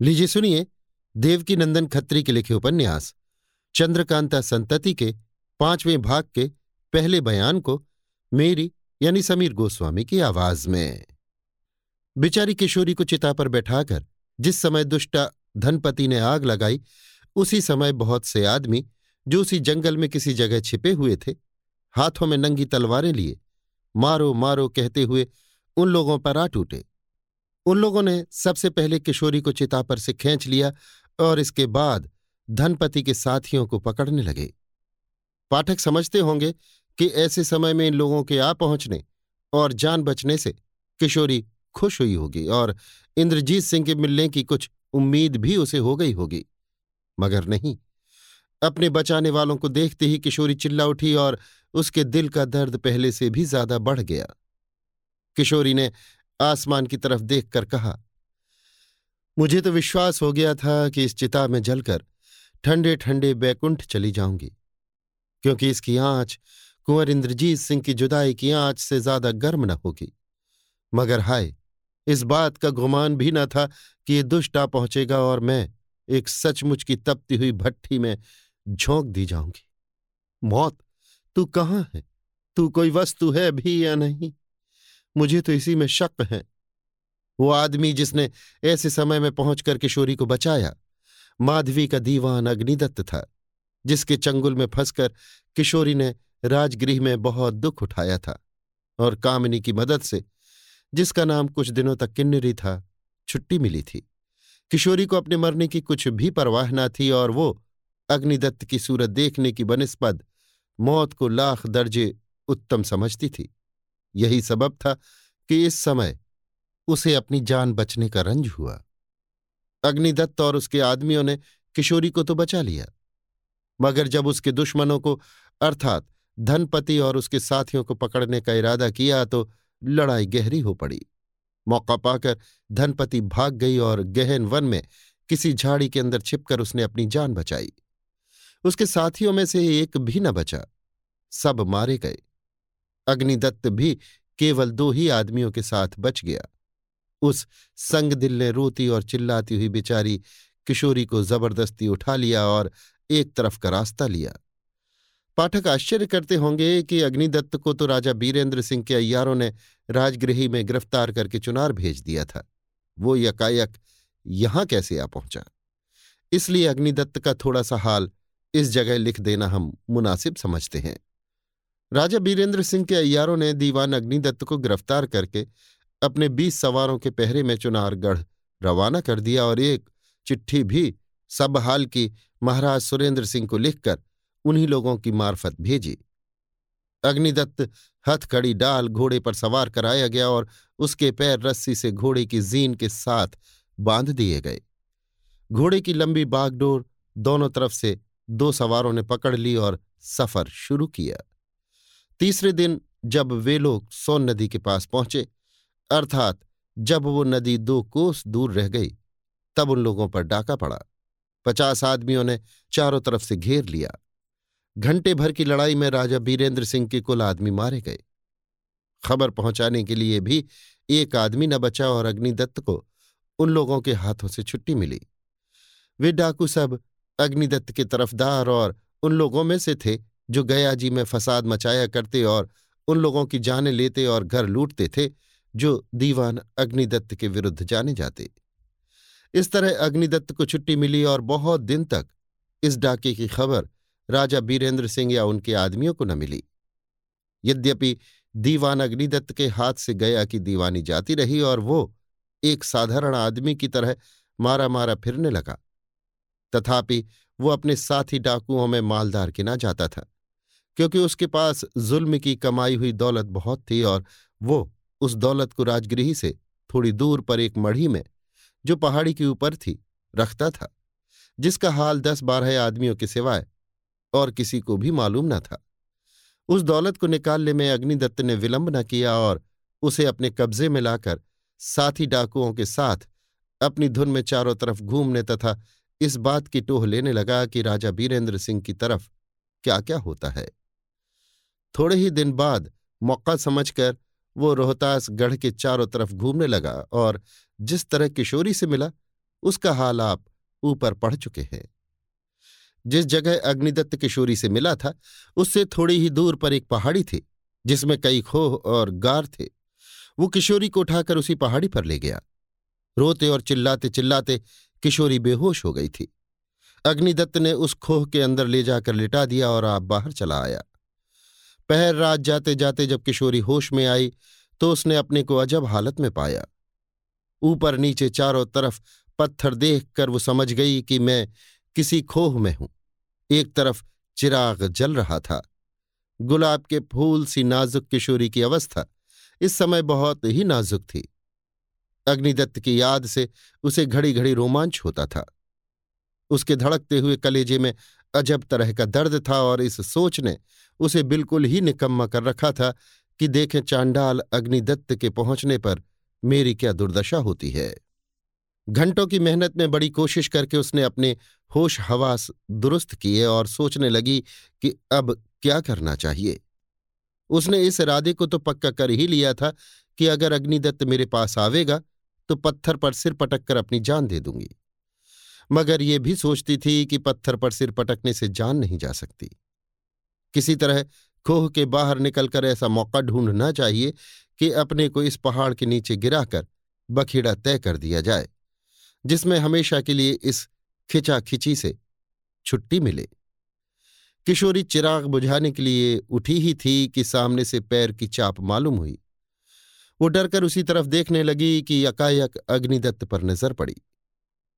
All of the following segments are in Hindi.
लीजिए सुनिए देवकी नंदन खत्री के लिखे उपन्यास। चंद्रकांता संतति के पाँचवें भाग के पहले बयान को मेरी यानी समीर गोस्वामी की आवाज़ में। बिचारी किशोरी को चिता पर बैठाकर जिस समय दुष्टा धनपति ने आग लगाई, उसी समय बहुत से आदमी जो उसी जंगल में किसी जगह छिपे हुए थे, हाथों में नंगी तलवारें लिए मारो मारो कहते हुए उन लोगों पर आ टूटे। उन लोगों ने सबसे पहले किशोरी को चिता पर से खींच लिया और इसके बाद धनपति के साथियों को पकड़ने लगे। पाठक समझते होंगे कि ऐसे समय में इन लोगों के आ पहुँचने और जान बचने से किशोरी खुश हुई होगी और इंद्रजीत सिंह के मिलने की कुछ उम्मीद भी उसे हो गई होगी। मगर नहीं, अपने बचाने वालों को देखते ही किशोरी चिल्ला उठी और उसके दिल का दर्द पहले से भी ज़्यादा बढ़ गया। किशोरी ने आसमान की तरफ़ देखकर कहा, मुझे तो विश्वास हो गया था कि इस चिता में जलकर ठंडे ठंडे बैकुंठ चली जाऊँगी, क्योंकि इसकी आँच कुंवर इंद्रजीत सिंह की जुदाई की आँच से ज़्यादा गर्म न होगी। मगर हाय, इस बात का गुमान भी न था कि ये दुष्ट पहुंचेगा और मैं एक सचमुच की तपती हुई भट्ठी में झोंक दी जाऊँगी। मौत, तू कहाँ है? तू कोई वस्तु है भी या नहीं? मुझे तो इसी में शक है। वो आदमी जिसने ऐसे समय में पहुंचकर किशोरी को बचाया, माधवी का दीवान अग्निदत्त था, जिसके चंगुल में फंसकर किशोरी ने राजगृह में बहुत दुख उठाया था और कामिनी की मदद से, जिसका नाम कुछ दिनों तक किन्नरी था, छुट्टी मिली थी। किशोरी को अपने मरने की कुछ भी परवाह न थी और वो अग्निदत्त की सूरत देखने की बनस्पद मौत को लाख दर्जे उत्तम समझती थी। यही सबब था कि इस समय उसे अपनी जान बचने का रंज हुआ। अग्निदत्त और उसके आदमियों ने किशोरी को तो बचा लिया, मगर जब उसके दुश्मनों को, अर्थात धनपति और उसके साथियों को पकड़ने का इरादा किया तो लड़ाई गहरी हो पड़ी। मौका पाकर धनपति भाग गई और गहन वन में किसी झाड़ी के अंदर छिपकर उसने अपनी जान बचाई। उसके साथियों में से एक भी न बचा, सब मारे गए। अग्निदत्त भी केवल दो ही आदमियों के साथ बच गया। उस संग दिल ने रोती और चिल्लाती हुई बेचारी किशोरी को ज़बरदस्ती उठा लिया और एक तरफ़ का रास्ता लिया। पाठक आश्चर्य करते होंगे कि अग्निदत्त को तो राजा बीरेंद्र सिंह के अय्यारों ने राजगृही में गिरफ़्तार करके चुनार भेज दिया था। वो यकायक यहाँ कैसे आ पहुँचा? इसलिए अग्निदत्त का थोड़ा सा हाल इस जगह लिख देना हम मुनासिब समझते हैं। राजा बीरेंद्र सिंह के अय्यारों ने दीवान अग्निदत्त को गिरफ़्तार करके अपने बीस सवारों के पहरे में चुनारगढ़ रवाना कर दिया और एक चिट्ठी भी सब हाल की महाराज सुरेंद्र सिंह को लिखकर उन्हीं लोगों की मार्फत भेजी। अग्निदत्त हथकड़ी डाल घोड़े पर सवार कराया गया और उसके पैर रस्सी से घोड़े की जीन के साथ बाँध दिए गए। घोड़े की लंबी बागडोर दोनों तरफ़ से दो सवारों ने पकड़ ली और सफ़र शुरू किया। तीसरे दिन जब वे लोग सोन नदी के पास पहुँचे, अर्थात जब वो नदी दो कोस दूर रह गई, तब उन लोगों पर डाका पड़ा। पचास आदमियों ने चारों तरफ़ से घेर लिया। घंटे भर की लड़ाई में राजा बीरेंद्र सिंह के कुल आदमी मारे गए। खबर पहुँचाने के लिए भी एक आदमी न बचा और अग्निदत्त को उन लोगों के हाथों से छुट्टी मिली। वे डाकू सब अग्निदत्त के तरफदार और उन लोगों में से थे जो गयाजी में फसाद मचाया करते और उन लोगों की जानें लेते और घर लूटते थे, जो दीवान अग्निदत्त के विरुद्ध जाने जाते। इस तरह अग्निदत्त को छुट्टी मिली और बहुत दिन तक इस डाके की खबर राजा बीरेंद्र सिंह या उनके आदमियों को न मिली। यद्यपि दीवान अग्निदत्त के हाथ से गया की दीवानी जाती रही और वो एक साधारण आदमी की तरह मारा मारा फिरने लगा। तथापि वो अपने साथी डाकुओं में मालदार गिना जाता था। क्योंकि उसके पास जुल्म की कमाई हुई दौलत बहुत थी और वो उस दौलत को राजगृही से थोड़ी दूर पर एक मढ़ी में, जो पहाड़ी के ऊपर थी, रखता था, जिसका हाल दस बारह आदमियों के सिवाय और किसी को भी मालूम न था। उस दौलत को निकालने में अग्निदत्त ने विलंब न किया और उसे अपने कब्जे में लाकर साथी डाकुओं के साथ अपनी धुन में चारों तरफ़ घूमने तथा इस बात की टोह लेने लगा कि राजा बीरेंद्र सिंह की तरफ़ क्या क्या होता है। थोड़े ही दिन बाद मौका समझकर वो रोहतास गढ़ के चारों तरफ़ घूमने लगा और जिस तरह किशोरी से मिला, उसका हाल आप ऊपर पढ़ चुके हैं। जिस जगह अग्निदत्त किशोरी से मिला था, उससे थोड़ी ही दूर पर एक पहाड़ी थी, जिसमें कई खोह और गार थे। वो किशोरी को उठाकर उसी पहाड़ी पर ले गया। रोते और चिल्लाते चिल्लाते किशोरी बेहोश हो गई थी। अग्निदत्त ने उस खोह के अंदर ले जाकर लिटा दिया और आप बाहर चला आया। पहर रात जाते जाते जब किशोरी होश में आई तो उसने अपने को अजब हालत में पाया। ऊपर नीचे चारों तरफ़ पत्थर देखकर वो समझ गई कि मैं किसी खोह में हूँ। एक तरफ़ चिराग जल रहा था। गुलाब के फूल सी नाजुक किशोरी की अवस्था इस समय बहुत ही नाजुक थी। अग्निदत्त की याद से उसे घड़ी घड़ी रोमांच होता था। उसके धड़कते हुए कलेजे में अजब तरह का दर्द था और इस सोच ने उसे बिल्कुल ही निकम्मा कर रखा था कि देखें चांडाल अग्निदत्त के पहुँचने पर मेरी क्या दुर्दशा होती है। घंटों की मेहनत में बड़ी कोशिश करके उसने अपने होश हवास दुरुस्त किए और सोचने लगी कि अब क्या करना चाहिए। उसने इस इरादे को तो पक्का कर ही लिया था कि अगर अग्निदत्त मेरे पास आवेगा तो पत्थर पर सिर पटक कर अपनी जान दे दूँगी। मगर ये भी सोचती थी कि पत्थर पर सिर पटकने से जान नहीं जा सकती। किसी तरह खोह के बाहर निकलकर ऐसा मौका ढूंढना चाहिए कि अपने को इस पहाड़ के नीचे गिराकर बखेड़ा तय कर दिया जाए, जिसमें हमेशा के लिए इस खिंचा खिंची से छुट्टी मिले। किशोरी चिराग बुझाने के लिए उठी ही थी कि सामने से पैर की चाप मालूम हुई। वो डरकर उसी तरफ़ देखने लगी कि यकायक अग्निदत्त पर नज़र पड़ी।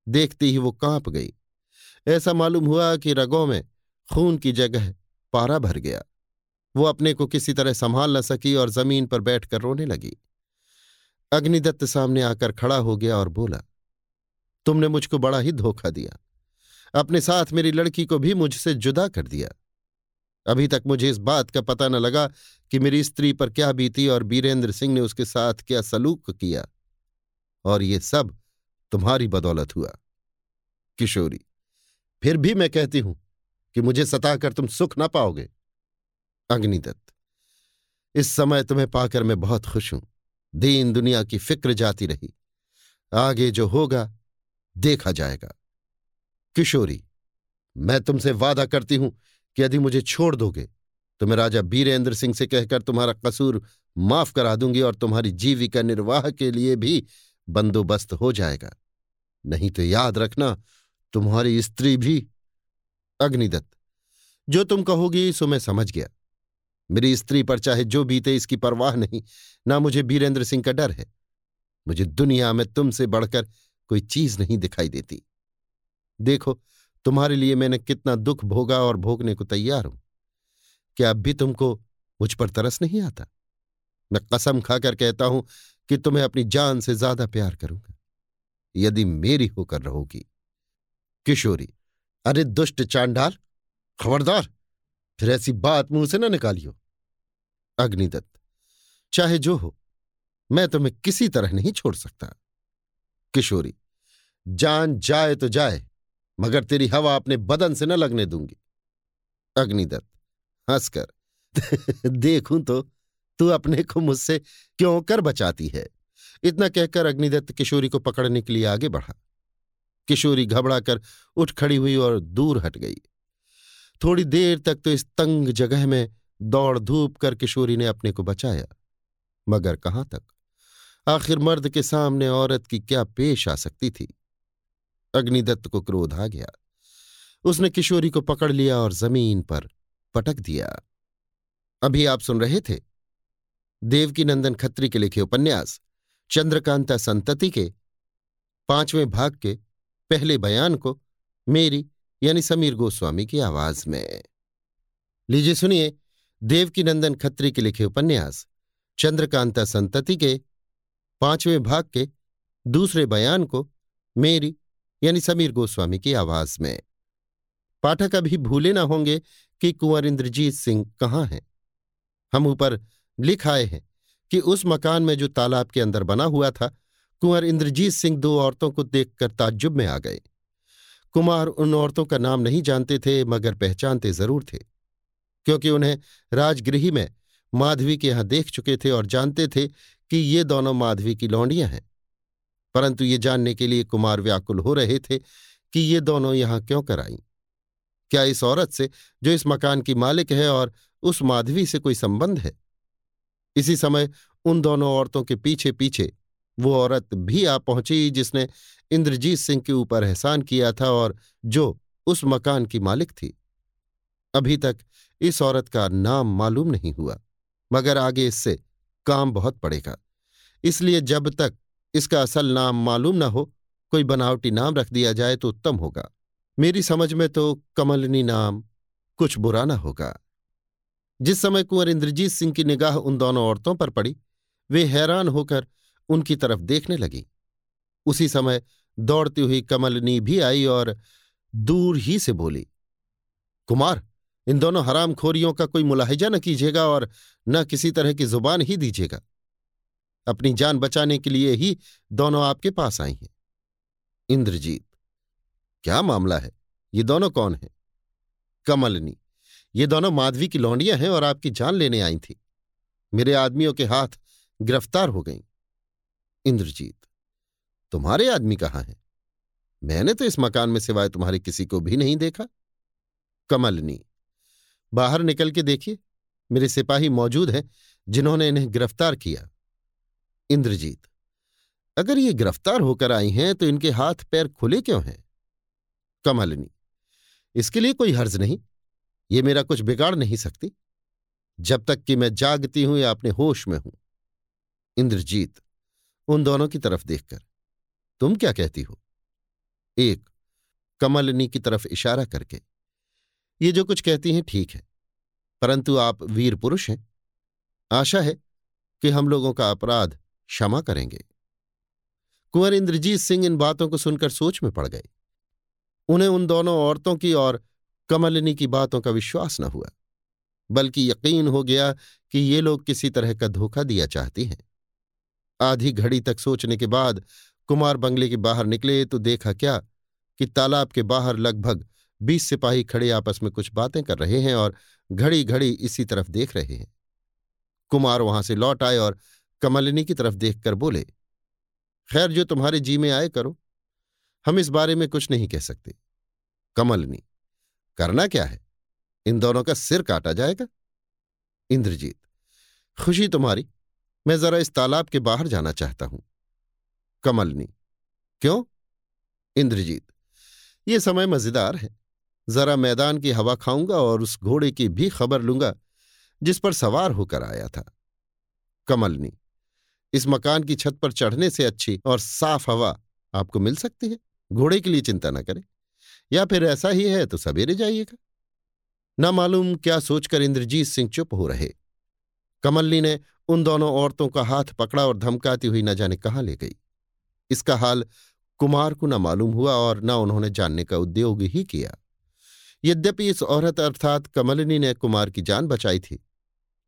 देखते ही वो काँप गई। ऐसा मालूम हुआ कि रगों में खून की जगह पारा भर गया। वो अपने को किसी तरह संभाल न सकी और ज़मीन पर बैठकर रोने लगी। अग्निदत्त सामने आकर खड़ा हो गया और बोला, तुमने मुझको बड़ा ही धोखा दिया। अपने साथ मेरी लड़की को भी मुझसे जुदा कर दिया। अभी तक मुझे इस बात का पता न लगा कि मेरी स्त्री पर क्या बीती और बीरेंद्र सिंह ने उसके साथ क्या सलूक किया। और ये सब तुम्हारी बदौलत हुआ। किशोरी, फिर भी मैं कहती हूँ कि मुझे सताकर तुम सुख ना पाओगे। अग्निदत्त, इस समय तुम्हें पाकर मैं बहुत खुश हूँ। दीन दुनिया की फ़िक्र जाती रही। आगे जो होगा, देखा जाएगा। किशोरी, मैं तुमसे वादा करती हूँ कि यदि मुझे छोड़ दोगे तो मैं राजा बीरेंद्र सिंह से कहकर तुम्हारा कसूर माफ़ करा दूँगी और तुम्हारी जीविका निर्वाह के लिए भी बंदोबस्त हो जाएगा। नहीं तो याद रखना, तुम्हारी स्त्री भी अग्निदत्त। जो तुम कहोगी, सो मैं समझ गया। मेरी स्त्री पर चाहे जो बीते, इसकी परवाह नहीं। ना मुझे बीरेंद्र सिंह का डर है। मुझे दुनिया में तुमसे बढ़कर कोई चीज़ नहीं दिखाई देती। देखो, तुम्हारे लिए मैंने कितना दुख भोगा और भोगने को तैयार हूँ। क्या अब भी तुमको मुझ पर तरस नहीं आता? मैं कसम खाकर कहता हूँ कि तुम्हें अपनी जान से ज़्यादा प्यार करूँगा। यदि मेरी होकर रहोगी। किशोरी, अरे दुष्ट चांडाल, खबरदार, फिर ऐसी बात मुँह से ना निकालियो। अग्निदत्त, चाहे जो हो, मैं तुम्हें किसी तरह नहीं छोड़ सकता। किशोरी, जान जाए तो जाए, मगर तेरी हवा अपने बदन से न लगने दूँगी। अग्निदत्त, हंसकर, देखूँ तो तू अपने को मुझसे क्यों कर बचाती है? इतना कहकर अग्निदत्त किशोरी को पकड़ने के लिए आगे बढ़ा। किशोरी घबराकर उठ खड़ी हुई और दूर हट गई। थोड़ी देर तक तो इस तंग जगह में दौड़ धूप कर किशोरी ने अपने को बचाया। मगर कहाँ तक? आखिर मर्द के सामने औरत की क्या पेश आ सकती थी? अग्निदत्त को क्रोध आ गया। उसने किशोरी को पकड़ लिया और ज़मीन पर पटक दिया। अभी आप सुन रहे थे? देवकीनंदन खत्री के लिखे उपन्यास। चंद्रकांता संतति के पाँचवें भाग के पहले बयान को मेरी यानी समीर गोस्वामी की आवाज़ में। लीजिए सुनिए देवकीनंदन खत्री के लिखे उपन्यास, चंद्रकांता संतति के पाँचवें भाग के दूसरे बयान को मेरी यानी समीर गोस्वामी की आवाज़ में। पाठक अभी भूले ना होंगे कि कुंवर इंद्रजीत सिंह कहाँ हैं। हम ऊपर लिख आए हैं। कि उस मकान में जो तालाब के अंदर बना हुआ था, कुंवर इंद्रजीत सिंह दो औरतों को देखकर ताज्जुब में आ गए। कुमार उन औरतों का नाम नहीं जानते थे, मगर पहचानते ज़रूर थे, क्योंकि उन्हें राजगृही में माधवी के यहाँ देख चुके थे और जानते थे कि ये दोनों माधवी की लौंडियाँ हैं। परंतु ये जानने के लिए कुमार व्याकुल हो रहे थे कि ये दोनों यहाँ क्यों कर आई? क्या इस औरत से जो इस मकान की मालिक है और उस माधवी से कोई संबंध है? इसी समय उन दोनों औरतों के पीछे पीछे वो औरत भी आ पहुँची जिसने इंद्रजीत सिंह के ऊपर एहसान किया था और जो उस मकान की मालिक थी। अभी तक इस औरत का नाम मालूम नहीं हुआ, मगर आगे इससे काम बहुत पड़ेगा। इसलिए जब तक इसका असल नाम मालूम ना हो, कोई बनावटी नाम रख दिया जाए तो उत्तम होगा। मेरी समझ में तो कमलनी नाम कुछ बुरा न होगा। जिस समय कुंवर इंद्रजीत सिंह की निगाह उन दोनों औरतों पर पड़ी, वे हैरान होकर उनकी तरफ़ देखने लगी। उसी समय दौड़ती हुई कमलनी भी आई और दूर ही से बोली, कुमार, इन दोनों हराम खोरियों का कोई मुलाहिजा न कीजिएगा और न किसी तरह की ज़ुबान ही दीजिएगा। अपनी जान बचाने के लिए ही दोनों आपके पास आई हैं। इंद्रजीत, क्या मामला है? ये दोनों कौन हैं? कमलनी ये दोनों माधवी की लौंडियाँ हैं और आपकी जान लेने आई थी। मेरे आदमियों के हाथ गिरफ़्तार हो गई। इंद्रजीत, तुम्हारे आदमी कहाँ हैं? मैंने तो इस मकान में सिवाय तुम्हारे किसी को भी नहीं देखा। कमलनी, बाहर निकल के देखिए, मेरे सिपाही मौजूद हैं जिन्होंने इन्हें गिरफ़्तार किया। इंद्रजीत, अगर ये गिरफ़्तार होकर आई हैं तो इनके हाथ पैर खुले क्यों हैं? कमलनी, इसके लिए कोई हर्ज नहीं। ये मेरा कुछ बिगाड़ नहीं सकती। जब तक कि मैं जागती हूँ या अपने होश में हूँ। इंद्रजीत, उन दोनों की तरफ़ देखकर, तुम क्या कहती हो? एक, कमलनी की तरफ़ इशारा करके, ये जो कुछ कहती हैं ठीक है, परंतु आप वीर पुरुष हैं। आशा है कि हम लोगों का अपराध क्षमा करेंगे। कुंवर इंद्रजीत सिंह इन बातों को सुनकर सोच में पड़ गए। उन्हें उन दोनों औरतों की और कमलिनी की बातों का विश्वास न हुआ, बल्कि यकीन हो गया कि ये लोग किसी तरह का धोखा दिया चाहती हैं। आधी घड़ी तक सोचने के बाद कुमार बंगले के बाहर निकले तो देखा क्या कि तालाब के बाहर लगभग बीस सिपाही खड़े आपस में कुछ बातें कर रहे हैं और घड़ी घड़ी इसी तरफ़ देख रहे हैं। कुमार वहाँ से लौट आए और कमलिनी की तरफ़ देखकर बोले, खैर, जो तुम्हारे जी में आए करो। हम इस बारे में कुछ नहीं कह सकते। कमलनी करना क्या है? इन दोनों का सिर काटा जाएगा। इंद्रजीत, खुशी तुम्हारी। मैं जरा इस तालाब के बाहर जाना चाहता हूँ। कमलनी, क्यों? इंद्रजीत, ये समय मज़ेदार है। जरा मैदान की हवा खाऊँगा और उस घोड़े की भी खबर लूँगा, जिस पर सवार होकर आया था। कमलनी, इस मकान की छत पर चढ़ने से अच्छी और साफ़ हवा आपको मिल सकती है। घोड़े के लिए चिंता न करें। या फिर ऐसा ही है तो सवेरे जाइएगा। न मालूम क्या सोचकर इंद्रजीत सिंह चुप हो रहे। कमलनी ने उन दोनों औरतों का हाथ पकड़ा और धमकाती हुई न जाने कहाँ ले गई। इसका हाल कुमार को न मालूम हुआ और न उन्होंने जानने का उद्योग ही किया। यद्यपि इस औरत अर्थात कमलिनी ने कुमार की जान बचाई थी,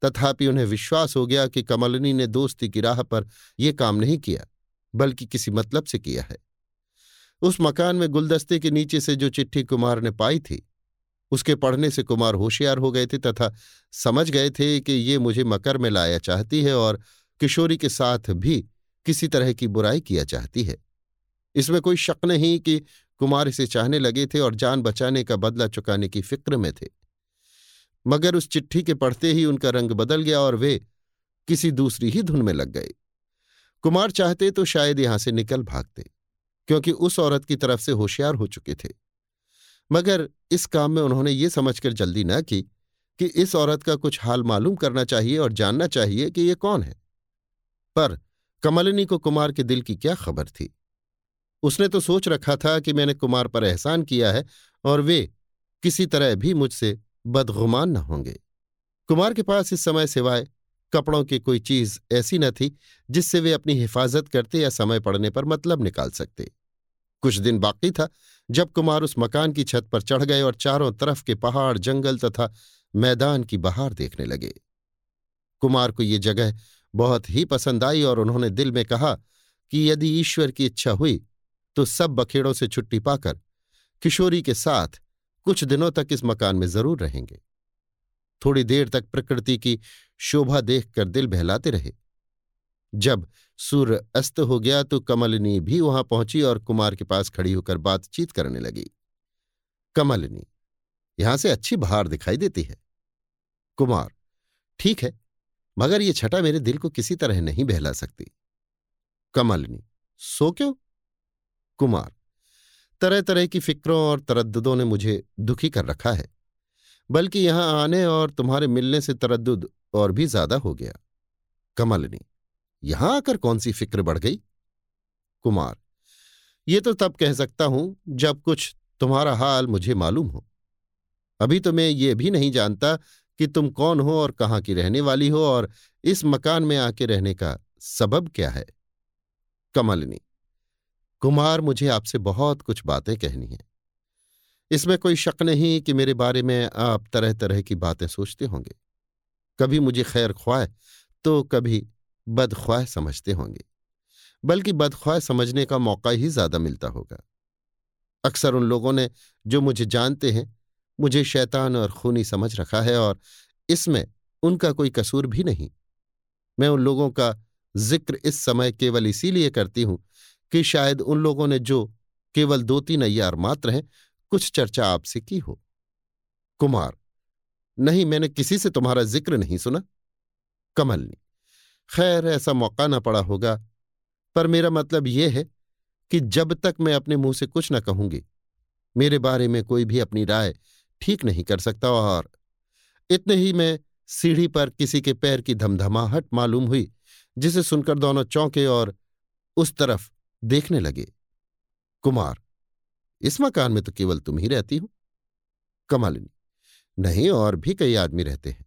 तथापि उन्हें विश्वास हो गया कि कमलिनी ने दोस्ती की राह पर यह काम नहीं किया, बल्कि किसी मतलब से किया है। उस मकान में गुलदस्ते के नीचे से जो चिट्ठी कुमार ने पाई थी, उसके पढ़ने से कुमार होशियार हो गए थे तथा समझ गए थे कि ये मुझे मकर में लाया चाहती है और किशोरी के साथ भी किसी तरह की बुराई किया चाहती है। इसमें कोई शक नहीं कि कुमार इसे चाहने लगे थे और जान बचाने का बदला चुकाने की फ़िक्र में थे। मगर उस चिट्ठी के पढ़ते ही उनका रंग बदल गया और वे किसी दूसरी ही धुन में लग गए। कुमार चाहते तो शायद यहाँ से निकल भागते। क्योंकि उस औरत की तरफ़ से होशियार हो चुके थे। मगर इस काम में उन्होंने ये समझकर जल्दी न की कि इस औरत का कुछ हाल मालूम करना चाहिए और जानना चाहिए कि ये कौन है। पर कमलिनी को कुमार के दिल की क्या खबर थी? उसने तो सोच रखा था कि मैंने कुमार पर एहसान किया है और वे किसी तरह भी मुझसे बदगुमान न होंगे। कुमार के पास इस समय सिवाय कपड़ों की कोई चीज़ ऐसी न थी, जिससे वे अपनी हिफाजत करते या समय पड़ने पर मतलब निकाल सकते। कुछ दिन बाकी था, जब कुमार उस मकान की छत पर चढ़ गए और चारों तरफ़ के पहाड़, जंगल तथा मैदान की बहार देखने लगे। कुमार को ये जगह बहुत ही पसंद आई और उन्होंने दिल में कहा कि यदि ईश्वर की इच्छा हुई तो सब बखेड़ों से छुट्टी पाकर किशोरी के साथ कुछ दिनों तक इस मकान में ज़रूर रहेंगे। थोड़ी देर तक प्रकृति की शोभा देखकर दिल बहलाते रहे। जब सूर्य अस्त हो गया तो कमलनी भी वहाँ पहुँची और कुमार के पास खड़ी होकर बातचीत करने लगी। कमलनी, यहाँ से अच्छी बहार दिखाई देती है। कुमार, ठीक है, मगर ये छटा मेरे दिल को किसी तरह नहीं बहला सकती। कमलनी, सो क्यों? कुमार तरह तरह की फिक्रों और तरद्दुदों ने मुझे दुखी कर रखा है। बल्कि यहाँ आने और तुम्हारे मिलने से तरद्दुद और भी ज़्यादा हो गया। कमलनी, यहाँ आकर कौन सी फ़िक्र बढ़ गई? कुमार, ये तो तब कह सकता हूँ जब कुछ तुम्हारा हाल मुझे मालूम हो। अभी तो मैं ये भी नहीं जानता कि तुम कौन हो और कहाँ की रहने वाली हो और इस मकान में आके रहने का सबब क्या है। कमलनी, कुमार मुझे आपसे बहुत कुछ बातें कहनी हैं। इसमें कोई शक नहीं कि मेरे बारे में आप तरह तरह की बातें सोचते होंगे। कभी मुझे खैर ख्वाह तो कभी बदख्वाह समझते होंगे। बल्कि बदख्वाह समझने का मौका ही ज़्यादा मिलता होगा। अक्सर उन लोगों ने जो मुझे जानते हैं, मुझे शैतान और खूनी समझ रखा है और इसमें उनका कोई कसूर भी नहीं। मैं उन लोगों का ज़िक्र इस समय केवल इसीलिए करती हूँ कि शायद उन लोगों ने जो केवल दो तीन अयार मात्र हैं कुछ चर्चा आपसे की हो। कुमार, नहीं, मैंने किसी से तुम्हारा ज़िक्र नहीं सुना। कमलनी खैर, ऐसा मौका ना पड़ा होगा, पर मेरा मतलब यह है कि जब तक मैं अपने मुँह से कुछ ना कहूँगी, मेरे बारे में कोई भी अपनी राय ठीक नहीं कर सकता और इतने ही मैं सीढ़ी पर किसी के पैर की धमधमाहट मालूम हुई, जिसे सुनकर दोनों चौंके और उस तरफ़ देखने लगे। कुमार इस मकान में तो केवल तुम ही रहती हो। कमालिनी, नहीं और भी कई आदमी रहते हैं,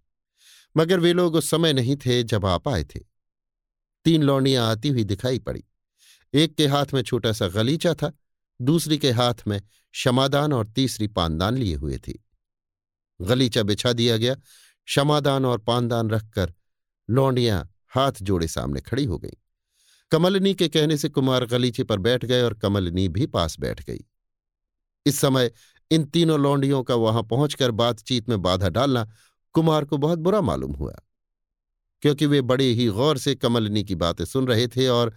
मगर वे लोग उस समय नहीं थे जब आप आए थे। तीन लौंडियाँ आती हुई दिखाई पड़ी, एक के हाथ में छोटा सा गलीचा था, दूसरी के हाथ में क्षमादान और तीसरी पानदान लिए हुए थी। गलीचा बिछा दिया गया, क्षमादान और पानदान रखकर लौंडियाँ हाथ जोड़े सामने खड़ी हो गईं। कमलनी के कहने से कुमार गलीचे पर बैठ गए और कमलनी भी पास बैठ गई। इस समय इन तीनों लौंडियों का वहाँ पहुंचकर बातचीत में बाधा डालना कुमार को बहुत बुरा मालूम हुआ, क्योंकि वे बड़े ही गौर से कमलनी की बातें सुन रहे थे और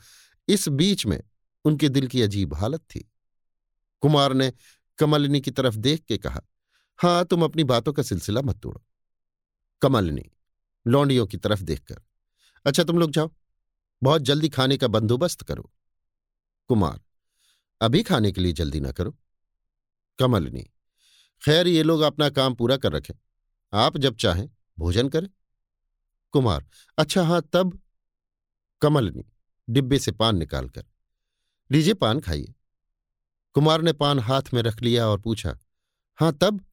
इस बीच में उनके दिल की अजीब हालत थी। कुमार ने कमलनी की तरफ़ देख के कहा, हाँ, तुम अपनी बातों का सिलसिला मत तोड़ो। कमलनी, लौंडियों की तरफ़ देखकर। अच्छा तुम लोग जाओ, बहुत जल्दी खाने का बंदोबस्त करो। कुमार, अभी खाने के लिए जल्दी ना करो। कमलनी खैर, ये लोग अपना काम पूरा कर रखें। आप जब चाहें, भोजन करें। कुमार अच्छा हाँ तब? कमलनी डिब्बे से पान निकालकर। लीजिए पान खाइए। कुमार ने पान हाथ में रख लिया और पूछा हाँ तब?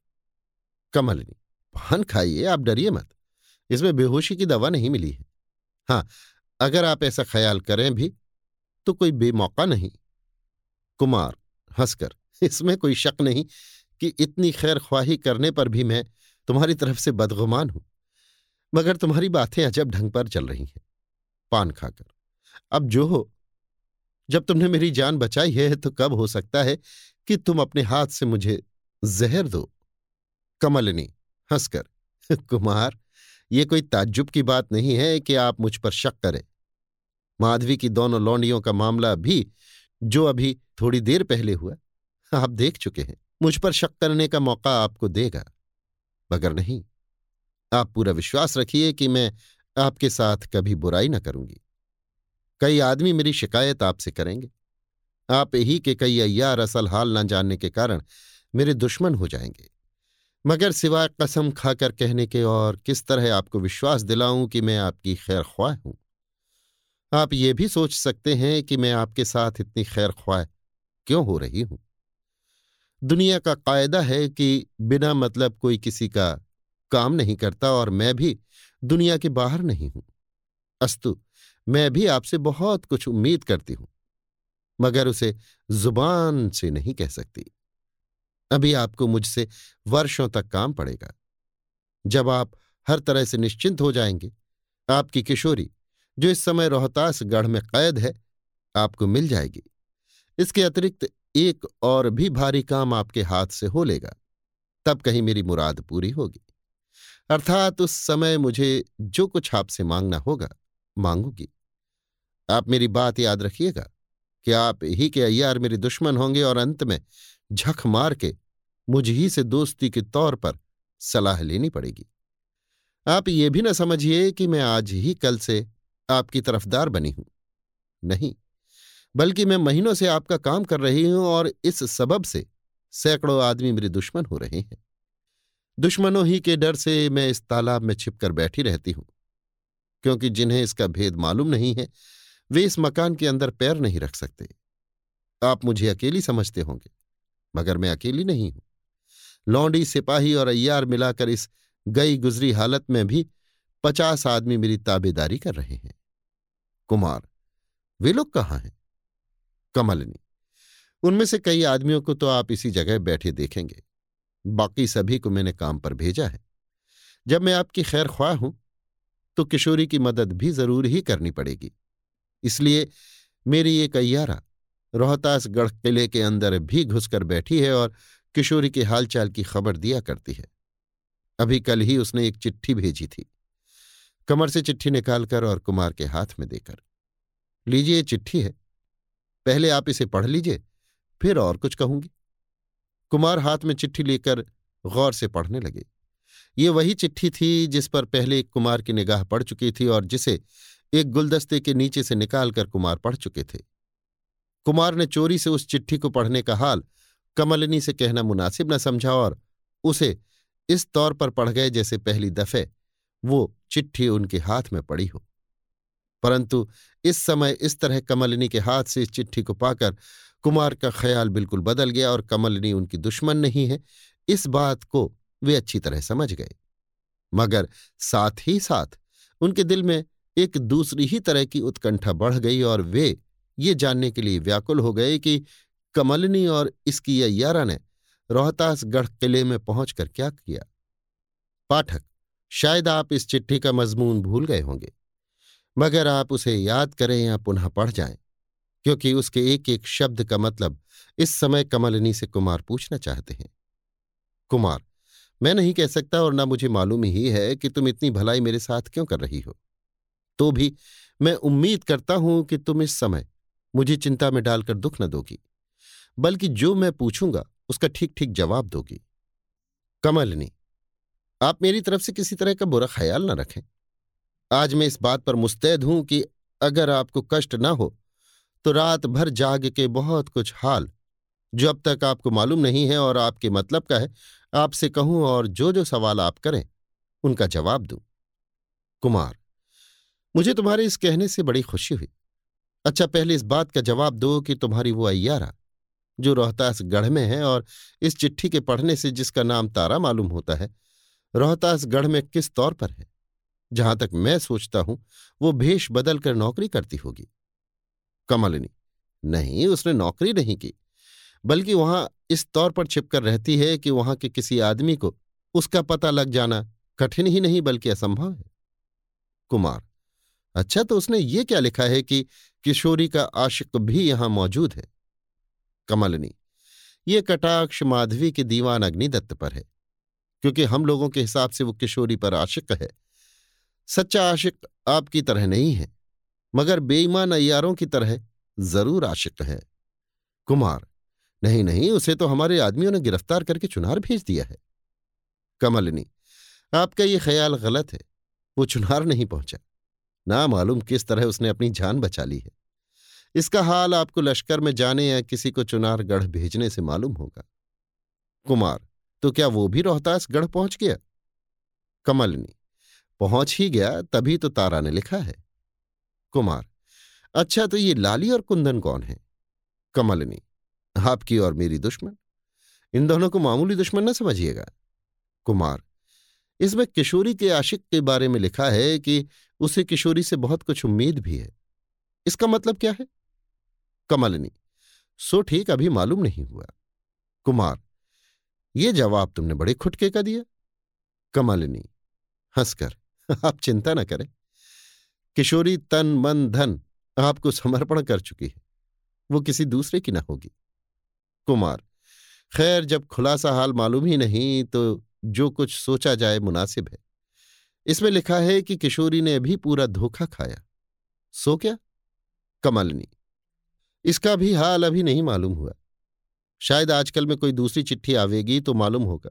कमलनी पान खाइए, आप डरिए मत। इसमें बेहोशी की दवा नहीं मिली है। हाँ अगर आप ऐसा ख्याल करें भी तो कोई बेमौका नहीं। कुमार, हंसकर इसमें कोई शक नहीं कि इतनी खैर ख्वाही करने पर भी मैं तुम्हारी तरफ़ से बदगुमान हूँ। मगर तुम्हारी बातें अजब ढंग पर चल रही हैं, पान खाकर। अब जो हो, जब तुमने मेरी जान बचाई है तो कब हो सकता है कि तुम अपने हाथ से मुझे जहर दो? कमलनी, हंसकर, कुमार, ये कोई ताज्जुब की बात नहीं है कि आप मुझ पर शक करें। माधवी की दोनों लौंडियों का मामला भी जो अभी थोड़ी देर पहले हुआ आप देख चुके हैं। मुझ पर शक करने का मौका आपको देगा। मगर नहीं, आप पूरा विश्वास रखिए कि मैं आपके साथ कभी बुराई न करूँगी। कई आदमी मेरी शिकायत आपसे करेंगे। आप ही के कई अय्यार असल हाल न जानने के कारण मेरे दुश्मन हो जाएँगे। मगर सिवाय कसम खाकर कहने के और किस तरह आपको विश्वास दिलाऊं कि मैं आपकी खैर ख्वाह हूँ? आप ये भी सोच सकते हैं कि मैं आपके साथ इतनी खैर ख्वाह क्यों हो रही हूँ? दुनिया का कायदा है कि बिना मतलब कोई किसी का काम नहीं करता और मैं भी दुनिया के बाहर नहीं हूँ। अस्तु, मैं भी आपसे बहुत कुछ उम्मीद करती हूँ, मगर उसे ज़ुबान से नहीं कह सकती। अभी आपको मुझसे वर्षों तक काम पड़ेगा। जब आप हर तरह से निश्चिंत हो जाएँगे, आपकी किशोरी, जो इस समय रोहतास गढ़ में कैद है, आपको मिल जाएगी। इसके अतिरिक्त एक और भी भारी काम आपके हाथ से हो लेगा, तब कहीं मेरी मुराद पूरी होगी। अर्थात उस समय मुझे जो कुछ आपसे मांगना होगा, मांगूँगी। आप मेरी बात याद रखिएगा कि आप ही के अय्यार मेरे दुश्मन होंगे और अंत में झक मार के मुझ ही से दोस्ती के तौर पर सलाह लेनी पड़ेगी। आप ये भी न समझिए कि मैं आज ही कल से आपकी तरफदार बनी हूँ। नहीं। बल्कि मैं महीनों से आपका काम कर रही हूँ और इस सबब से सैकड़ों आदमी मेरे दुश्मन हो रहे हैं। दुश्मनों ही के डर से मैं इस तालाब में छिपकर बैठी रहती हूँ, क्योंकि जिन्हें इसका भेद मालूम नहीं है, वे इस मकान के अंदर पैर नहीं रख सकते। आप मुझे अकेली समझते होंगे, मगर मैं अकेली नहीं हूँ। लौंडी सिपाही और अय्यार मिलाकर इस गई गुजरी हालत में भी पचास आदमी मेरी ताबेदारी कर रहे हैं। कुमार, वे लोग कहाँ हैं? कमलनी उनमें से कई आदमियों को तो आप इसी जगह बैठे देखेंगे। बाकी सभी को मैंने काम पर भेजा है। जब मैं आपकी खैर ख्वाह हूँ तो किशोरी की मदद भी ज़रूर ही करनी पड़ेगी। इसलिए मेरी एक अय्यारा रोहतासगढ़ किले के अंदर भी घुसकर बैठी है और किशोरी के हालचाल की खबर दिया करती है। अभी कल ही उसने एक चिट्ठी भेजी थी। कमर से चिट्ठी निकालकर और कुमार के हाथ में देकर। लीजिए चिट्ठी है। पहले आप इसे पढ़ लीजिए, फिर और कुछ कहूँगी। कुमार हाथ में चिट्ठी लेकर गौर से पढ़ने लगे। ये वही चिट्ठी थी जिस पर पहले कुमार की निगाह पड़ चुकी थी और जिसे एक गुलदस्ते के नीचे से निकालकर कुमार पढ़ चुके थे। कुमार ने चोरी से उस चिट्ठी को पढ़ने का हाल कमलिनी से कहना मुनासिब न समझा और उसे इस तौर पर पढ़ गए जैसे पहली दफे वो चिट्ठी उनके हाथ में पड़ी हो। परंतु इस समय इस तरह कमलिनी के हाथ से इस चिट्ठी को पाकर कुमार का ख्याल बिल्कुल बदल गया और कमलिनी उनकी दुश्मन नहीं है। इस बात को वे अच्छी तरह समझ गए। मगर साथ ही साथ उनके दिल में एक दूसरी ही तरह की उत्कंठा बढ़ गई और वे ये जानने के लिए व्याकुल हो गए कि कमलिनी और इसकी अय्यारा ने रोहतासगढ़ किले में पहुंचकर क्या किया? पाठक, शायद आप इस चिट्ठी का मजमून भूल गए होंगे। मगर आप उसे याद करें या पुनः पढ़ जाएँ, क्योंकि उसके एक एक शब्द का मतलब इस समय कमलिनी से कुमार पूछना चाहते हैं। कुमार, मैं नहीं कह सकता और ना मुझे मालूम ही है कि तुम इतनी भलाई मेरे साथ क्यों कर रही हो। तो भी मैं उम्मीद करता हूँ कि तुम इस समय मुझे चिंता में डालकर दुख न दोगी, बल्कि जो मैं पूछूँगा उसका ठीक ठीक जवाब दोगी। कमलनी, आप मेरी तरफ़ से किसी तरह का बुरा ख्याल न रखें। आज मैं इस बात पर मुस्तैद हूँ कि अगर आपको कष्ट न हो तो रात भर जाग के बहुत कुछ हाल, जो अब तक आपको मालूम नहीं है और आपके मतलब का है, आपसे कहूँ और जो जो सवाल आप करें, उनका जवाब दूँ। कुमार, मुझे तुम्हारे इस कहने से बड़ी खुशी हुई। अच्छा पहले इस बात का जवाब दो कि तुम्हारी वो अय्यारा, जो रोहतास गढ़ में है और इस चिट्ठी के पढ़ने से जिसका नाम तारा मालूम होता है, रोहतास गढ़ में किस तौर पर है? जहाँ तक मैं सोचता हूँ, वो भेष बदल कर नौकरी करती होगी। कमलिनी, नहीं, उसने नौकरी नहीं की, बल्कि वहाँ इस तौर पर छिपकर रहती है कि वहाँ के किसी आदमी को उसका पता लग जाना कठिन ही नहीं, बल्कि असंभव है। कुमार अच्छा तो उसने ये क्या लिखा है कि किशोरी का आशिक भी यहाँ मौजूद है? कमलनी, ये कटाक्ष माधवी के दीवान अग्निदत्त पर है, क्योंकि हम लोगों के हिसाब से वो किशोरी पर आशिक है। सच्चा आशिक आपकी तरह नहीं है, मगर बेईमान अयारों की तरह ज़रूर आशिक है। कुमार, नहीं नहीं, उसे तो हमारे आदमियों ने गिरफ़्तार करके चुनार भेज दिया है। कमलिनी, आपका ये ख्याल गलत है, वो चुनार नहीं पहुँचा। ना मालूम किस तरह उसने अपनी जान बचा ली है। इसका हाल आपको लश्कर में जाने या किसी को चुनार गढ़ भेजने से मालूम होगा। कुमार तो क्या वो भी रोहतास गढ़ पहुँच गया? कमलिनी पहुँच ही गया, तभी तो तारा ने लिखा है। कुमार अच्छा तो ये लाली और कुंदन कौन है? कमलिनी, आपकी और मेरी दुश्मन? इन दोनों को मामूली दुश्मन न समझिएगा। कुमार, इसमें किशोरी के आशिक के बारे में लिखा है कि उसे किशोरी से बहुत कुछ उम्मीद भी है। इसका मतलब क्या है? कमलिनी, सो ठीक अभी मालूम नहीं हुआ। कुमार, ये जवाब तुमने बड़े खुटके का दिया। कमलिनी, हंसकर आप चिंता न करें। किशोरी तन, मन, धन आपको समर्पण कर चुकी है। वो किसी दूसरे की ना होगी। कुमार, खैर जब खुलासा हाल मालूम ही नहीं तो जो कुछ सोचा जाए मुनासिब है। इसमें लिखा है कि किशोरी ने भी पूरा धोखा खाया। सो क्या? कमलनी, इसका भी हाल अभी नहीं मालूम हुआ। शायद आजकल में कोई दूसरी चिट्ठी आवेगी तो मालूम होगा।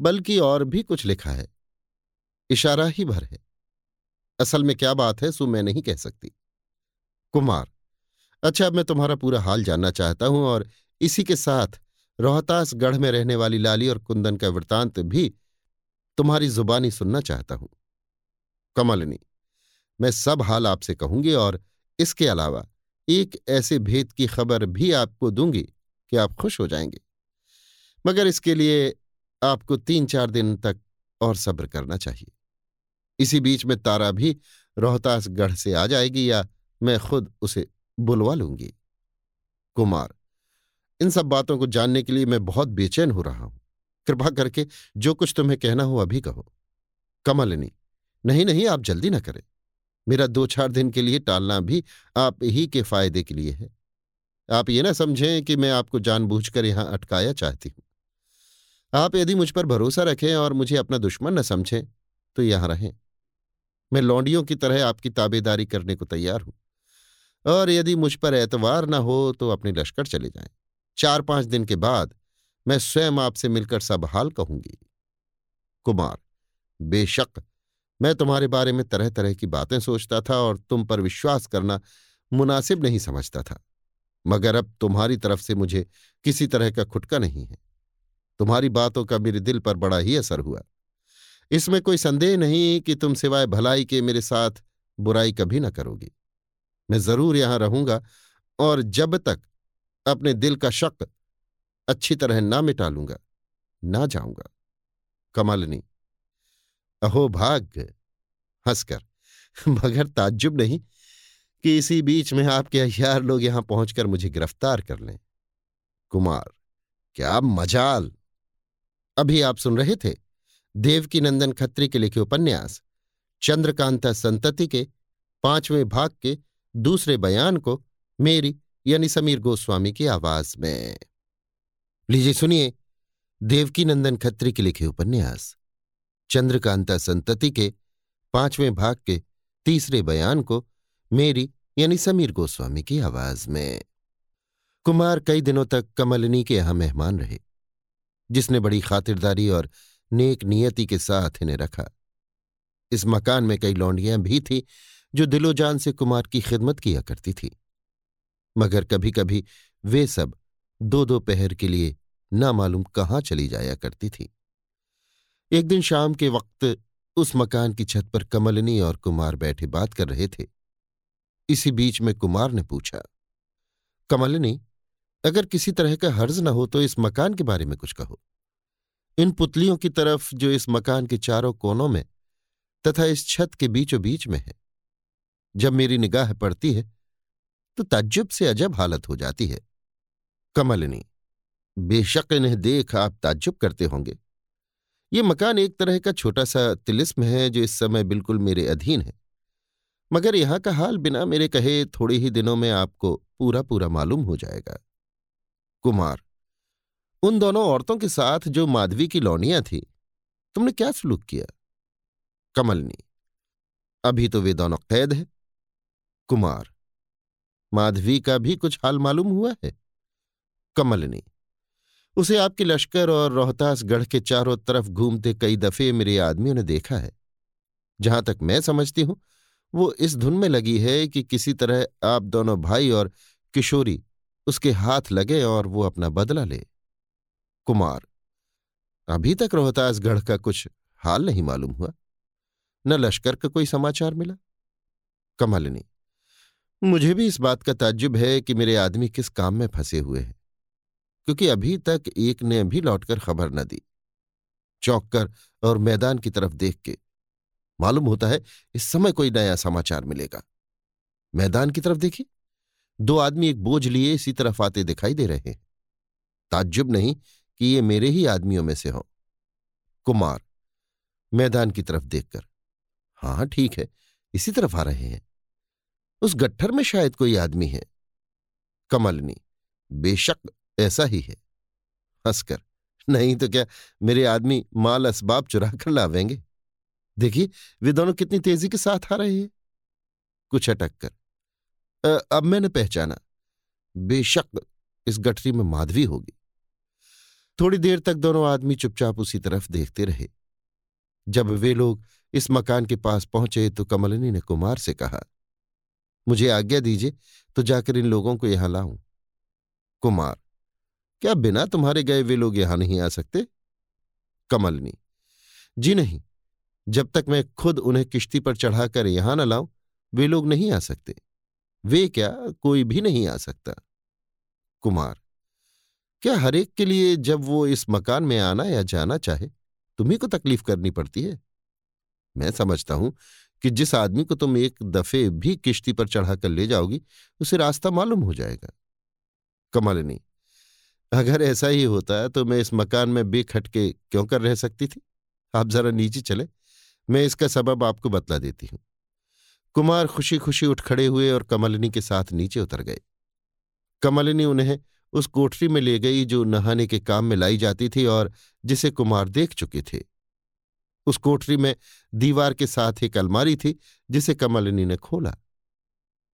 बल्कि और भी कुछ लिखा है। इशारा ही भर है। असल में क्या बात है, सो मैं नहीं कह सकती। कुमार अच्छा अब मैं तुम्हारा पूरा हाल जानना चाहता हूँ और इसी के साथ रोहतास गढ़ में रहने वाली लाली और कुंदन का वृतांत भी तुम्हारी जुबानी सुनना चाहता हूँ। कमलनी, मैं सब हाल आपसे कहूँगी और इसके अलावा एक ऐसे भेद की खबर भी आपको दूँगी कि आप खुश हो जाएँगे। मगर इसके लिए आपको तीन चार दिन तक और सब्र करना चाहिए। इसी बीच में तारा भी रोहतास गढ़ से आ जाएगी या मैं खुद उसे बुलवा लूँगी। कुमार, इन सब बातों को जानने के लिए मैं बहुत बेचैन हो रहा हूँ। कृपा करके जो कुछ तुम्हें कहना हो अभी कहो। कमलनी, नहीं नहीं, आप जल्दी ना करें। मेरा दो चार दिन के लिए टालना भी आप ही के फ़ायदे के लिए है। आप ये ना समझें कि मैं आपको जानबूझकर यहाँ अटकाया चाहती हूँ। आप यदि मुझ पर भरोसा रखें और मुझे अपना दुश्मन न समझें तो यहाँ रहें। मैं लौंडियों की तरह आपकी ताबेदारी करने को तैयार हूँ। और यदि मुझ पर एतवार न हो तो अपने लश्कर चले जाएँ। चार पाँच दिन के बाद मैं स्वयं आपसे मिलकर सब हाल कहूँगी। कुमार, बेशक, मैं तुम्हारे बारे में तरह तरह की बातें सोचता था और तुम पर विश्वास करना मुनासिब नहीं समझता था। मगर अब तुम्हारी तरफ़ से मुझे किसी तरह का खुटका नहीं है। तुम्हारी बातों का मेरे दिल पर बड़ा ही असर हुआ। इसमें कोई संदेह नहीं कि तुम सिवाय भलाई के मेरे साथ बुराई कभी न करोगी। मैं ज़रूर यहाँ रहूँगा और जब तक अपने दिल का शक अच्छी तरह ना मिटा लूँगा ना जाऊँगा। कमलनी, अहो भाग हंसकर, मगर ताज्जुब नहीं कि इसी बीच में आपके अहियार लोग यहाँ पहुंचकर मुझे गिरफ़्तार कर लें। कुमार, क्या मजाल। अभी आप सुन रहे थे? देवकी नंदन खत्री के लिखे उपन्यास, चंद्रकांता संतति के, पाँचवें भाग के, दूसरे बयान को, मेरी यानी समीर गोस्वामी की आवाज़ में। लीजिए सुनिए देवकी नंदन खत्री के लिखे उपन्यास, चंद्रकांता संतति के, पाँचवें भाग के, तीसरे बयान को, मेरी यानी समीर गोस्वामी की आवाज़ में। कुमार कई दिनों तक कमलनी के यहाँ मेहमान रहे, जिसने बड़ी खातिरदारी और नेक नियति के साथ इन्हें रखा। इस मकान में कई लौंडियाँ भी थीं, जो दिलोजान से कुमार की खिदमत किया करती थी। मगर कभी कभी वे सब दो दो पहर के लिए ना मालूम कहाँ चली जाया करती थी। एक दिन शाम के वक्त उस मकान की छत पर कमलनी और कुमार बैठे बात कर रहे थे। इसी बीच में कुमार ने पूछा, कमलनी, अगर किसी तरह का हर्ज न हो तो इस मकान के बारे में कुछ कहो। इन पुतलियों की तरफ़ जो इस मकान के चारों कोनों में तथा इस छत के बीचों बीच में है। जब मेरी निगाह पड़ती है तो ताज्जुब से अजब हालत हो जाती है। कमलनी, बेशक इन्हें देख आप ताज्जुब करते होंगे। ये मकान एक तरह का छोटा सा तिलिस्म है जो इस समय बिल्कुल मेरे अधीन है। मगर यहाँ का हाल बिना मेरे कहे थोड़े ही दिनों में आपको पूरा पूरा मालूम हो जाएगा। कुमार उन दोनों औरतों के साथ जो माधवी की लौनियाँ थी, तुमने क्या सलूक किया? कमलनी, अभी तो वे दोनों कैद है। कुमार, माधवी का भी कुछ हाल मालूम हुआ है? कमलनी, उसे आपके लश्कर और रोहतासगढ़ के चारों तरफ़ घूमते कई दफे मेरे आदमियों ने देखा है। जहाँ तक मैं समझती हूँ, वो इस धुन में लगी है कि किसी तरह आप दोनों भाई और किशोरी उसके हाथ लगे और वो अपना बदला ले। कुमार। अभी तक रोहतासगढ़ का कुछ हाल नहीं मालूम हुआ। न लश्कर का कोई समाचार मिला। कमलनी, मुझे भी इस बात का ताज्जुब है कि मेरे आदमी किस काम में फंसे हुए हैं, क्योंकि अभी तक एक ने भी लौटकर खबर न दी। चौंक कर और मैदान की तरफ़ देख के मालूम होता है इस समय कोई नया समाचार मिलेगा। मैदान की तरफ़ देखिए, दो आदमी एक बोझ लिए इसी तरफ़ आते दिखाई दे रहे हैं। ताज्जुब नहीं कि ये मेरे ही आदमियों में से हो। कुमार, मैदान की तरफ़ देखकर हाँ ठीक है, इसी तरफ़ आ रहे हैं। उस गट्ठर में शायद कोई आदमी है। कमलनी, बेशक ऐसा ही है। हंसकर, नहीं तो क्या मेरे आदमी माल असबाब चुरा कर लावेंगे? देखिए, वे दोनों कितनी तेज़ी के साथ आ रहे हैं। कुछ अटक कर अब मैंने पहचाना, बेशक इस गठरी में माधवी होगी। थोड़ी देर तक दोनों आदमी चुपचाप उसी तरफ़ देखते रहे। जब वे लोग इस मकान के पास पहुँचे तो कमलिनी ने कुमार से कहा, मुझे आज्ञा दीजिए तो जाकर इन लोगों को यहाँ लाऊं। कुमार, क्या बिना तुम्हारे गए वे लोग यहाँ नहीं आ सकते? कमलनी, जी नहीं। जब तक मैं खुद उन्हें किश्ती पर चढ़ाकर यहाँ न लाऊं, वे लोग नहीं आ सकते। वे क्या कोई भी नहीं आ सकता? कुमार क्या हरेक के लिए जब वो इस मकान में आना या जाना चाहे, तुम्ही को तकलीफ़ करनी पड़ती है? मैं समझता हूँ कि जिस आदमी को तुम एक दफे भी किश्ती पर चढ़ाकर ले जाओगी, उसे रास्ता मालूम हो जाएगा। कमलनी अगर ऐसा ही होता है तो मैं इस मकान में बेखटके क्यों कर रह सकती थी? आप जरा नीचे चले, मैं इसका सबब आपको बतला देती हूँ। कुमार खुशी खुशी उठ खड़े हुए और कमलिनी के साथ नीचे उतर गए। कमलिनी उन्हें उस कोठरी में ले गई जो नहाने के काम में लाई जाती थी और जिसे कुमार देख चुके थे। उस कोठरी में दीवार के साथ एक अलमारी थी, जिसे कमलिनी ने खोला।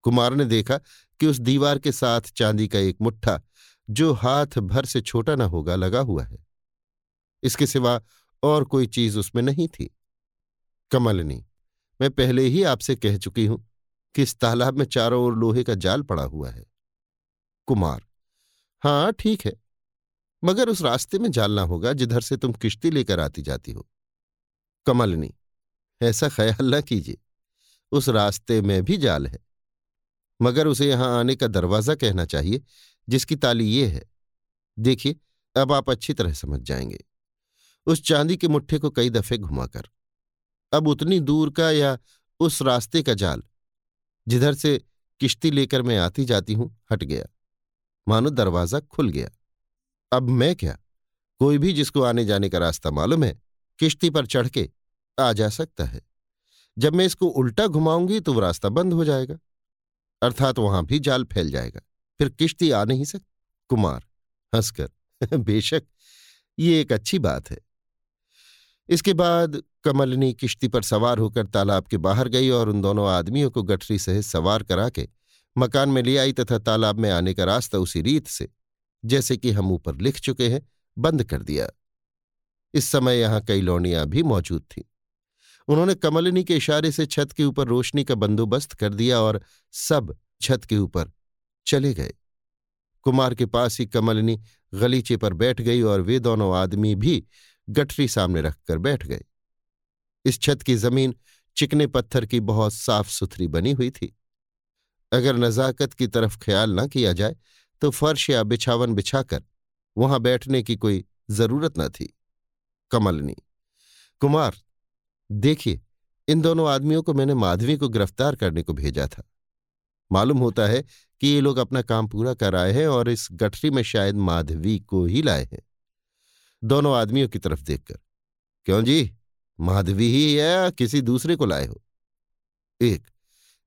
कुमार ने देखा कि उस दीवार के साथ चांदी का एक मुट्ठा, जो हाथ भर से छोटा न होगा, लगा हुआ है। इसके सिवा और कोई चीज़ उसमें नहीं थी। कमलनी, मैं पहले ही आपसे कह चुकी हूँ कि इस तालाब में चारों ओर लोहे का जाल पड़ा हुआ है। कुमार हाँ ठीक है। मगर उस रास्ते में जालना होगा जिधर से तुम किश्ती लेकर आती जाती हो। कमलनी, ऐसा ख्याल न कीजिए। उस रास्ते में भी जाल है। मगर उसे यहाँ आने का दरवाज़ा कहना चाहिए, जिसकी ताली ये है। देखिए, अब आप अच्छी तरह समझ जाएँगे। उस चांदी के मुट्ठे को कई दफे घुमाकर। अब उतनी दूर का या उस रास्ते का जाल, जिधर से किश्ती लेकर मैं आती जाती हूँ, हट गया। मानो दरवाज़ा खुल गया। अब मैं क्या? कोई भी जिसको आने जाने का रास्ता मालूम है, किश्ती पर चढ़ के आ जा सकता है। जब मैं इसको उल्टा घुमाऊँगी तो वो रास्ता बंद हो जाएगा। अर्थात वहाँ भी जाल फैल जाएगा। फिर किश्ती आ नहीं सकती कुमार, हंसकर, बेशक, ये एक अच्छी बात है। इसके बाद कमलनी किश्ती पर सवार होकर तालाब के बाहर गई और उन दोनों आदमियों को गठरी सहित सवार करा के मकान में ले आई तथा तालाब में आने का रास्ता उसी रीत से, जैसे कि हम ऊपर लिख चुके हैं, बंद कर दिया। इस समय यहाँ कई लौनियाँ भी मौजूद थीं। उन्होंने कमलिनी के इशारे से छत के ऊपर रोशनी का बंदोबस्त कर दिया और सब छत के ऊपर चले गए। कुमार के पास ही कमलिनी गलीचे पर बैठ गई और वे दोनों आदमी भी गठरी सामने रखकर बैठ गए। इस छत की ज़मीन चिकने पत्थर की बहुत साफ़ सुथरी बनी हुई थी। अगर नजाकत की तरफ़ ख्याल न किया जाए तो फर्श या बिछावन बिछाकर वहाँ बैठने की कोई ज़रूरत न थी। कमलनी, कुमार, देखिए, इन दोनों आदमियों को मैंने माधवी को गिरफ़्तार करने को भेजा था। मालूम होता है कि ये लोग अपना काम पूरा कर आए हैं और इस गठरी में शायद माधवी को ही लाए हैं। दोनों आदमियों की तरफ़ देखकर, क्यों जी, माधवी ही या किसी दूसरे को लाए हो? एक,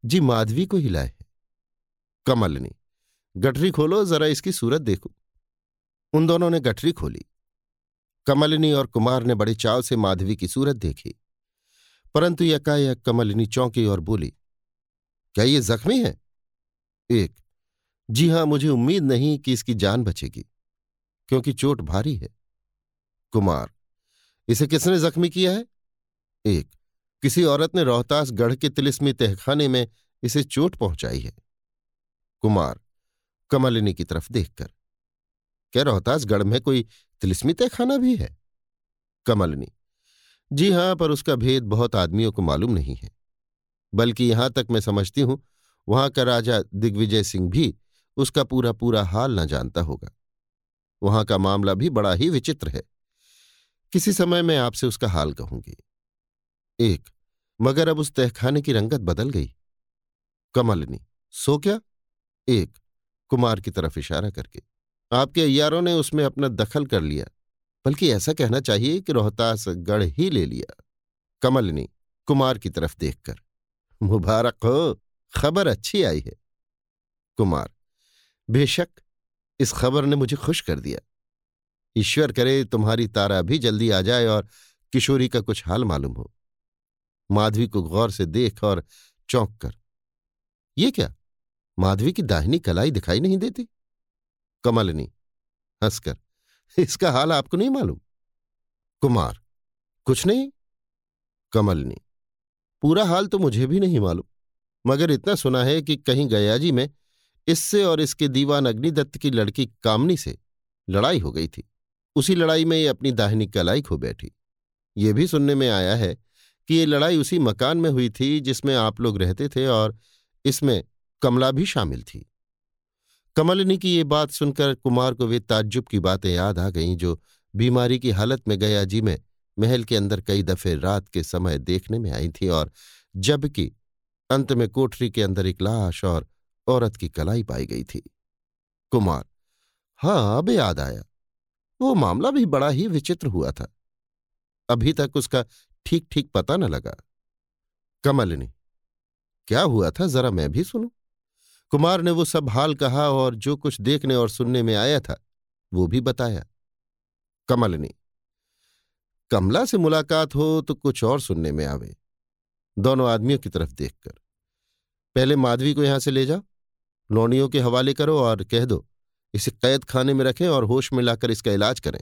जी, माधवी को ही लाए कमलनी गठरी खोलो, जरा इसकी सूरत देखो। उन दोनों ने गठरी खोली। कमलिनी और कुमार ने बड़े चाव से माधवी की सूरत देखी। परंतु यकायक कमलिनी चौंकी और बोली, क्या ये जख्मी है? एक, जी हाँ, मुझे उम्मीद नहीं कि इसकी जान बचेगी, क्योंकि चोट भारी है। कुमार, इसे किसने जख्मी किया है? एक, किसी औरत ने रोहतास गढ़ के तिलिस्मी तहखाने में इसे चोट पहुंचाई है। कुमार कमलिनी की तरफ़ देखकर। क्या रोहतास गढ़ में कोई तिलिस्मी तहखाना भी है? कमलिनी जी हाँ, पर उसका भेद बहुत आदमियों को मालूम नहीं है। बल्कि यहाँ तक मैं समझती हूँ, वहाँ का राजा दिग्विजय सिंह भी उसका पूरा पूरा हाल न जानता होगा। वहाँ का मामला भी बड़ा ही विचित्र है। किसी समय मैं आपसे उसका हाल कहूँगी। एक, मगर अब उस तहखाने की रंगत बदल गई। कमलनी सो क्या? एक, कुमार की तरफ़ इशारा करके। आपके अयारों ने उसमें अपना दखल कर लिया, बल्कि ऐसा कहना चाहिए कि रोहतास गढ़ ही ले लिया। कमलनी कुमार की तरफ़ देखकर, मुबारक हो, खबर अच्छी आई है। कुमार, बेशक, इस खबर ने मुझे खुश कर दिया। ईश्वर करे तुम्हारी तारा भी जल्दी आ जाए और किशोरी का कुछ हाल मालूम हो। माधवी को गौर से देख और चौंक कर, ये क्या? माधवी की दाहिनी कलाई दिखाई नहीं देती। कमलनी, हंसकर, इसका हाल आपको नहीं मालूम? कुमार, कुछ नहीं? कमलनी, पूरा हाल तो मुझे भी नहीं मालूम, मगर इतना सुना है कि कहीं गयाजी में इससे और इसके दीवान अग्निदत्त की लड़की कामनी से लड़ाई हो गई थी। उसी लड़ाई में ये अपनी दाहिनी कलाई खो बैठी। ये भी सुनने में आया है कि ये लड़ाई उसी मकान में हुई थी जिसमें आप लोग रहते थे और इसमें कमला भी शामिल थी। कमलनी की ये बात सुनकर कुमार को वे ताज्जुब की बातें याद आ गईं जो बीमारी की हालत में गया जी में महल के अंदर कई दफे रात के समय देखने में आई थी और जबकि अंत में कोठरी के अंदर एक लाश और औरत की कलाई पाई गई थी। कुमार हाँ अब याद आया। वो मामला भी बड़ा ही विचित्र हुआ था। अभी तक उसका ठीक ठीक पता न लगा। कमलनी, क्या हुआ था? जरा मैं भी सुनूं? कुमार ने वो सब हाल कहा और जो कुछ देखने और सुनने में आया था, वो भी बताया। कमलनी, कमला से मुलाकात हो तो कुछ और सुनने में आवे। दोनों आदमियों की तरफ़ देखकर, पहले माधवी को यहाँ से ले जाओ लौनियों के हवाले करो और कह दो, इसे कैद खाने में रखें और होश में लाकर इसका इलाज करें।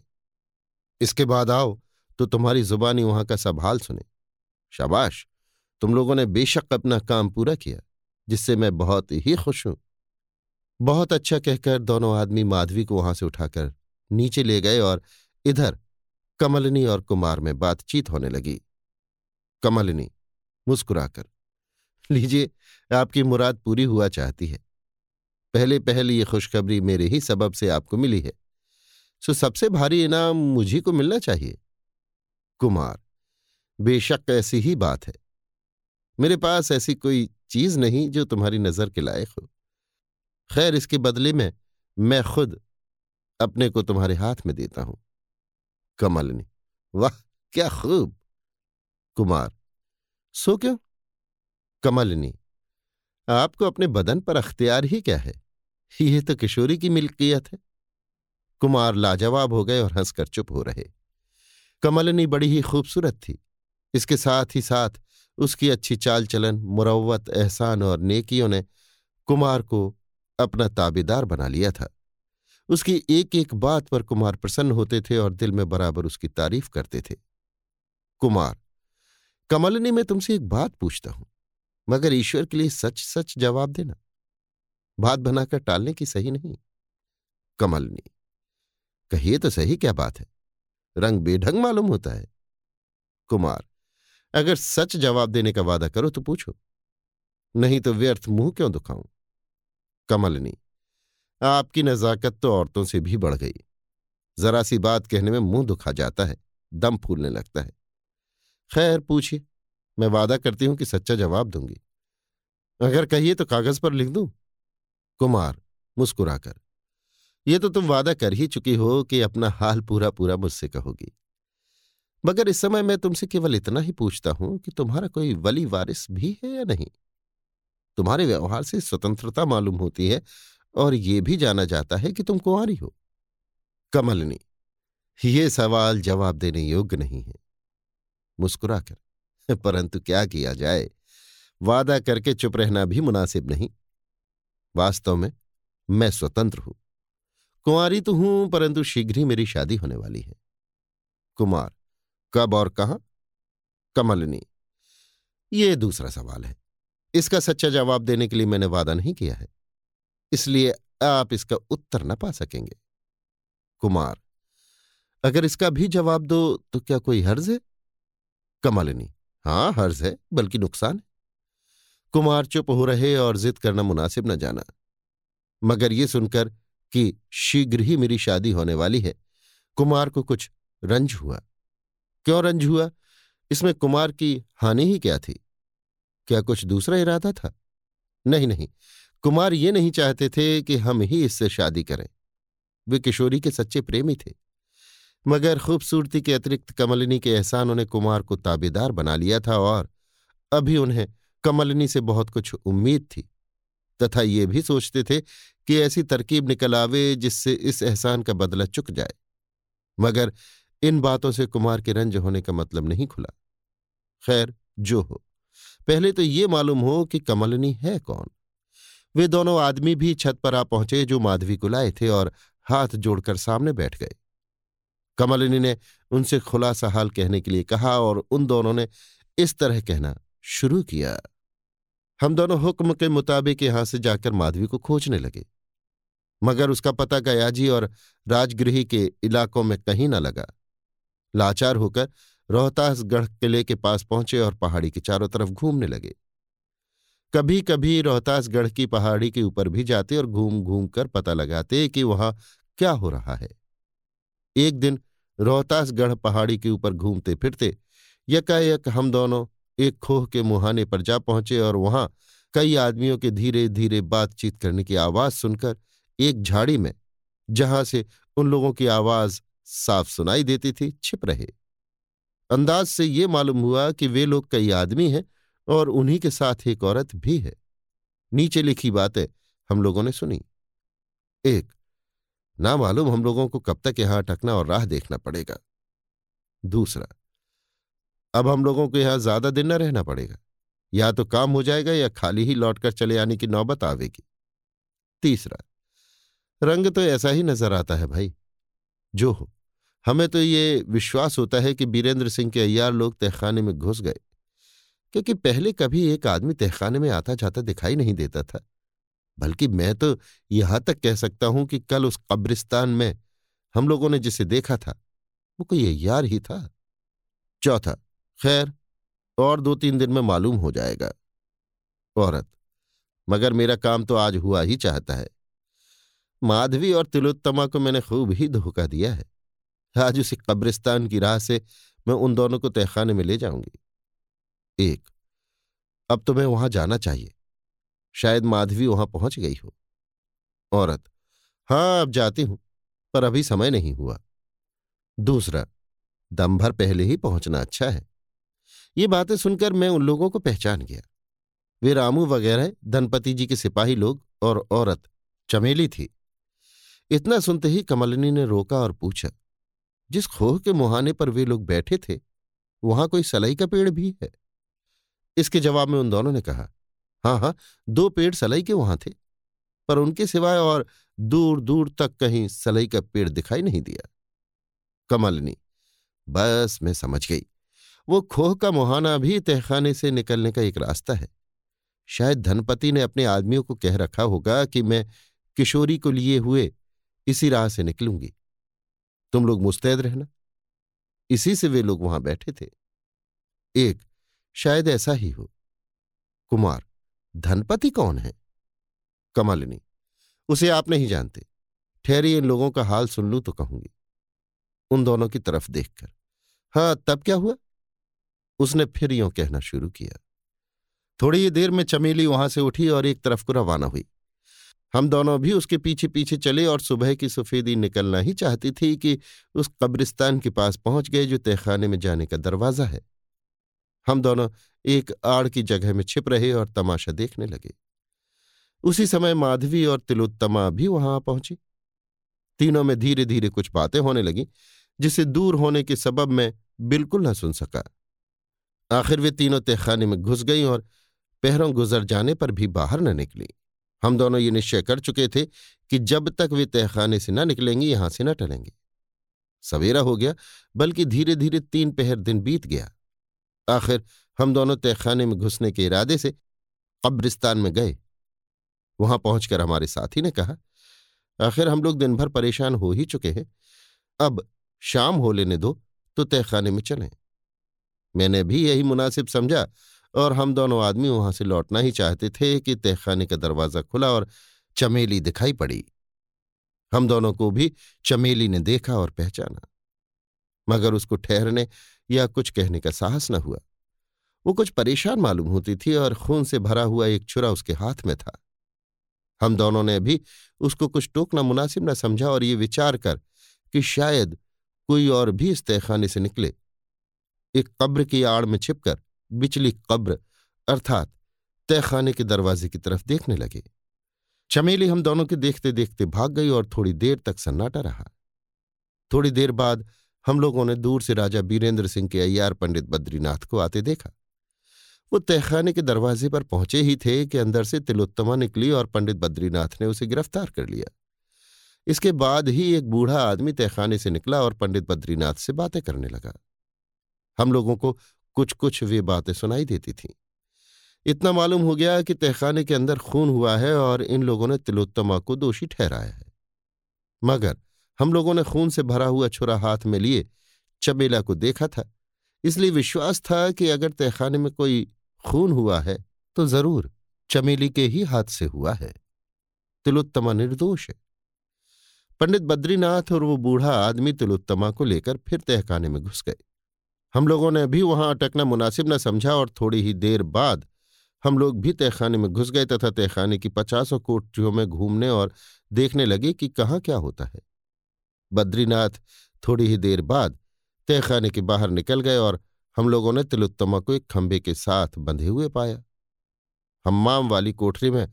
इसके बाद आओ तो तुम्हारी जुबानी वहाँ का सब हाल सुने। शाबाश, तुम लोगों ने बेशक अपना काम पूरा किया। जिससे मैं बहुत ही खुश हूँ। बहुत अच्छा कहकर दोनों आदमी माधवी को वहाँ से उठाकर नीचे ले गए और इधर कमलनी और कुमार में बातचीत होने लगी। कमलनी, मुस्कुराकर, लीजिए, आपकी मुराद पूरी हुआ चाहती है। पहले पहले ये खुशखबरी मेरे ही सबब से आपको मिली है। सो सबसे भारी इनाम मुझी को मिलना चाहिए। कुमार, बेशक ऐसी ही बात है। मेरे पास ऐसी कोई चीज़ नहीं जो तुम्हारी नज़र के लायक हो। खैर, इसके बदले में मैं खुद अपने को तुम्हारे हाथ में देता हूँ। कमलनी वाह, क्या खूब। कुमार, सो क्यों? कमलनी, आपको अपने बदन पर अख्तियार ही क्या है? ये तो किशोरी की मिल्कियत है। कुमार लाजवाब हो गए और हंसकर चुप हो रहे। कमलनी बड़ी ही खूबसूरत थी। इसके साथ ही साथ उसकी अच्छी चाल चलन, मुरवत, एहसान और नेकियों ने कुमार को अपना ताबेदार बना लिया था। उसकी एक एक बात पर कुमार प्रसन्न होते थे और दिल में बराबर उसकी तारीफ़ करते थे। कुमार, कमलनी मैं तुमसे एक बात पूछता हूँ, मगर ईश्वर के लिए सच सच जवाब देना। बात बनाकर टालने की सही नहीं। कमलनी, कहिए तो सही क्या बात है? रंग बेढंग मालूम होता है। कुमार अगर सच जवाब देने का वादा करो तो पूछो। नहीं तो व्यर्थ मुँह क्यों दुखाऊं? कमलनी आपकी नजाकत तो औरतों से भी बढ़ गई। जरा सी बात कहने में मुँह दुखा जाता है, दम फूलने लगता है। खैर, पूछिए, मैं वादा करती हूँ कि सच्चा जवाब दूँगी। अगर कहिए तो कागज़ पर लिख दूँ? कुमार, मुस्कुराकर, ये तो तुम वादा कर ही चुकी हो कि अपना हाल पूरा पूरा मुझसे कहोगी। मगर इस समय मैं तुमसे केवल इतना ही पूछता हूँ कि तुम्हारा कोई वली वारिस भी है या नहीं? तुम्हारे व्यवहार से स्वतंत्रता मालूम होती है और ये भी जाना जाता है कि तुम कुंवारी हो। कमलनी, ये सवाल जवाब देने योग्य नहीं है। मुस्कुराकर, परंतु क्या किया जाए? वादा करके चुप रहना भी मुनासिब नहीं। वास्तव में मैं स्वतंत्र हूँ। कुंवारी तो हूँ, परंतु शीघ्र ही मेरी शादी होने वाली है। कुमार कब और कहाँ? कमलनी। ये दूसरा सवाल है। इसका सच्चा जवाब देने के लिए मैंने वादा नहीं किया है। इसलिए आप इसका उत्तर न पा सकेंगे। कुमार, अगर इसका भी जवाब दो तो क्या कोई हर्ज है? कमलनी, हाँ, हर्ज है, बल्कि नुकसान है। कुमार चुप हो रहे और जिद करना मुनासिब न जाना। मगर ये सुनकर कि शीघ्र ही मेरी शादी होने वाली है, कुमार को कुछ रंज हुआ। क्यों रंज हुआ? इसमें कुमार की हानि ही क्या थी? क्या कुछ दूसरा इरादा था? नहीं नहीं। कुमार ये नहीं चाहते थे कि हम ही इससे शादी करें। वे किशोरी के सच्चे प्रेमी थे। मगर खूबसूरती के अतिरिक्त कमलिनी के एहसानों ने कुमार को ताबेदार बना लिया था और अभी उन्हें कमलिनी से बहुत कुछ उम्मीद थी। तथा ये भी सोचते थे कि ऐसी तरकीब निकल आवे जिससे इस एहसान का बदला चुक जाए। मगर इन बातों से कुमार के रंज होने का मतलब नहीं खुला। खैर, जो हो। पहले तो ये मालूम हो कि कमलनी है कौन। वे दोनों आदमी भी छत पर आ पहुँचे जो माधवी को लाए थे और हाथ जोड़कर सामने बैठ गए। कमलिनी ने उनसे खुलासा हाल कहने के लिए कहा और उन दोनों ने इस तरह कहना शुरू किया। हम दोनों हुक्म के मुताबिक यहाँ से जाकर माधवी को खोजने लगे। मगर उसका पता गयाजी और राजगृही के इलाकों में कहीं न लगा। लाचार होकर रोहतासगढ़ किले के पास पहुँचे और पहाड़ी के चारों तरफ़ घूमने लगे। कभी कभी रोहतासगढ़ की पहाड़ी के ऊपर भी जाते और घूम घूम कर पता लगाते कि वहाँ क्या हो रहा है। एक दिन रोहतासगढ़ पहाड़ी के ऊपर घूमते फिरते यकायक हम दोनों एक खोह के मुहाने पर जा पहुँचे और वहाँ कई आदमियों के धीरे धीरे बातचीत करने की आवाज़ सुनकर एक झाड़ी में, जहाँ से उन लोगों की आवाज़ साफ़ सुनाई देती थी, छिप रहे। अंदाज से ये मालूम हुआ कि वे लोग कई आदमी हैं और उन्हीं के साथ एक औरत भी है। नीचे लिखी बातें हम लोगों ने सुनी। एक, ना मालूम हम लोगों को कब तक यहाँ अटकना और राह देखना पड़ेगा। दूसरा, अब हम लोगों को यहाँ ज़्यादा दिन न रहना पड़ेगा। या तो काम हो जाएगा या खाली ही लौटकर चले आने की नौबत आवेगी। तीसरा, रंग तो ऐसा ही नज़र आता है भाई, जो हो। हमें तो ये विश्वास होता है कि बीरेंद्र सिंह के अय्यार लोग तहखाने में घुस गए, क्योंकि पहले कभी एक आदमी तहखाने में आता जाता दिखाई नहीं देता था। बल्कि मैं तो यहाँ तक कह सकता हूँ कि कल उस कब्रिस्तान में हम लोगों ने जिसे देखा था, वो कोई अय्यार ही था। चौथा, खैर, और दो तीन दिन में मालूम हो जाएगा। औरत, मगर मेरा काम तो आज हुआ ही चाहता है। माधवी और तिलोत्तमा को मैंने खूब ही धोखा दिया है। आज उसी कब्रिस्तान की राह से मैं उन दोनों को तहखाने में ले जाऊँगी। एक, अब तुम्हें वहाँ जाना चाहिए। शायद माधवी वहाँ पहुँच गई हो। औरत, हाँ, अब जाती हूँ, पर अभी समय नहीं हुआ। दूसरा, दम भर पहले ही पहुँचना अच्छा है। ये बातें सुनकर मैं उन लोगों को पहचान गया। वे रामू वगैरह, धनपति जी के सिपाही लोग और औरत, चमेली थी। इतना सुनते ही कमलिनी ने रोका और पूछा जिस खोह के मुहाने पर वे लोग बैठे थे, वहाँ कोई सलाई का पेड़ भी है? इसके जवाब में उन दोनों ने कहा हाँ हाँ दो पेड़ सलाई के वहाँ थे, पर उनके सिवाय और दूर दूर तक कहीं सलाई का पेड़ दिखाई नहीं दिया। कमलनी, बस मैं समझ गई। वो खोह का मुहाना भी तहखाने से निकलने का एक रास्ता है। शायद धनपति ने अपने आदमियों को कह रखा होगा कि मैं किशोरी को लिए हुए इसी राह से निकलूँगी। तुम लोग मुस्तैद रहना। इसी से वे लोग वहाँ बैठे थे। एक, शायद ऐसा ही हो। कुमार, धनपति कौन है? कमालिनी, उसे आप नहीं जानते। ठहरी इन लोगों का हाल सुन लू तो कहूँगी। उन दोनों की तरफ़ देखकर। हाँ तब क्या हुआ? उसने फिर यों कहना शुरू किया। थोड़ी ही देर में चमेली वहाँ से उठी और एक तरफ़ को रवाना हुई। हम दोनों भी उसके पीछे पीछे चले और सुबह की सफेदी निकलना ही चाहती थी कि उस कब्रिस्तान के पास पहुँच गए जो तहखाने में जाने का दरवाज़ा है। हम दोनों एक आड़ की जगह में छिप रहे और तमाशा देखने लगे। उसी समय माधवी और तिलोत्तमा भी वहाँ पहुँची। तीनों में धीरे धीरे कुछ बातें होने लगी, जिसे दूर होने के सबब मैं बिल्कुल न सुन सका। आखिर वे तीनों तहखाने में घुस गई और पहरों गुजर जाने पर भी बाहर न निकली। हम दोनों ये निश्चय कर चुके थे कि जब तक वे तहखाने से न निकलेंगे, यहाँ से न टलेंगे। सवेरा हो गया, बल्कि धीरे धीरे तीन पहर दिन बीत गया। आखिर हम दोनों तहखाने में घुसने के इरादे से कब्रिस्तान में गए। वहाँ पहुंचकर हमारे साथी ने कहा, आखिर हम लोग दिन भर परेशान हो ही चुके हैं। अब शाम हो लेने दो तो तहखाने में चलें। मैंने भी यही मुनासिब समझा और हम दोनों आदमी वहाँ से लौटना ही चाहते थे कि तहखाने का दरवाज़ा खुला और चमेली दिखाई पड़ी। हम दोनों को भी चमेली ने देखा और पहचाना। मगर उसको ठहरने या कुछ कहने का साहस न हुआ। वो कुछ परेशान मालूम होती थी और खून से भरा हुआ एक छुरा उसके हाथ में था। हम दोनों ने भी उसको कुछ टोकना मुनासिब न समझा और ये विचार कर कि शायद कोई और भी इस तहखाने से निकले। एक कब्र की आड़ में छिपकर बिचली कब्र अर्थात तहखाने के दरवाजे की तरफ़ देखने लगे। चमेली हम दोनों के देखते देखते भाग गई और थोड़ी देर तक सन्नाटा रहा। थोड़ी देर बाद हम लोगों ने दूर से राजा बीरेंद्र सिंह के अय्यार पंडित बद्रीनाथ को आते देखा। वो तहखाने के दरवाजे पर पहुँचे ही थे कि अंदर से तिलोत्तमा निकली और पंडित बद्रीनाथ ने उसे गिरफ़्तार कर लिया। इसके बाद ही एक बूढ़ा आदमी तहखाने से निकला और पंडित बद्रीनाथ से बातें करने लगा। हम लोगों को कुछ कुछ वे बातें सुनाई देती थीं। इतना मालूम हो गया कि तहखाने के अंदर खून हुआ है और इन लोगों ने तिलोत्तमा को दोषी ठहराया है। मगर हम लोगों ने खून से भरा हुआ छुरा हाथ में लिए चबेला को देखा था। इसलिए विश्वास था कि अगर तहखाने में कोई खून हुआ है तो ज़रूर चमेली के ही हाथ से हुआ है। तिलोत्तमा निर्दोष है। पंडित बद्रीनाथ और वो बूढ़ा आदमी तिलोत्तमा को लेकर फिर तहखाने में घुस गए। हम लोगों ने भी वहाँ अटकना मुनासिब न समझा और थोड़ी ही देर बाद हम लोग भी तहखाने में घुस गए तथा तहखाने की पचासों कोठरियों में घूमने और देखने लगे कि कहाँ क्या होता है। बद्रीनाथ थोड़ी ही देर बाद तहखाने के बाहर निकल गए और हम लोगों ने तिलोत्तमा को एक खंभे के साथ बंधे हुए पाया। हम्माम वाली कोठरी में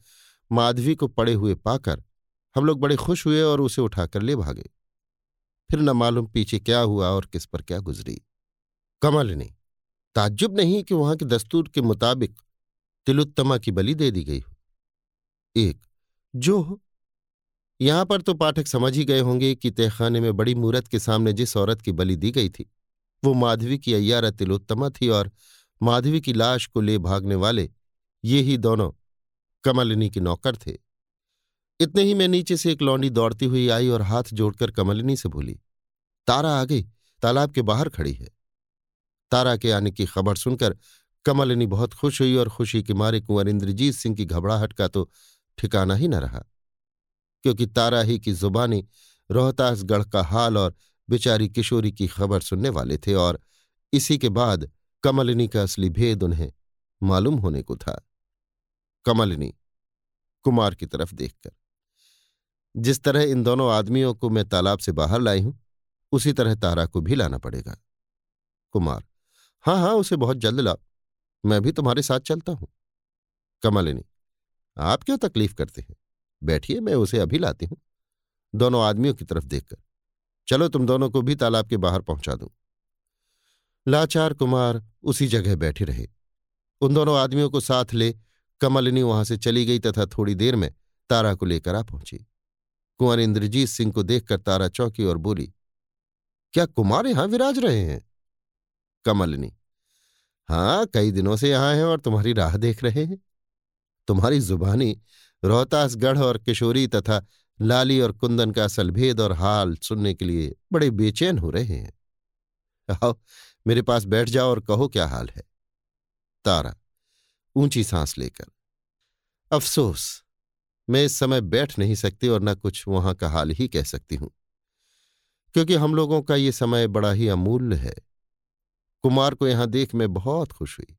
माधवी को पड़े हुए पाकर हम लोग बड़े खुश हुए और उसे उठाकर ले भागे। फिर न मालूम पीछे क्या हुआ और किस पर क्या गुजरी। कमल ने ताज्जुब नहीं कि वहाँ के दस्तूर के मुताबिक तिलोत्तमा की बलि दे दी गई हो। एक, जो हो यहाँ पर तो पाठक समझ ही गए होंगे कि तहखाने में बड़ी मूरत के सामने जिस औरत की बलि दी गई थी, वो माधवी की अय्यारा तिलोत्तमा थी और माधवी की लाश को ले भागने वाले ये ही दोनों कमलिनी के नौकर थे। इतने ही मैं नीचे से एक लौंडी दौड़ती हुई आई और हाथ जोड़कर कमलिनी से बोली, तारा आ गई तालाब के बाहर खड़ी है। तारा के आने की खबर सुनकर कमलिनी बहुत खुश हुई और खुशी के मारे कुंवर इंद्रजीत सिंह की घबराहट का तो ठिकाना ही न रहा, क्योंकि तारा ही की जुबानी रोहतासगढ़ का हाल और बेचारी किशोरी की खबर सुनने वाले थे और इसी के बाद कमलिनी का असली भेद उन्हें मालूम होने को था। कमलिनी कुमार की तरफ़ देखकर, जिस तरह इन दोनों आदमियों को मैं तालाब से बाहर लाई हूँ, उसी तरह तारा को भी लाना पड़ेगा। कुमार हाँ हाँ उसे बहुत जल्द लाओ। मैं भी तुम्हारे साथ चलता हूँ। कमलिनी, आप क्यों तकलीफ़ करते हैं? बैठिए, मैं उसे अभी लाती हूँ। दोनों आदमियों की तरफ़ देखकर। चलो, तुम दोनों को भी तालाब के बाहर पहुँचा दूँ। लाचार कुमार उसी जगह बैठे रहे। उन दोनों आदमियों को साथ ले कमलिनी वहाँ से चली गई तथा थोड़ी देर में तारा को लेकर आ पहुँची। कुंवर इंद्रजीत सिंह को देखकर तारा चौंकी और बोली, क्या कुमार यहाँ विराज रहे हैं? कमलिनी हाँ कई दिनों से यहाँ हैं और तुम्हारी राह देख रहे हैं। तुम्हारी जुबानी रोहतासगढ़ और किशोरी तथा लाली और कुंदन का असल भेद और हाल सुनने के लिए बड़े बेचैन हो रहे हैं। आओ, मेरे पास बैठ जाओ और कहो क्या हाल है। तारा, ऊँची सांस लेकर। अफसोस, मैं इस समय बैठ नहीं सकती और न कुछ वहाँ का हाल ही कह सकती हूँ। क्योंकि हम लोगों का ये समय बड़ा ही अमूल्य है। कुमार को यहाँ देख मैं बहुत खुश हुई।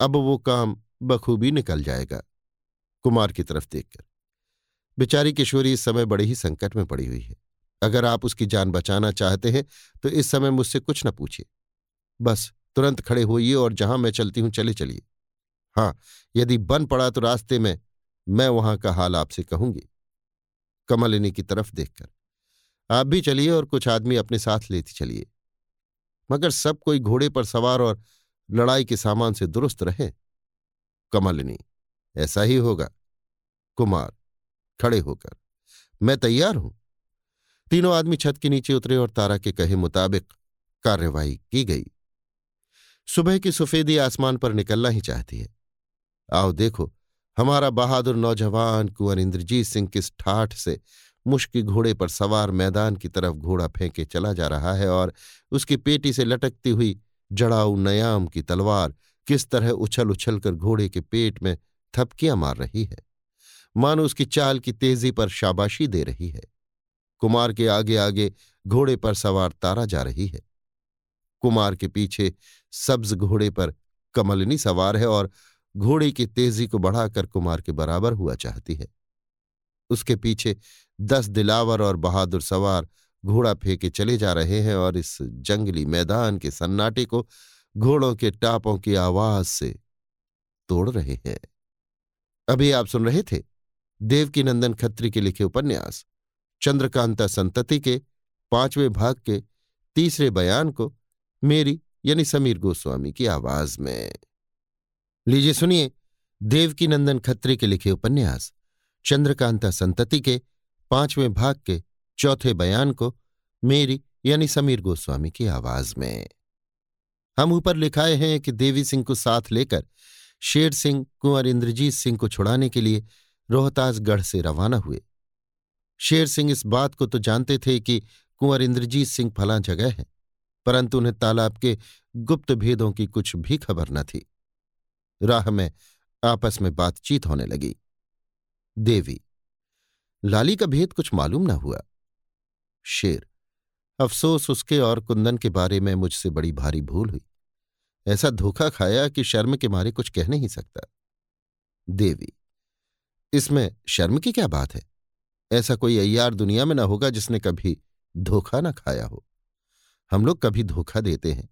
अब वो काम बखूबी निकल जाएगा, कुमार की तरफ़ देखकर। बेचारी किशोरी इस समय बड़े ही संकट में पड़ी हुई है। अगर आप उसकी जान बचाना चाहते हैं तो इस समय मुझसे कुछ न पूछिए। बस, तुरंत खड़े होइए और जहाँ मैं चलती हूँ, चले चलिए। हाँ यदि बन पड़ा तो रास्ते में मैं वहाँ का हाल आपसे कहूँगी। कमलिनी की तरफ़ देखकर। आप भी चलिए और कुछ आदमी अपने साथ लेती चलिए। मगर सब कोई घोड़े पर सवार और लड़ाई के सामान से दुरुस्त रहे। कमलिनी, ऐसा ही होगा। कुमार, खड़े होकर, मैं तैयार हूँ। तीनों आदमी छत के नीचे उतरे और तारा के कहे मुताबिक कार्यवाही की गई। सुबह की सफेदी आसमान पर निकलना ही चाहती है। आओ देखो, हमारा बहादुर नौजवान कुंवर इंद्रजीत सिंह किस ठाठ से मुश्की घोड़े पर सवार मैदान की तरफ़ घोड़ा फेंके चला जा रहा है और उसकी पेटी से लटकती हुई जड़ाऊ नयाम की तलवार किस तरह उछल उछल कर घोड़े के पेट में थपकियाँ मार रही है। मानो उसकी चाल की तेज़ी पर शाबाशी दे रही है। कुमार के आगे आगे घोड़े पर सवार तारा जा रही है। कुमार के पीछे सब्ज घोड़े पर कमलनी सवार है और घोड़े की तेज़ी को बढ़ाकर कुमार के बराबर हुआ चाहती है। उसके पीछे दस दिलावर और बहादुर सवार घोड़ा फेंके चले जा रहे हैं और इस जंगली मैदान के सन्नाटे को घोड़ों के टापों की आवाज़ से तोड़ रहे हैं। अभी आप सुन रहे थे देवकी नंदन खत्री के लिखे उपन्यास, चंद्रकांता संतति के पाँचवें भाग के तीसरे बयान को मेरी यानी समीर गोस्वामी की आवाज़ में। लीजिए सुनिए देवकी नंदन खत्री के लिखे उपन्यास, चंद्रकांता संतति के पाँचवें भाग के चौथे बयान को मेरी यानी समीर गोस्वामी की आवाज़ में। हम ऊपर लिखाए हैं कि देवी सिंह को साथ लेकर शेर सिंह, कुंवर इंद्रजीत सिंह को छुड़ाने के लिए रोहतासगढ़ से रवाना हुए। शेर सिंह इस बात को तो जानते थे कि कुंवर इंद्रजीत सिंह फला जगह है, परंतु उन्हें तालाब के गुप्त भेदों की कुछ भी खबर न थी। राह में आपस में बातचीत होने लगी। देवी लाली का भेद कुछ मालूम न हुआ। शेर, अफसोस उसके और कुंदन के बारे में मुझसे बड़ी भारी भूल हुई। ऐसा धोखा खाया कि शर्म के मारे कुछ कह नहीं सकता। देवी, इसमें शर्म की क्या बात है? ऐसा कोई अय्यार दुनिया में न होगा जिसने कभी धोखा न खाया हो। हम लोग कभी धोखा देते हैं,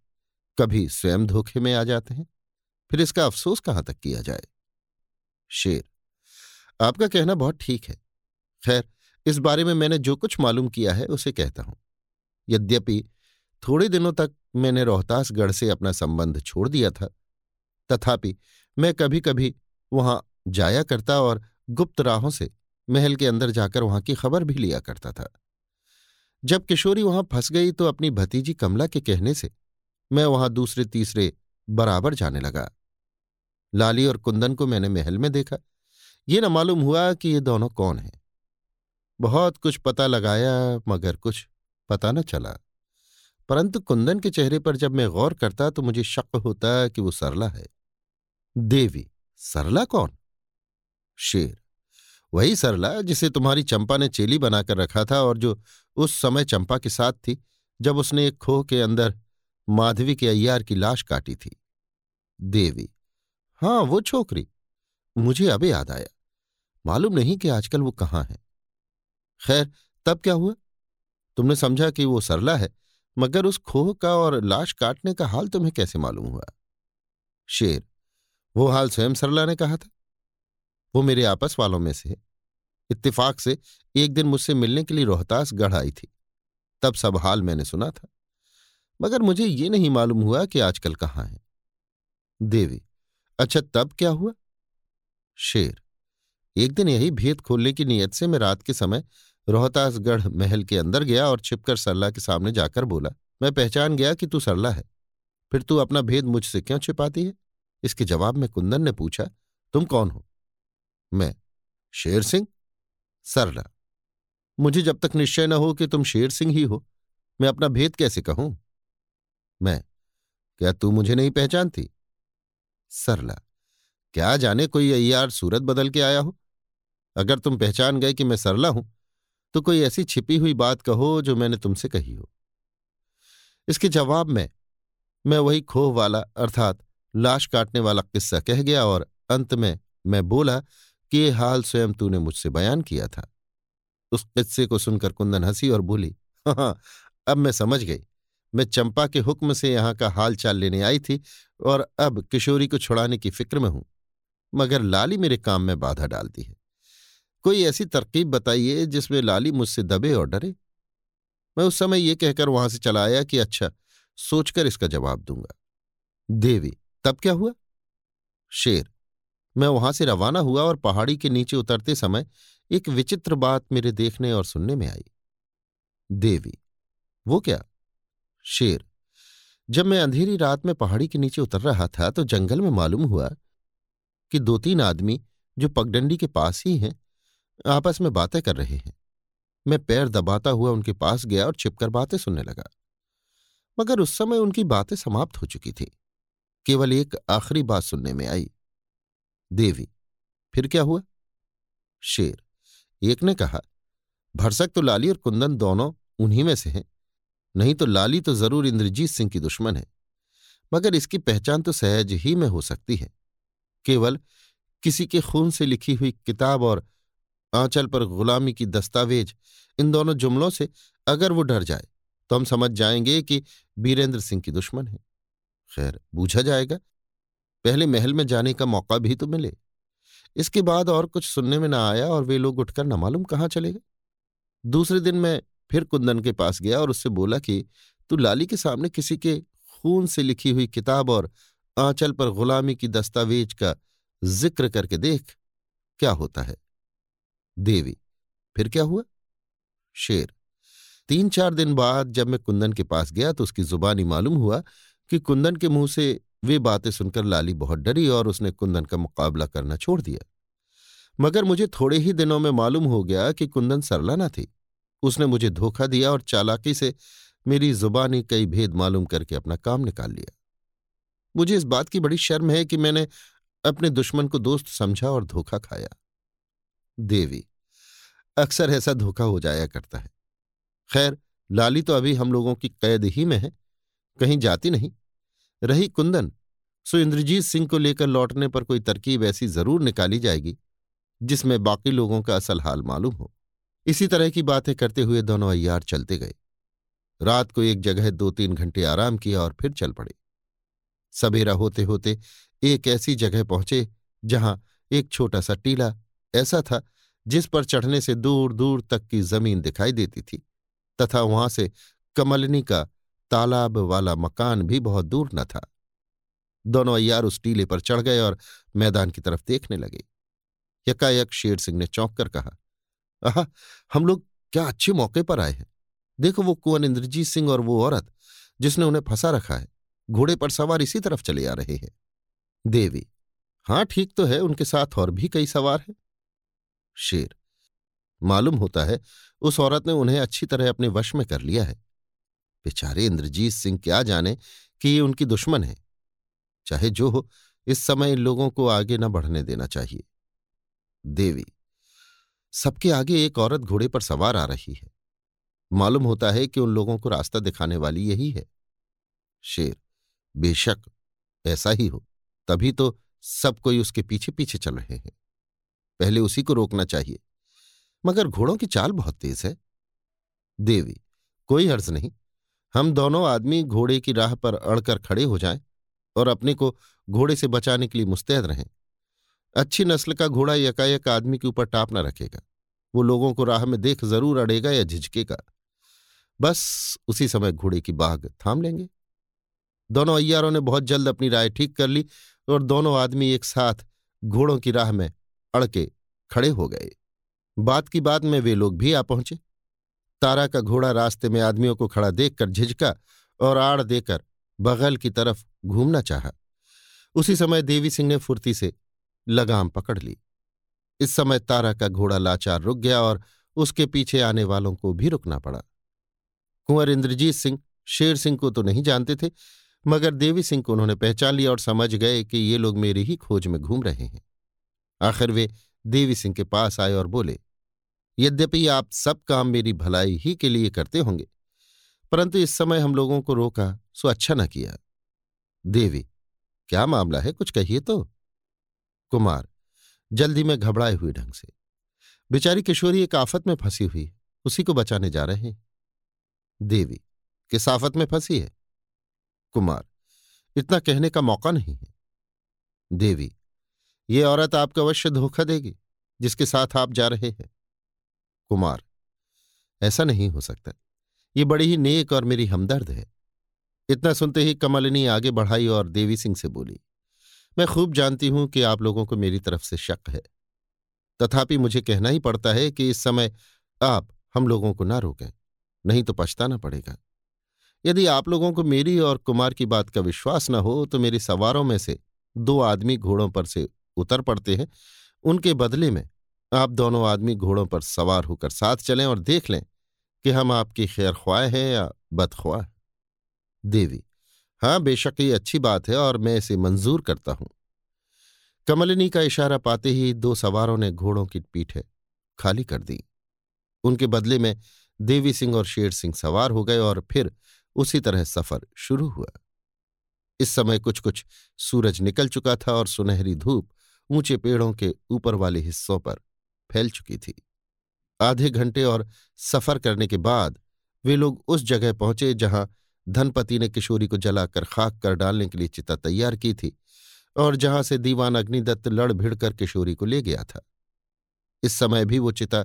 कभी स्वयं धोखे में आ जाते हैं। फिर इसका अफसोस कहाँ तक किया जाए? शेर, आपका कहना बहुत ठीक है। खैर, इस बारे में मैंने जो कुछ मालूम किया है, उसे कहता हूँ। यद्यपि, थोड़े दिनों तक मैंने रोहतासगढ़ से अपना संबंध छोड़ दिया था, तथापि मैं कभी कभी वहाँ जाया करता और गुप्त राहों से महल के अंदर जाकर वहाँ की खबर भी लिया करता था। जब किशोरी वहाँ फंस गई तो अपनी भतीजी कमला के कहने से मैं वहाँ दूसरे तीसरे बराबर जाने लगा। लाली और कुंदन को मैंने महल में देखा। ये न मालूम हुआ कि ये दोनों कौन हैं। बहुत कुछ पता लगाया, मगर कुछ पता न चला। परंतु कुंदन के चेहरे पर जब मैं गौर करता तो मुझे शक होता कि वो सरला है। देवी, सरला कौन? शेर, वही सरला जिसे तुम्हारी चंपा ने चेली बनाकर रखा था और जो उस समय चंपा के साथ थी, जब उसने एक खोह के अंदर माधवी के अय्यार की लाश काटी थी। देवी हाँ वो छोकरी। मुझे अब याद आया। मालूम नहीं कि आजकल वो कहाँ है। खैर, तब क्या हुआ? तुमने समझा कि वो सरला है, मगर उस खोह का और लाश काटने का हाल तुम्हें कैसे मालूम हुआ? शेर, वो हाल स्वयं सरला ने कहा था। वो मेरे आपस वालों में से है। इत्तेफाक से एक दिन मुझसे मिलने के लिए रोहतास गढ़ आई थी। तब सब हाल मैंने सुना था। मगर मुझे ये नहीं मालूम हुआ कि आजकल कहाँ है। देवी अच्छा तब क्या हुआ? शेर, एक दिन यही भेद खोलने की नीयत से मैं रात के समय रोहतासगढ़ महल के अंदर गया और छिपकर सरला के सामने जाकर बोला, मैं पहचान गया कि तू सरला है। फिर तू अपना भेद मुझसे क्यों छिपाती है? इसके जवाब में कुंदन ने पूछा, तुम कौन हो? मैं शेर सिंह, सरला। मुझे जब तक निश्चय न हो कि तुम शेर सिंह ही हो, मैं अपना भेद कैसे कहूँ? मैं, क्या तू मुझे नहीं पहचानती? सरला, क्या जाने कोई अय्यार सूरत बदल के आया हो? अगर तुम पहचान गए कि मैं सरला हूँ तो कोई ऐसी छिपी हुई बात कहो जो मैंने तुमसे कही हो। इसके जवाब में मैं वही खोह वाला, अर्थात लाश काटने वाला किस्सा कह गया और अंत में मैं बोला कि ये हाल स्वयं तूने मुझसे बयान किया था। उस किस्से को सुनकर कुंदन हँसी और बोली हाँ अब मैं समझ गई। मैं चंपा के हुक्म से यहाँ का हाल चाल लेने आई थी और अब किशोरी को छुड़ाने की फ़िक्र में हूँ, मगर लाली मेरे काम में बाधा डालती है। कोई ऐसी तरकीब बताइए जिसमें लाली मुझसे दबे और डरे। मैं उस समय ये कहकर वहाँ से चला आया कि अच्छा सोचकर इसका जवाब दूँगा। देवी, तब क्या हुआ? शेर, मैं वहाँ से रवाना हुआ और पहाड़ी के नीचे उतरते समय एक विचित्र बात मेरे देखने और सुनने में आई। देवी, वो क्या? शेर, जब मैं अंधेरी रात में पहाड़ी के नीचे उतर रहा था तो जंगल में मालूम हुआ कि दो तीन आदमी जो पगडंडी के पास ही हैं आपस में बातें कर रहे हैं। मैं पैर दबाता हुआ उनके पास गया और छिपकर बातें सुनने लगा। मगर उस समय उनकी बातें समाप्त हो चुकी थी। केवल एक आखिरी बात सुनने में आई। देवी, फिर क्या हुआ? शेर, एक ने कहा, भरसक तो लाली और कुंदन दोनों उन्हीं में से हैं। नहीं तो लाली तो ज़रूर इंद्रजीत सिंह की दुश्मन है। मगर इसकी पहचान तो सहज ही में हो सकती है। केवल किसी के खून से लिखी हुई किताब और आंचल पर गुलामी की दस्तावेज़ इन दोनों जुमलों से अगर वो डर जाए तो हम समझ जाएँगे कि बीरेंद्र सिंह की दुश्मन है। खैर, बूझा जाएगा। पहले महल में जाने का मौका भी तो मिले। इसके बाद और कुछ सुनने में ना आया और वे लोग उठकर न मालूम कहाँ चले गए। दूसरे दिन मैं फिर कुंदन के पास गया और उससे बोला कि, तू लाली के सामने किसी के खून से लिखी हुई किताब और आंचल पर गुलामी की दस्तावेज़ का ज़िक्र करके देख, क्या होता है? देवी। फिर क्या हुआ? शेर। तीन चार दिन बाद जब मैं कुंदन के पास गया तो उसकी जुबानी मालूम हुआ कि कुंदन के मुँह से वे बातें सुनकर लाली बहुत डरी और उसने कुंदन का मुकाबला करना छोड़ दिया। मगर मुझे थोड़े ही दिनों में मालूम हो गया कि कुंदन सरला न थी। उसने मुझे धोखा दिया और चालाकी से मेरी जुबानी कई भेद मालूम करके अपना काम निकाल लिया। मुझे इस बात की बड़ी शर्म है कि मैंने अपने दुश्मन को दोस्त समझा और धोखा खाया। देवी। अक्सर ऐसा धोखा हो जाया करता है। खैर, लाली तो अभी हम लोगों की कैद ही में है, कहीं जाती नहीं। रही कुंदन, सो इंद्रजीत सिंह को लेकर लौटने पर कोई तरकीब ऐसी ज़रूर निकाली जाएगी, जिसमें बाकी लोगों का असल हाल मालूम हो। इसी तरह की बातें करते हुए दोनों अय्यार चलते गए। रात को एक जगह दो तीन घंटे आराम किया और फिर चल पड़े। सवेरा होते होते एक ऐसी जगह पहुँचे, जहाँ एक छोटा सा टीला ऐसा था जिस पर चढ़ने से दूर दूर तक की ज़मीन दिखाई देती थी, तथा वहाँ से कमलनी का तालाब वाला मकान भी बहुत दूर न था। दोनों अयार उस टीले पर चढ़ गए और मैदान की तरफ़ देखने लगे। यकायक शेर सिंह ने चौंक कर कहा, आह, हम लोग क्या अच्छे मौके पर आए हैं। देखो वो कुंवर इंद्रजीत सिंह और वो औरत, जिसने उन्हें फंसा रखा है, घोड़े पर सवार इसी तरफ़ चले आ रहे हैं। देवी, हाँ, ठीक तो है, उनके साथ और भी कई सवार हैं। शेर। मालूम होता है, उस औरत ने उन्हें अच्छी तरह अपने वश में कर लिया है। बेचारे इंद्रजीत सिंह क्या जाने कि ये उनकी दुश्मन है। चाहे जो हो, इस समय इन लोगों को आगे न बढ़ने देना चाहिए। देवी, सबके आगे एक औरत घोड़े पर सवार आ रही है। मालूम होता है कि उन लोगों को रास्ता दिखाने वाली यही है। शेर, बेशक ऐसा ही हो, तभी तो सब कोई उसके पीछे पीछे चल रहे हैं। पहले उसी को रोकना चाहिए। मगर घोड़ों की चाल बहुत तेज है। देवी, कोई अर्ज़ नहीं। हम दोनों आदमी घोड़े की राह पर अड़कर खड़े हो जाएँ और अपने को घोड़े से बचाने के लिए मुस्तैद रहें। अच्छी नस्ल का घोड़ा यकायक आदमी के ऊपर टाप न रखेगा। वो लोगों को राह में देख ज़रूर अड़ेगा या झिझकेगा। बस उसी समय घोड़े की बाघ थाम लेंगे। दोनों अय्यारों ने बहुत जल्द अपनी राय ठीक कर ली और दोनों आदमी एक साथ घोड़ों की राह में अड़के खड़े हो गए। बात की बात में वे लोग भी आ पहुँचे। तारा का घोड़ा रास्ते में आदमियों को खड़ा देखकर झिझका और आड़ देकर बगल की तरफ़ घूमना चाहा। उसी समय देवी सिंह ने फुर्ती से लगाम पकड़ ली। इस समय तारा का घोड़ा लाचार रुक गया और उसके पीछे आने वालों को भी रुकना पड़ा। कुंवर इंद्रजीत सिंह, शेर सिंह को तो नहीं जानते थे, मगर देवी सिंह को उन्होंने पहचान लिया और समझ गए कि ये लोग मेरी ही खोज में घूम रहे हैं। आखिर वे देवी सिंह के पास आए और बोले, यद्यपि आप सब काम मेरी भलाई ही के लिए करते होंगे, परंतु इस समय हम लोगों को रोका, सो अच्छा न किया। देवी, क्या मामला है? कुछ कहिए तो। कुमार, जल्दी में घबराए हुए ढंग से, बेचारी किशोरी एक आफत में फंसी हुई, उसी को बचाने जा रहे हैं। देवी, किस आफत में फंसी है? कुमार, इतना कहने का मौका नहीं है। देवी ये औरत आपको अवश्य धोखा देगी, जिसके साथ आप जा रहे हैं। कुमार, ऐसा नहीं हो सकता। ये बड़ी ही नेक और मेरी हमदर्द है। इतना सुनते ही कमलिनी आगे बढ़ाई और देवी सिंह से बोली, मैं खूब जानती हूँ कि आप लोगों को मेरी तरफ़ से शक है। तथापि मुझे कहना ही पड़ता है कि इस समय आप हम लोगों को ना रोकें, नहीं तो पछताना पड़ेगा। यदि आप लोगों को मेरी और कुमार की बात का विश्वास न हो तो मेरे सवारों में से दो आदमी घोड़ों पर से उतर पड़ते हैं। उनके बदले में आप दोनों आदमी घोड़ों पर सवार होकर साथ चलें और देख लें कि हम आपकी खैर ख्वाह हैं या बदख्वाह देवी हाँ बेशक ये अच्छी बात है और मैं इसे मंजूर करता हूँ। कमलिनी का इशारा पाते ही दो सवारों ने घोड़ों की पीठे खाली कर दी। उनके बदले में देवी सिंह और शेर सिंह सवार हो गए और फिर उसी तरह सफ़र शुरू हुआ। इस समय कुछ कुछ सूरज निकल चुका था और सुनहरी धूप ऊँचे पेड़ों के ऊपर वाले हिस्सों पर फैल चुकी थी। आधे घंटे और सफ़र करने के बाद वे लोग उस जगह पहुँचे जहाँ धनपति ने किशोरी को जलाकर खाक कर डालने के लिए चिता तैयार की थी और जहाँ से दीवान अग्निदत्त लड़ भिड़कर किशोरी को ले गया था। इस समय भी वो चिता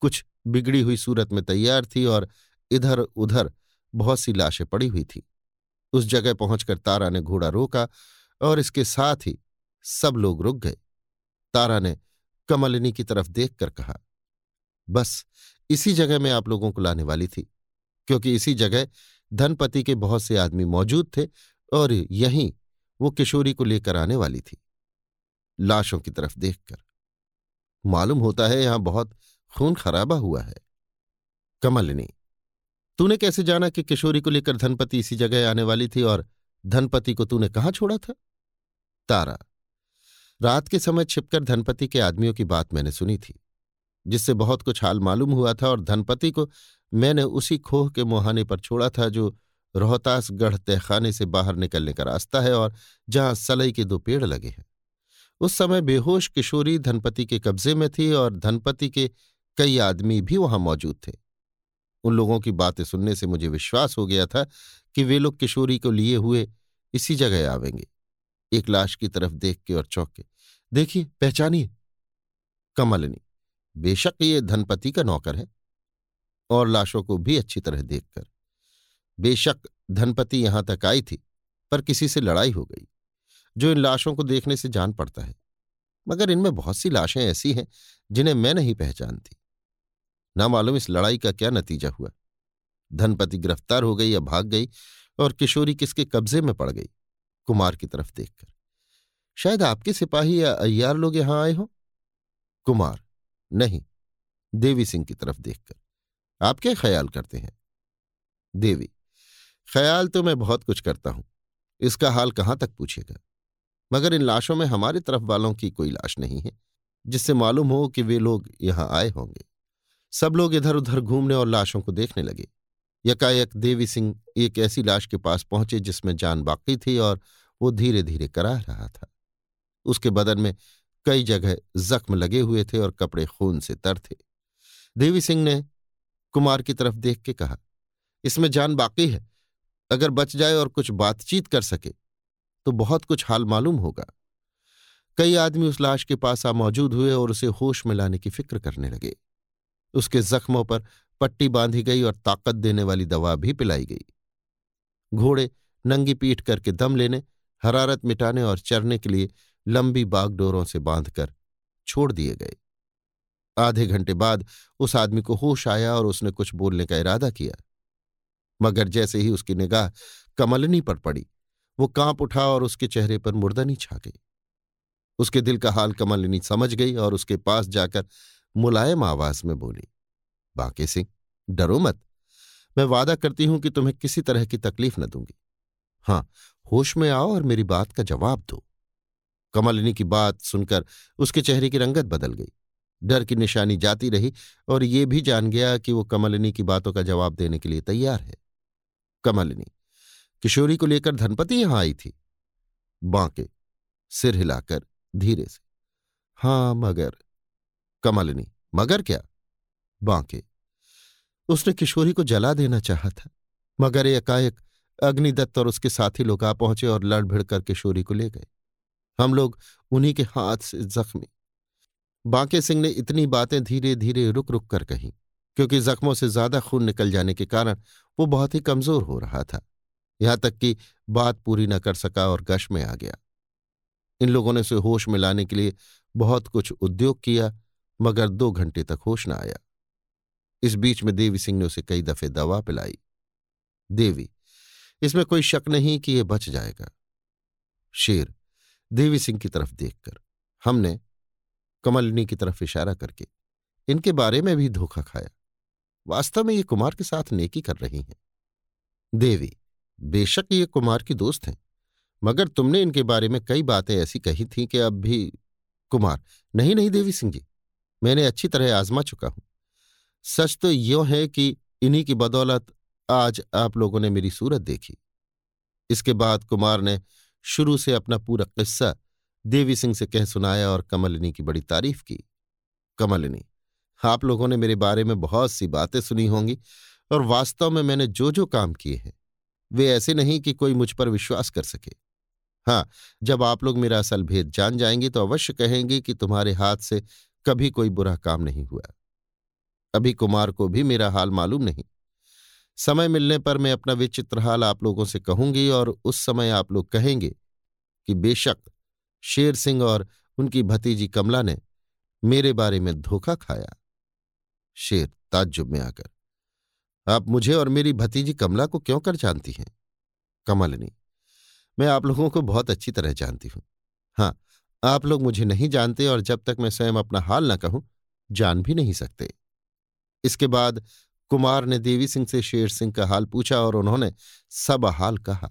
कुछ बिगड़ी हुई सूरत में तैयार थी और इधर उधर बहुत सी लाशें पड़ी हुई थी। उस जगह पहुंचकर तारा ने घोड़ा रोका और इसके साथ ही सब लोग रुक गए। तारा ने कमलिनी की तरफ़ देखकर कहा, बस, इसी जगह मैं आप लोगों को लाने वाली थी, क्योंकि इसी जगह धनपति के बहुत से आदमी मौजूद थे और यहीं वो किशोरी को लेकर आने वाली थी। लाशों की तरफ़ देखकर। मालूम होता है यहाँ बहुत खून खराबा हुआ है। कमलिनी, तूने कैसे जाना कि किशोरी को लेकर धनपति इसी जगह आने वाली थी और धनपति को तूने कहाँ छोड़ा था? तारा रात के समय छिपकर धनपति के आदमियों की बात मैंने सुनी थी, जिससे बहुत कुछ हाल मालूम हुआ था और धनपति को मैंने उसी खोह के मुहाने पर छोड़ा था जो रोहतासगढ़ तहखाने से बाहर निकलने का रास्ता है और जहाँ सलई के दो पेड़ लगे हैं। उस समय बेहोश किशोरी धनपति के कब्जे में थी और धनपति के कई आदमी भी वहाँ मौजूद थे। उन लोगों की बातें सुनने से मुझे विश्वास हो गया था कि वे लोग किशोरी को लिए हुए इसी जगह आवेंगे। एक लाश की तरफ़ देख के और चौंके देखिए, पहचानिए। कमलनी, बेशक ये धनपति का नौकर है। और लाशों को भी अच्छी तरह देखकर, बेशक धनपति यहाँ तक आई थी, पर किसी से लड़ाई हो गई, जो इन लाशों को देखने से जान पड़ता है। मगर इनमें बहुत सी लाशें ऐसी हैं, जिन्हें मैं नहीं पहचानती। ना मालूम इस लड़ाई का क्या नतीजा हुआ। धनपति गिरफ़्तार हो गई या भाग गई, और किशोरी किसके कब्जे में पड़ गई। कुमार की तरफ़ देखकर। शायद आपके सिपाही या अय्यार लोग यहाँ आए हो? कुमार, नहीं, देवी सिंह की तरफ़ देखकर। आप क्या ख्याल करते हैं? देवी, ख्याल तो मैं बहुत कुछ करता हूँ। इसका हाल कहाँ तक पूछेगा? मगर इन लाशों में हमारे तरफ़ वालों की कोई लाश नहीं है, जिससे मालूम हो कि वे लोग यहाँ आए होंगे। सब लोग इधर उधर घूमने और लाशों को देखने लगे। यकायक देवी सिंह एक ऐसी लाश के पास पहुँचे जिसमें जान बाकी थी और वो धीरे धीरे कराह रहा था। उसके बदन में कई जगह जख्म लगे हुए थे और कपड़े खून से तर थे। देवी सिंह ने कुमार की तरफ़ देख के कहा, इसमें जान बाकी है। अगर बच जाए और कुछ बातचीत कर सके तो बहुत कुछ हाल मालूम होगा। कई आदमी उस लाश के पास आ मौजूद हुए और उसे होश में लाने की फ़िक्र करने लगे। उसके जख्मों पर पट्टी बांधी गई और ताकत देने वाली दवा भी पिलाई गई। घोड़े नंगी पीठ करके दम लेने, हरारत मिटाने और चरने के लिए लंबी बागडोरों से बांधकर छोड़ दिए गए। आधे घंटे बाद उस आदमी को होश आया और उसने कुछ बोलने का इरादा किया। मगर जैसे ही उसकी निगाह कमलनी पर पड़ी, वो काँप उठा और उसके चेहरे पर मुर्दनी छा गई। उसके दिल का हाल कमलिनी समझ गई और उसके पास जाकर मुलायम आवाज़ में बोली बांके सिंह, डरो मत। मैं वादा करती हूँ कि तुम्हें किसी तरह की तकलीफ़ न दूँगी। हाँ, होश में आओ और मेरी बात का जवाब दो। कमलिनी की बात सुनकर उसके चेहरे की रंगत बदल गई। डर की निशानी जाती रही और ये भी जान गया कि वो कमलिनी की बातों का जवाब देने के लिए तैयार है। कमलिनी, किशोरी को लेकर धनपति यहाँ आई थी। बांके, सिर हिलाकर धीरे से, हाँ, मगर। कमलिनी, मगर क्या? बांके। उसने किशोरी को जला देना चाहा था, मगर एकाएक अग्निदत्त और उसके साथी लोग आ पहुँचे और लड़ भिड़ कर किशोरी को ले गए। हम लोग उन्हीं के हाथ से जख्मी। बांके सिंह ने इतनी बातें धीरे धीरे रुक रुक कर कही, क्योंकि जख्मों से ज़्यादा खून निकल जाने के कारण वो बहुत ही कमज़ोर हो रहा था। यहाँ तक कि बात पूरी न कर सका और गश में आ गया। इन लोगों ने उसे होश में लाने के लिए बहुत कुछ उद्योग किया, मगर दो घंटे तक होश न आया। इस बीच में देवी सिंह ने उसे कई दफे दवा पिलाई। देवी, इसमें कोई शक नहीं कि यह बच जाएगा। शेर, देवी सिंह की तरफ़ देखकर, हमने कमलिनी की तरफ़ इशारा करके इनके बारे में भी धोखा खाया। वास्तव में ये कुमार के साथ नेकी कर रही हैं। देवी, बेशक ये कुमार की दोस्त हैं, मगर तुमने इनके बारे में कई बातें ऐसी कही थी कि अब भी कुमार, नहीं नहीं देवी सिंह जी, मैंने अच्छी तरह आजमा चुका हूँ। सच तो यो है कि इन्हीं की बदौलत आज आप लोगों ने मेरी सूरत देखी। इसके बाद कुमार ने शुरू से अपना पूरा किस्सा देवी सिंह से कह सुनाया और कमलिनी की बड़ी तारीफ़ की। कमलिनी, आप लोगों ने मेरे बारे में बहुत सी बातें सुनी होंगी और वास्तव में मैंने जो जो काम किए हैं, वे ऐसे नहीं कि कोई मुझ पर विश्वास कर सके। हाँ जब आप लोग मेरा असल भेद जान जाएँगे तो अवश्य कहेंगे कि तुम्हारे हाथ से कभी कोई बुरा काम नहीं हुआ। अभी कुमार को भी मेरा हाल मालूम नहीं। समय मिलने पर मैं अपना विचित्र हाल आप लोगों से कहूँगी और उस समय आप लोग कहेंगे कि बेशक शेर सिंह और उनकी भतीजी कमला ने मेरे बारे में धोखा खाया। शेर ताज्जुब में आकर, आप मुझे और मेरी भतीजी कमला को क्यों कर जानती हैं? कमलनी, मैं आप लोगों को बहुत अच्छी तरह जानती हूँ। हाँ आप लोग मुझे नहीं जानते और जब तक मैं स्वयं अपना हाल न कहूँ, जान भी नहीं सकते। इसके बाद कुमार ने देवी सिंह से शेर सिंह का हाल पूछा और उन्होंने सब हाल कहा।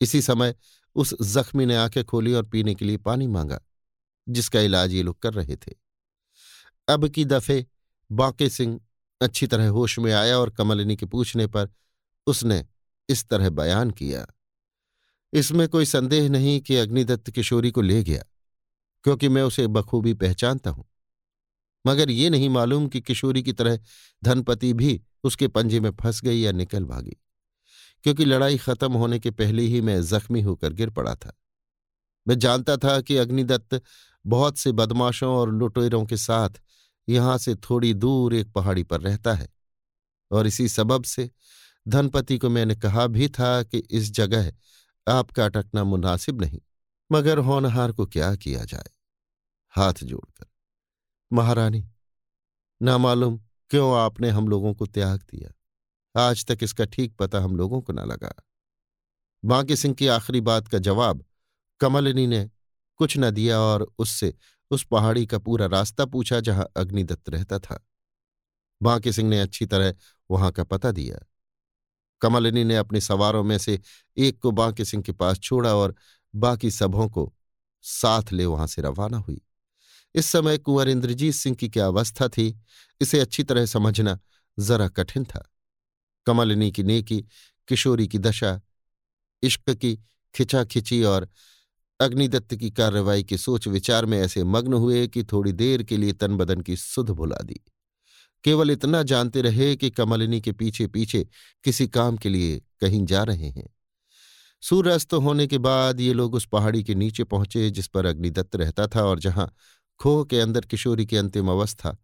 इसी समय उस जख्मी ने आँखें खोली और पीने के लिए पानी मांगा, जिसका इलाज ये लोग कर रहे थे। अब की दफे बांके सिंह अच्छी तरह होश में आया और कमलिनी के पूछने पर उसने इस तरह बयान किया। इसमें कोई संदेह नहीं कि अग्निदत्त किशोरी को ले गया, क्योंकि मैं उसे बखूबी पहचानता हूँ। मगर ये नहीं मालूम कि किशोरी की तरह धनपति भी उसके पंजे में फंस गई या निकल भागी, क्योंकि लड़ाई खत्म होने के पहले ही मैं जख्मी होकर गिर पड़ा था। मैं जानता था कि अग्निदत्त बहुत से बदमाशों और लुटेरों के साथ यहाँ से थोड़ी दूर एक पहाड़ी पर रहता है, और इसी सबब से धनपति को मैंने कहा भी था कि इस जगह आपका अटकना मुनासिब नहीं, मगर होनहार को क्या किया जाए? हाथ जोड़कर। महारानी, ना मालूम क्यों आपने हम लोगों को त्याग दिया। आज तक इसका ठीक पता हम लोगों को न लगा। बांके सिंह की आखिरी बात का जवाब कमलिनी ने कुछ न दिया और उससे उस पहाड़ी का पूरा रास्ता पूछा जहाँ अग्निदत्त रहता था। बांके सिंह ने अच्छी तरह वहाँ का पता दिया। कमलिनी ने अपने सवारों में से एक को बांके सिंह के पास छोड़ा और बाकी सबों को साथ ले वहाँ से रवाना हुई। इस समय कुंवर इंद्रजीत सिंह की क्या अवस्था थी, इसे अच्छी तरह समझना जरा कठिन था। कमलिनी की नेकी, किशोरी की दशा, इश्क की खिंचाखिंची और अग्निदत्त की कार्रवाई के सोच विचार में ऐसे मग्न हुए कि थोड़ी देर के लिए तन बदन की सुध भुला दी। केवल इतना जानते रहे कि कमलिनी के पीछे पीछे किसी काम के लिए कहीं जा रहे हैं। सूर्यास्त होने के बाद ये लोग उस पहाड़ी के नीचे पहुँचे जिस पर अग्निदत्त रहता था और जहाँ खोह के अंदर किशोरी की अंतिम अवस्था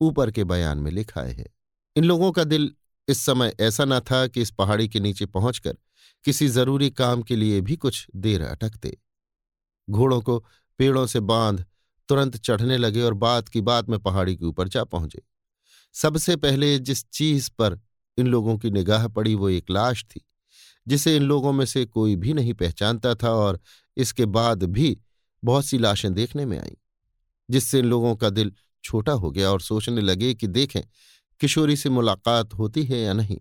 ऊपर के बयान में लिखाए है। इन लोगों का दिल इस समय ऐसा न था कि इस पहाड़ी के नीचे पहुंचकर किसी ज़रूरी काम के लिए भी कुछ देर अटकते। घोड़ों को पेड़ों से बाँध तुरंत चढ़ने लगे और बात की बात में पहाड़ी के ऊपर जा पहुँचे। सबसे पहले जिस चीज़ पर इन लोगों की निगाह पड़ी वो एक लाश थी, जिसे इन लोगों में से कोई भी नहीं पहचानता था और इसके बाद भी बहुत सी लाशें देखने में आईं। जिससे इन लोगों का दिल छोटा हो गया और सोचने लगे कि देखें, किशोरी से मुलाकात होती है या नहीं।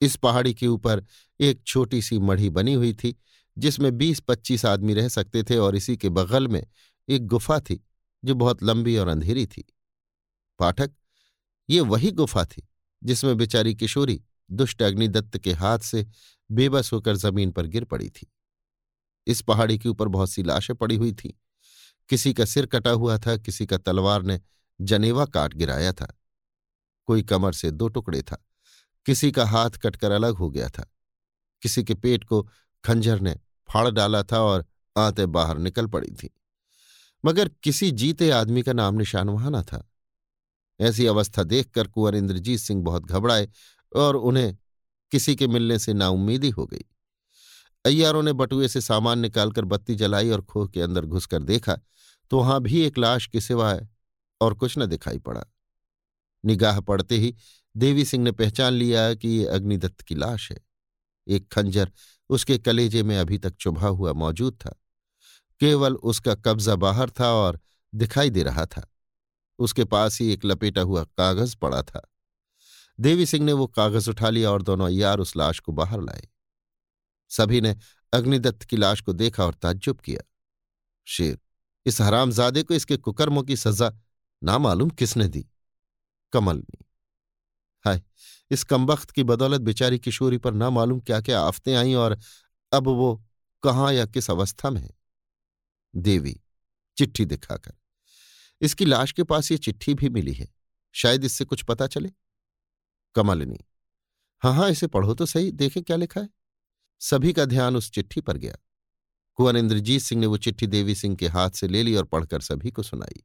इस पहाड़ी के ऊपर एक छोटी सी मढ़ी बनी हुई थी, जिसमें बीस पच्चीस आदमी रह सकते थे और इसी के बगल में एक गुफा थी, जो बहुत लंबी और अंधेरी थी। पाठक, ये वही गुफा थी, जिसमें बेचारी किशोरी दुष्ट अग्निदत्त के हाथ से बेबस होकर ज़मीन पर गिर पड़ी थी। इस पहाड़ी के ऊपर बहुत सी लाशें पड़ी हुई थीं। किसी का सिर कटा हुआ था, किसी का तलवार ने जनेवा काट गिराया था। कोई कमर से दो टुकड़े था, किसी का हाथ कटकर अलग हो गया था। किसी के पेट को खंजर ने फाड़ डाला था और आते बाहर निकल पड़ी थी। मगर किसी जीते आदमी का नाम निशान वहाँ न था। ऐसी अवस्था देखकर कुंवर इंद्रजीत सिंह बहुत घबराए और उन्हें किसी के मिलने से नाउम्मीदी हो गई। अय्यारों ने बटुए से सामान निकालकर बत्ती जलाई और खोह के अंदर घुसकर देखा तो वहाँ भी एक लाश के सिवाय और कुछ न दिखाई पड़ा। निगाह पड़ते ही देवी सिंह ने पहचान लिया कि ये अग्निदत्त की लाश है। एक खंजर उसके कलेजे में अभी तक चुभा हुआ मौजूद था। केवल उसका कब्जा बाहर था और दिखाई दे रहा था। उसके पास ही एक लपेटा हुआ कागज़ पड़ा था। देवी सिंह ने वो कागज़ उठा लिया और दोनों यार उस लाश को बाहर लाए। सभी ने अग्निदत्त की लाश को देखा और ताज्जुब किया। शेर, इस हरामजादे को इसके कुकर्मों की सजा ना मालूम किसने दी? कमलनी हाय, इस कमबख्त की बदौलत बेचारी किशोरी पर ना मालूम क्या क्या आफतें आईं और अब वो कहाँ या किस अवस्था में है? देवी, चिट्ठी दिखाकर। इसकी लाश के पास ये चिट्ठी भी मिली है। शायद इससे कुछ पता चले। कमलिनी हाँ हाँ इसे पढ़ो तो सही, देखे क्या लिखा है। सभी का ध्यान उस चिट्ठी पर गया। कुंवर इंद्रजीत सिंह ने वो चिट्ठी देवी सिंह के हाथ से ले ली और पढ़कर सभी को सुनाई।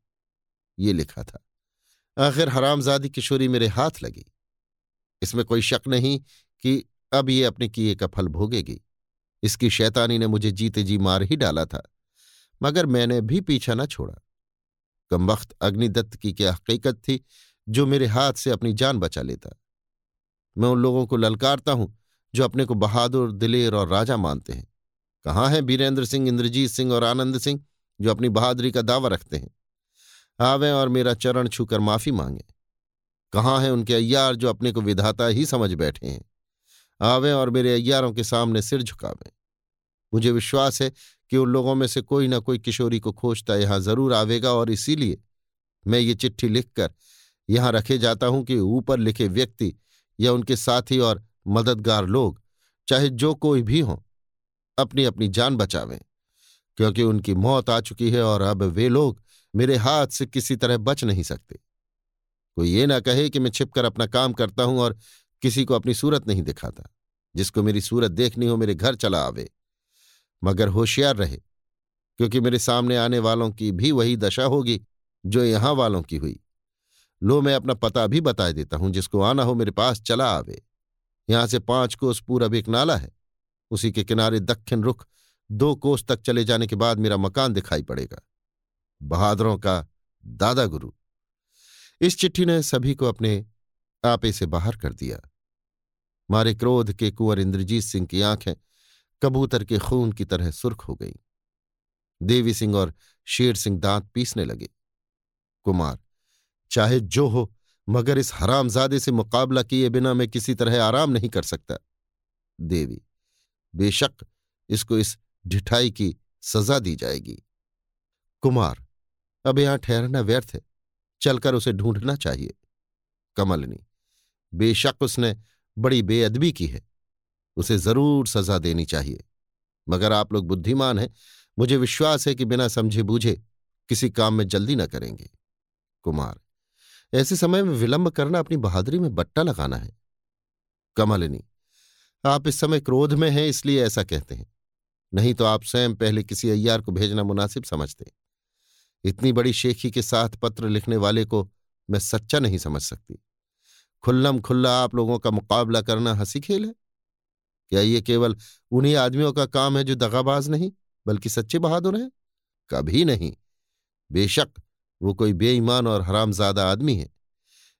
ये लिखा था, आखिर हरामजादी किशोरी मेरे हाथ लगी। इसमें कोई शक नहीं कि अब ये अपने किए का फल भोगेगी। इसकी शैतानी ने मुझे जीते जी मार ही डाला था, मगर मैंने भी पीछा न छोड़ा। कम वक्त अग्निदत्त की क्या हकीकत थी जो मेरे हाथ से अपनी जान बचा लेता? मैं उन लोगों को ललकारता हूँ जो अपने को बहादुर, दिलेर और राजा मानते हैं। कहाँ हैं बीरेंद्र सिंह, इंद्रजीत सिंह और आनंद सिंह, जो अपनी बहादुरी का दावा रखते हैं? आवें और मेरा चरण छूकर माफ़ी मांगे। कहाँ हैं उनके अय्यार जो अपने को विधाता ही समझ बैठे हैं? आवें और मेरे अय्यारों के सामने सिर झुकावें। मुझे विश्वास है कि उन लोगों में से कोई ना कोई किशोरी को खोजता यहाँ ज़रूर आवेगा और इसीलिए मैं ये चिट्ठी लिखकर यहाँ रखे जाता हूँ कि ऊपर लिखे व्यक्ति या उनके साथी और मददगार लोग, चाहे जो कोई भी हों अपनी अपनी जान बचावें। क्योंकि उनकी मौत आ चुकी है और अब वे लोग मेरे हाथ से किसी तरह बच नहीं सकते। कोई ये ना कहे कि मैं छिपकर अपना काम करता हूँ और किसी को अपनी सूरत नहीं दिखाता, जिसको मेरी सूरत देखनी हो मेरे घर चला आवे। मगर होशियार रहे, क्योंकि मेरे सामने आने वालों की भी वही दशा होगी जो यहाँ वालों की हुई। लो, मैं अपना पता भी बता देता हूँ जिसको आना हो मेरे पास चला आवे। यहाँ से पाँच कोस पूरब एक नाला है। उसी के किनारे दक्षिण रुख, दो कोस तक चले जाने के बाद मेरा मकान दिखाई पड़ेगा। बहादुरों का दादा गुरु। इस चिट्ठी ने सभी को अपने आपे से बाहर कर दिया। मारे क्रोध के कुंवर इंद्रजीत सिंह की आँखें कबूतर के खून की तरह सुर्ख हो गईं। देवी सिंह और शेर सिंह दांत पीसने लगे। कुमार, चाहे जो हो मगर इस हरामजादे से मुकाबला किए बिना मैं किसी तरह आराम नहीं कर सकता। देवी, बेशक इसको इस ढिठाई की सजा दी जाएगी। कुमार, अब यहाँ ठहरना व्यर्थ है। चलकर उसे ढूंढना चाहिए। कमलनी, बेशक उसने बड़ी बेअदबी की है। उसे ज़रूर सजा देनी चाहिए। मगर आप लोग बुद्धिमान हैं। मुझे विश्वास है कि बिना समझे बूझे किसी काम में जल्दी न करेंगे। कुमार ऐसे समय में विलंब करना अपनी बहादुरी में बट्टा लगाना है। कमलिनी, आप इस समय क्रोध में हैं, इसलिए ऐसा कहते हैं। नहीं तो आप स्वयं पहले किसी अय्यार को भेजना मुनासिब समझते। इतनी बड़ी शेखी के साथ पत्र लिखने वाले को मैं सच्चा नहीं समझ सकती। खुल्लम खुल्ला आप लोगों का मुकाबला करना हँसी खेल है। क्या ये केवल उन्हीं आदमियों का काम है जो दगाबाज नहीं, बल्कि सच्चे बहादुर हैं? कभी नहीं। बेशक वो कोई बेईमान और हरामजादा आदमी है।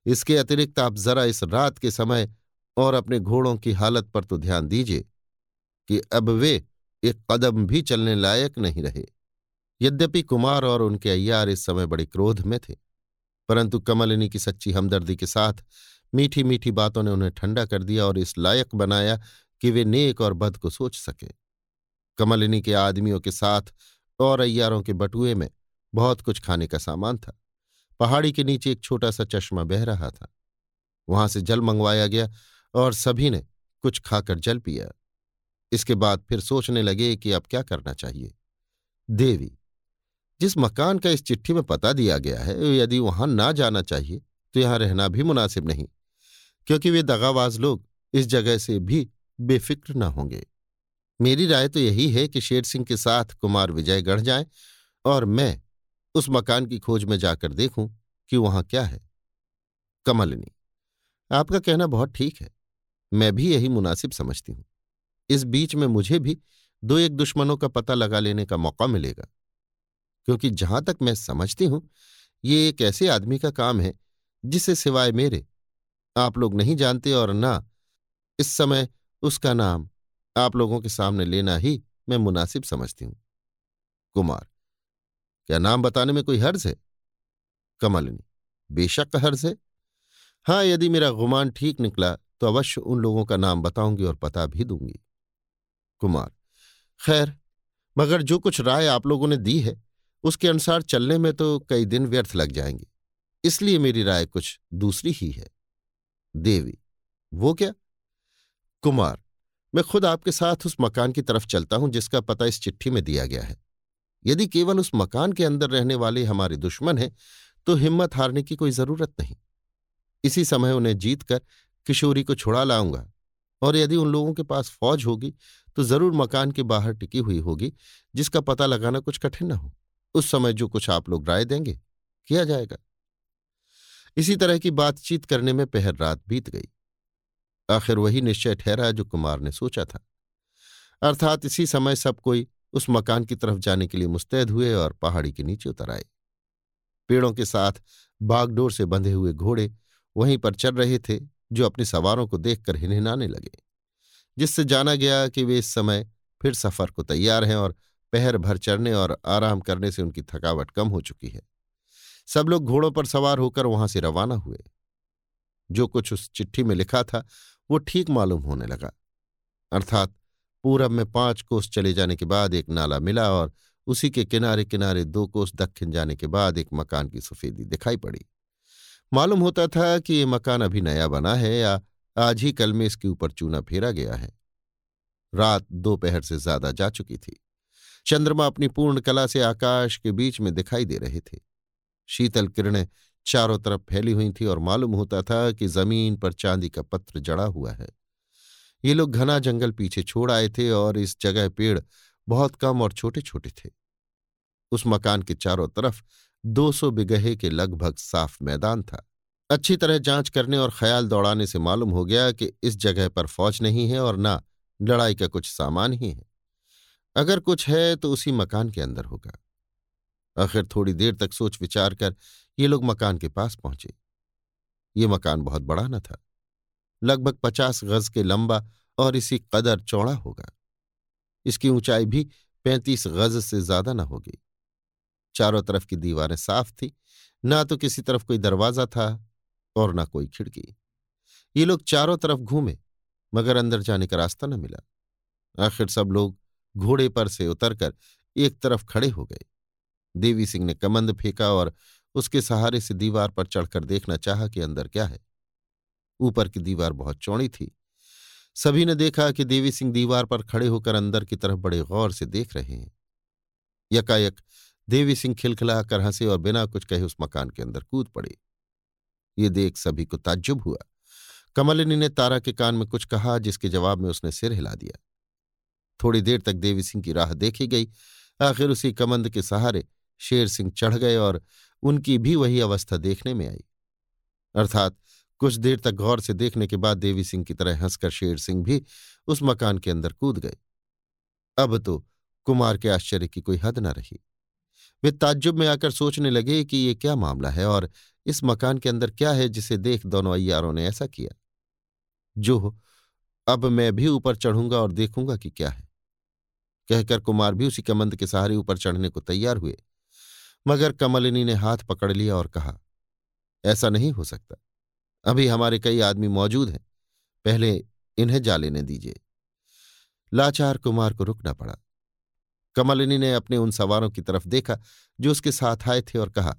इसके अतिरिक्त आप जरा इस रात के समय और अपने घोड़ों की हालत पर तो ध्यान दीजिए कि अब वे एक कदम भी चलने लायक नहीं रहे। यद्यपि कुमार और उनके अय्यार इस समय बड़े क्रोध में थे, परंतु कमलिनी की सच्ची हमदर्दी के साथ मीठी मीठी बातों ने उन्हें ठंडा कर दिया और इस लायक बनाया कि वे नेक और बद को सोच सके। कमलिनी के आदमियों के साथ और अय्यारों के बटुए में बहुत कुछ खाने का सामान था। पहाड़ी के नीचे एक छोटा सा चश्मा बह रहा था। वहाँ से जल मंगवाया गया और सभी ने कुछ खाकर जल पिया। इसके बाद फिर सोचने लगे कि अब क्या करना चाहिए। देवी, जिस मकान का इस चिट्ठी में पता दिया गया है, यदि वहाँ ना जाना चाहिए तो यहाँ रहना भी मुनासिब नहीं, क्योंकि वे दगाबाज लोग इस जगह से भी बेफिक्र न होंगे। मेरी राय तो यही है कि शेर सिंह के साथ कुमार विजयगढ़ जाएँ और मैं उस मकान की खोज में जाकर देखूँ कि वहाँ क्या है। कमलनी, आपका कहना बहुत ठीक है। मैं भी यही मुनासिब समझती हूँ। इस बीच में मुझे भी दो एक दुश्मनों का पता लगा लेने का मौका मिलेगा। क्योंकि जहाँ तक मैं समझती हूँ, ये एक ऐसे आदमी का काम है, जिसे सिवाय मेरे, आप लोग नहीं जानते और ना इस समय उसका नाम आप लोगों के सामने लेना ही मैं मुनासिब समझती हूँ। कुमार क्या नाम बताने में कोई हर्ज है? कमलिनी, बेशक हर्ज है। हाँ यदि मेरा गुमान ठीक निकला तो अवश्य उन लोगों का नाम बताऊँगी और पता भी दूँगी। कुमार, खैर, मगर जो कुछ राय आप लोगों ने दी है, उसके अनुसार चलने में तो कई दिन व्यर्थ लग जाएँगे। इसलिए मेरी राय कुछ दूसरी ही है। देवी, वो क्या? कुमार, मैं खुद आपके साथ उस मकान की तरफ़ चलता हूँ जिसका पता इस चिट्ठी में दिया गया है। यदि केवल उस मकान के अंदर रहने वाले हमारे दुश्मन हैं तो हिम्मत हारने की कोई ज़रूरत नहीं। इसी समय उन्हें जीतकर किशोरी को छुड़ा लाऊँगा, और यदि उन लोगों के पास फौज होगी तो ज़रूर मकान के बाहर टिकी हुई होगी, जिसका पता लगाना कुछ कठिन न हो। उस समय जो कुछ आप लोग राय देंगे, किया जाएगा। इसी तरह की बातचीत करने में पहर रात बीत गई। आखिर वही निश्चय ठहरा जो कुमार ने सोचा था। अर्थात इसी समय सब कोई उस मकान की तरफ़ जाने के लिए मुस्तैद हुए और पहाड़ी के नीचे उतर आए। पेड़ों के साथ बागडोर से बंधे हुए घोड़े वहीं पर चल रहे थे, जो अपने सवारों को देखकर हिनहिनाने लगे, जिससे जाना गया कि वे इस समय फिर सफ़र को तैयार हैं और पहर भर चढ़ने और आराम करने से उनकी थकावट कम हो चुकी है। सब लोग घोड़ों पर सवार होकर वहाँ से रवाना हुए। जो कुछ उस चिट्ठी में लिखा था, वो ठीक मालूम होने लगा। अर्थात पूरब में पाँच कोस चले जाने के बाद एक नाला मिला और उसी के किनारे किनारे दो कोस दक्षिण जाने के बाद एक मकान की सफेदी दिखाई पड़ी। मालूम होता था कि ये मकान अभी नया बना है या आज ही कल में इसके ऊपर चूना फेरा गया है। रात दोपहर से ज़्यादा जा चुकी थी। चंद्रमा अपनी पूर्ण कला से आकाश के बीच में दिखाई दे रहे थे। शीतल किरणें चारों तरफ़ फैली हुई थी और मालूम होता था कि ज़मीन पर चांदी का पत्र जड़ा हुआ है। ये लोग घना जंगल पीछे छोड़ आए थे और इस जगह पेड़ बहुत कम और छोटे छोटे थे। उस मकान के चारों तरफ़ 200 बिगहे के लगभग साफ़ मैदान था। अच्छी तरह जाँच करने और ख्याल दौड़ाने से मालूम हो गया कि इस जगह पर फौज नहीं है और ना लड़ाई का कुछ सामान ही है। अगर कुछ है तो उसी मकान के अंदर होगा। आखिर थोड़ी देर तक सोच विचार कर ये लोग मकान के पास पहुँचे। ये मकान बहुत बड़ा न था। लगभग पचास गज के लंबा और इसी कदर चौड़ा होगा। इसकी ऊंचाई भी पैंतीस गज से ज़्यादा न होगी। चारों तरफ़ की दीवारें साफ़ थी। ना तो किसी तरफ़ कोई दरवाज़ा था और ना कोई खिड़की। ये लोग चारों तरफ़ घूमे, मगर अंदर जाने का रास्ता न मिला। आखिर सब लोग घोड़े पर से उतरकर एक तरफ़ खड़े हो गए। देवी सिंह ने कमंद फेंका और उसके सहारे से दीवार पर चढ़कर देखना चाहा कि अंदर क्या है। ऊपर की दीवार बहुत चौड़ी थी। सभी ने देखा कि देवी सिंह दीवार पर खड़े होकर अंदर की तरफ़ बड़े गौर से देख रहे हैं। यकायक, देवी सिंह खिलखिलाकर हंसे और बिना कुछ कहे उस मकान के अंदर कूद पड़े। ये देख सभी को ताज्जुब हुआ। कमलिनी ने तारा के कान में कुछ कहा, जिसके जवाब में उसने सिर हिला दिया। थोड़ी देर तक देवी सिंह की राह देखी गई। आखिर उसी कमंद के सहारे शेर सिंह चढ़ गए और उनकी भी वही अवस्था देखने में आई। अर्थात कुछ देर तक गौर से देखने के बाद देवी सिंह की तरह हंसकर शेर सिंह भी उस मकान के अंदर कूद गए। अब तो कुमार के आश्चर्य की कोई हद न रही। वे ताज्जुब में आकर सोचने लगे कि ये क्या मामला है और इस मकान के अंदर क्या है जिसे देख दोनों अयारों ने ऐसा किया। जो अब मैं भी ऊपर चढ़ूँगा और देखूँगा कि क्या है। कहकर कुमार भी उसी कमंद के सहारे ऊपर चढ़ने को तैयार हुए। मगर कमलिनी ने हाथ पकड़ लिया और कहा, ऐसा नहीं हो सकता। अभी हमारे कई आदमी मौजूद हैं। पहले इन्हें जा लेने दीजिए। लाचार कुमार को रुकना पड़ा। कमलिनी ने अपने उन सवारों की तरफ़ देखा, जो उसके साथ आए थे और कहा,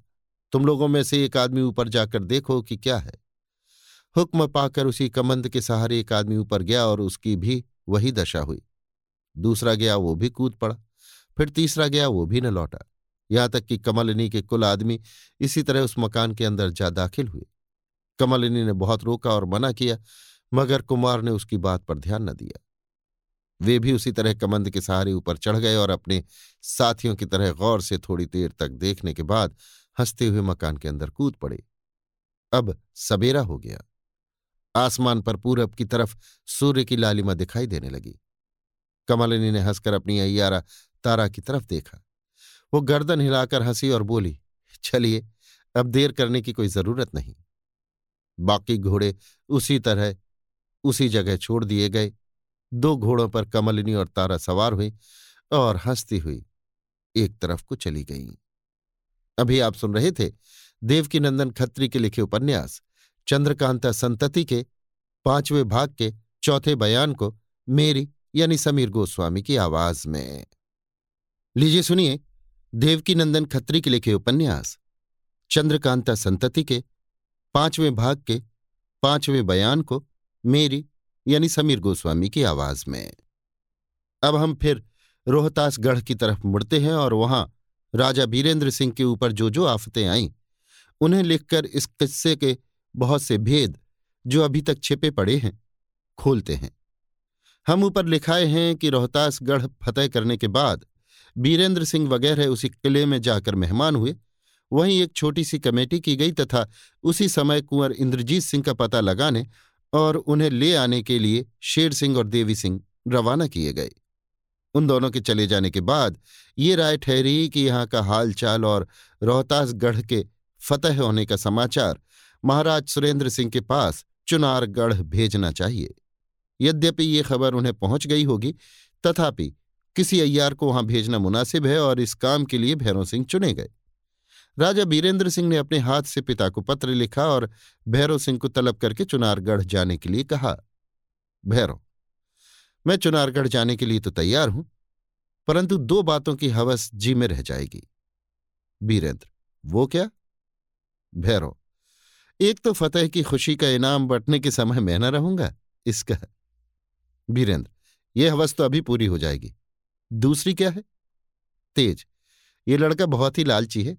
तुम लोगों में से एक आदमी ऊपर जाकर देखो कि क्या है। हुक्म पाकर उसी कमंद के सहारे एक आदमी ऊपर गया और उसकी भी वही दशा हुई। दूसरा गया, वो भी कूद पड़ा। फिर तीसरा गया, वो भी न लौटा। यहाँ तक कि कमलिनी के कुल आदमी इसी तरह उस मकान के अंदर जा दाखिल हुए। कमलिनी ने बहुत रोका और मना किया, मगर कुमार ने उसकी बात पर ध्यान न दिया। वे भी उसी तरह कमंद के सहारे ऊपर चढ़ गए और अपने साथियों की तरह गौर से थोड़ी देर तक देखने के बाद हँसते हुए मकान के अंदर कूद पड़े। अब सबेरा हो गया। आसमान पर पूरब की तरफ़ सूर्य की लालिमा दिखाई देने लगी। कमलिनी ने हंसकर अपनी अयारा तारा की तरफ़ देखा। वो गर्दन हिलाकर हँसी और बोली, चलिए, अब देर करने की कोई ज़रूरत नहीं। बाकी घोड़े उसी तरह, उसी जगह छोड़ दिए गए। दो घोड़ों पर कमलिनी और तारा सवार हुई और हंसती हुई एक तरफ़ को चली गईं। अभी आप सुन रहे थे देवकी नंदन खत्री के लिखे उपन्यास, चंद्रकांता संतति के पाँचवें भाग के चौथे बयान को मेरी यानी समीर गोस्वामी की आवाज़ में। लीजिए सुनिए देवकी नंदन खत्री के लिखे उपन्यास, चंद्रकांता संतति के पाँचवें भाग के, पाँचवें बयान को मेरी, यानी समीर गोस्वामी की आवाज़ में। अब हम फिर रोहतासगढ़ की तरफ़ मुड़ते हैं और वहाँ राजा बीरेंद्र सिंह के ऊपर जो जो आफतें आईं, उन्हें लिखकर इस किस्से के बहुत से भेद, जो अभी तक छिपे पड़े हैं, खोलते हैं। हम ऊपर लिखाए हैं कि रोहतासगढ़ फतेह करने के बाद, बीरेंद्र सिंह वगैरह उसी किले में जाकर मेहमान हुए वहीं एक छोटी सी कमेटी की गई तथा उसी समय कुंवर इंद्रजीत सिंह का पता लगाने और उन्हें ले आने के लिए शेर सिंह और देवी सिंह रवाना किए गए। उन दोनों के चले जाने के बाद ये राय ठहरी कि यहाँ का हालचाल और रोहतासगढ़ के फतह होने का समाचार महाराज सुरेंद्र सिंह के पास चुनारगढ़ भेजना चाहिए। यद्यपि ये खबर उन्हें पहुँच गई होगी, तथापि किसी अय्यार को वहाँ भेजना मुनासिब है और इस काम के लिए भैरव सिंह चुने गए। राजा बीरेंद्र सिंह ने अपने हाथ से पिता को पत्र लिखा और भैरव सिंह को तलब करके चुनारगढ़ जाने के लिए कहा, भैरव, मैं चुनारगढ़ जाने के लिए तो तैयार हूँ, परंतु दो बातों की हवस जी में रह जाएगी। बीरेंद्र, वो क्या? भैरव, एक तो फतेह की खुशी का इनाम बटने के समय मैं न रहूँगा, इसका बीरेंद्र यह हवस तो अभी पूरी हो जाएगी। दूसरी क्या है? तेज, ये लड़का बहुत ही लालची है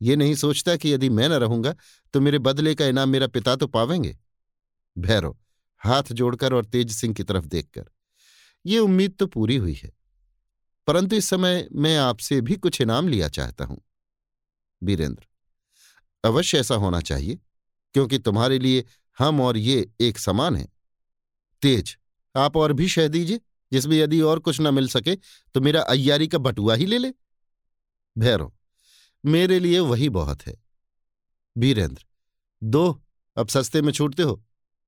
ये नहीं सोचता कि यदि मैं न रहूँगा तो मेरे बदले का इनाम मेरा पिता तो पावेंगे? भैरव, हाथ जोड़कर और तेज सिंह की तरफ़ देखकर। ये उम्मीद तो पूरी हुई है, परंतु इस समय मैं आपसे भी कुछ इनाम लिया चाहता हूँ। बीरेंद्र अवश्य ऐसा होना चाहिए, क्योंकि तुम्हारे लिए हम और ये एक समान है। तेज, आप और भी शह दीजिए, जिसमें यदि और कुछ न मिल सके तो मेरा अय्यारी का बटुआ ही ले ले। भैरव मेरे लिए वही बहुत है। वीरेंद्र, दो, अब सस्ते में छूटते हो,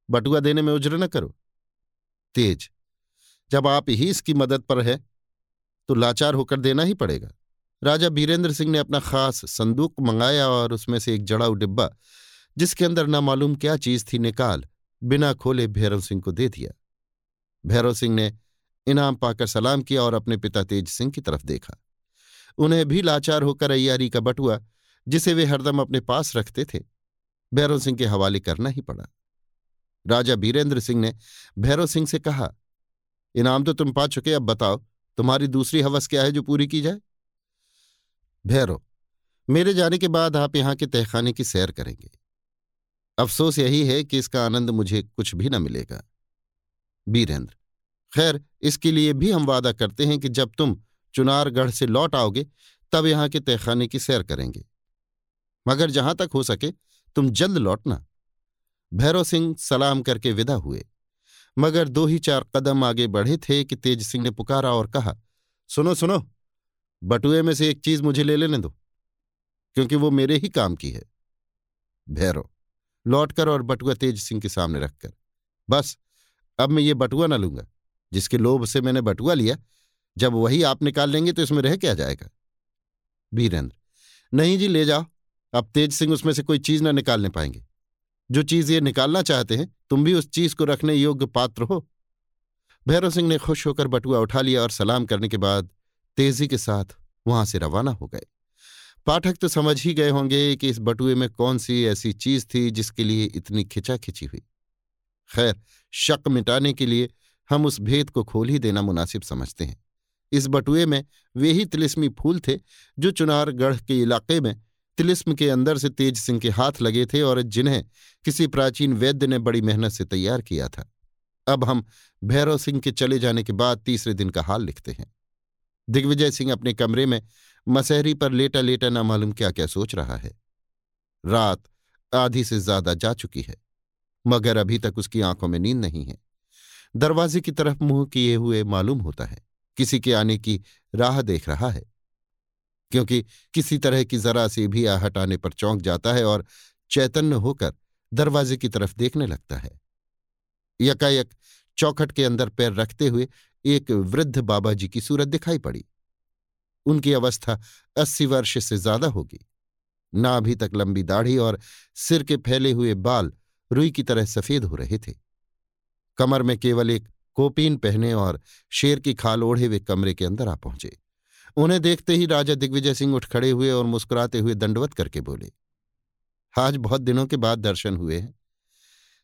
बटुआ देने में उज्र न करो। तेज, जब आप ही इसकी मदद पर है तो लाचार होकर देना ही पड़ेगा। राजा बीरेंद्र सिंह ने अपना खास संदूक मंगाया और उसमें से एक जड़ाऊ डिब्बा, जिसके अंदर न मालूम क्या चीज़ थी, निकाल, बिना खोले भैरव सिंह को दे दिया। भैरव सिंह ने इनाम पाकर सलाम किया और अपने पिता तेज सिंह की तरफ़ देखा। उन्हें भी लाचार होकर अय्यारी का बटुआ, जिसे वे हरदम अपने पास रखते थे, भैरव सिंह के हवाले करना ही पड़ा। राजा बीरेंद्र सिंह ने भैरव सिंह से कहा, इनाम तो तुम पा चुके, अब बताओ, तुम्हारी दूसरी हवस क्या है जो पूरी की जाए? भैरव, मेरे जाने के बाद आप यहाँ के तहखाने की सैर करेंगे। अफसोस यही है कि इसका आनंद मुझे कुछ भी न मिलेगा। बीरेंद्र, खैर, इसके लिए भी हम वादा करते हैं कि जब तुम चुनारगढ़ से लौट आओगे, तब यहाँ के तहखाने की सैर करेंगे। मगर जहाँ तक हो सके, तुम जल्द लौटना। भैरव सिंह सलाम करके विदा हुए। मगर दो ही चार कदम आगे बढ़े थे कि तेज सिंह ने पुकारा और कहा, सुनो सुनो, बटुए में से एक चीज़ मुझे ले लेने दो, क्योंकि वो मेरे ही काम की है। भैरव लौटकर और बटुआ तेज सिंह के सामने रखकर, बस, अब मैं ये बटुआ न लूँगा, जिसके लोभ से मैंने बटुआ लिया जब वही आप निकाल लेंगे तो इसमें रह क्या जाएगा? वीरेंद्र, नहीं जी, ले जाओ। अब तेज सिंह उसमें से कोई चीज़ ना निकालने पाएँगे। जो चीज़ ये निकालना चाहते हैं, तुम भी उस चीज़ को रखने योग्य पात्र हो। भैरव सिंह ने खुश होकर बटुआ उठा लिया और सलाम करने के बाद तेज़ी के साथ वहाँ से रवाना हो गए। पाठक तो समझ ही गए होंगे कि इस बटुए में कौन सी ऐसी चीज़ थी जिसके लिए इतनी खिंचा खिंची हुई। खैर, शक मिटाने के लिए हम उस भेद को खोल ही देना मुनासिब समझते हैं। इस बटुए में वे ही तिलिस्मी फूल थे, जो चुनारगढ़ के इलाके में तिलिस्म के अंदर से तेज सिंह के हाथ लगे थे और जिन्हें किसी प्राचीन वैद्य ने बड़ी मेहनत से तैयार किया था। अब हम भैरव सिंह के चले जाने के बाद तीसरे दिन का हाल लिखते हैं। दिग्विजय सिंह अपने कमरे में मसहरी पर लेटा लेटा न मालूम क्या क्या सोच रहा है। रात आधी से ज़्यादा जा चुकी है, मगर अभी तक उसकी आँखों में नींद नहीं है। दरवाजे की तरफ़ मुँह किए हुए मालूम होता है। किसी के आने की राह देख रहा है। क्योंकि किसी तरह की जरा सी भी आहट आने पर चौंक जाता है और चैतन्य होकर दरवाजे की तरफ़ देखने लगता है। यकायक चौखट के अंदर पैर रखते हुए एक वृद्ध बाबा जी की सूरत दिखाई पड़ी। उनकी अवस्था अस्सी वर्ष से ज़्यादा होगी। ना अभी तक लंबी दाढ़ी और सिर के फैले हुए बाल रुई की तरह सफ़ेद हो रहे थे। कमर में केवल एक कोपीन पहने और शेर की खाल ओढ़े हुए कमरे के अंदर आ पहुँचे। उन्हें देखते ही राजा दिग्विजय सिंह उठ खड़े हुए और मुस्कुराते हुए दंडवत करके बोले, आज बहुत दिनों के बाद दर्शन हुए हैं।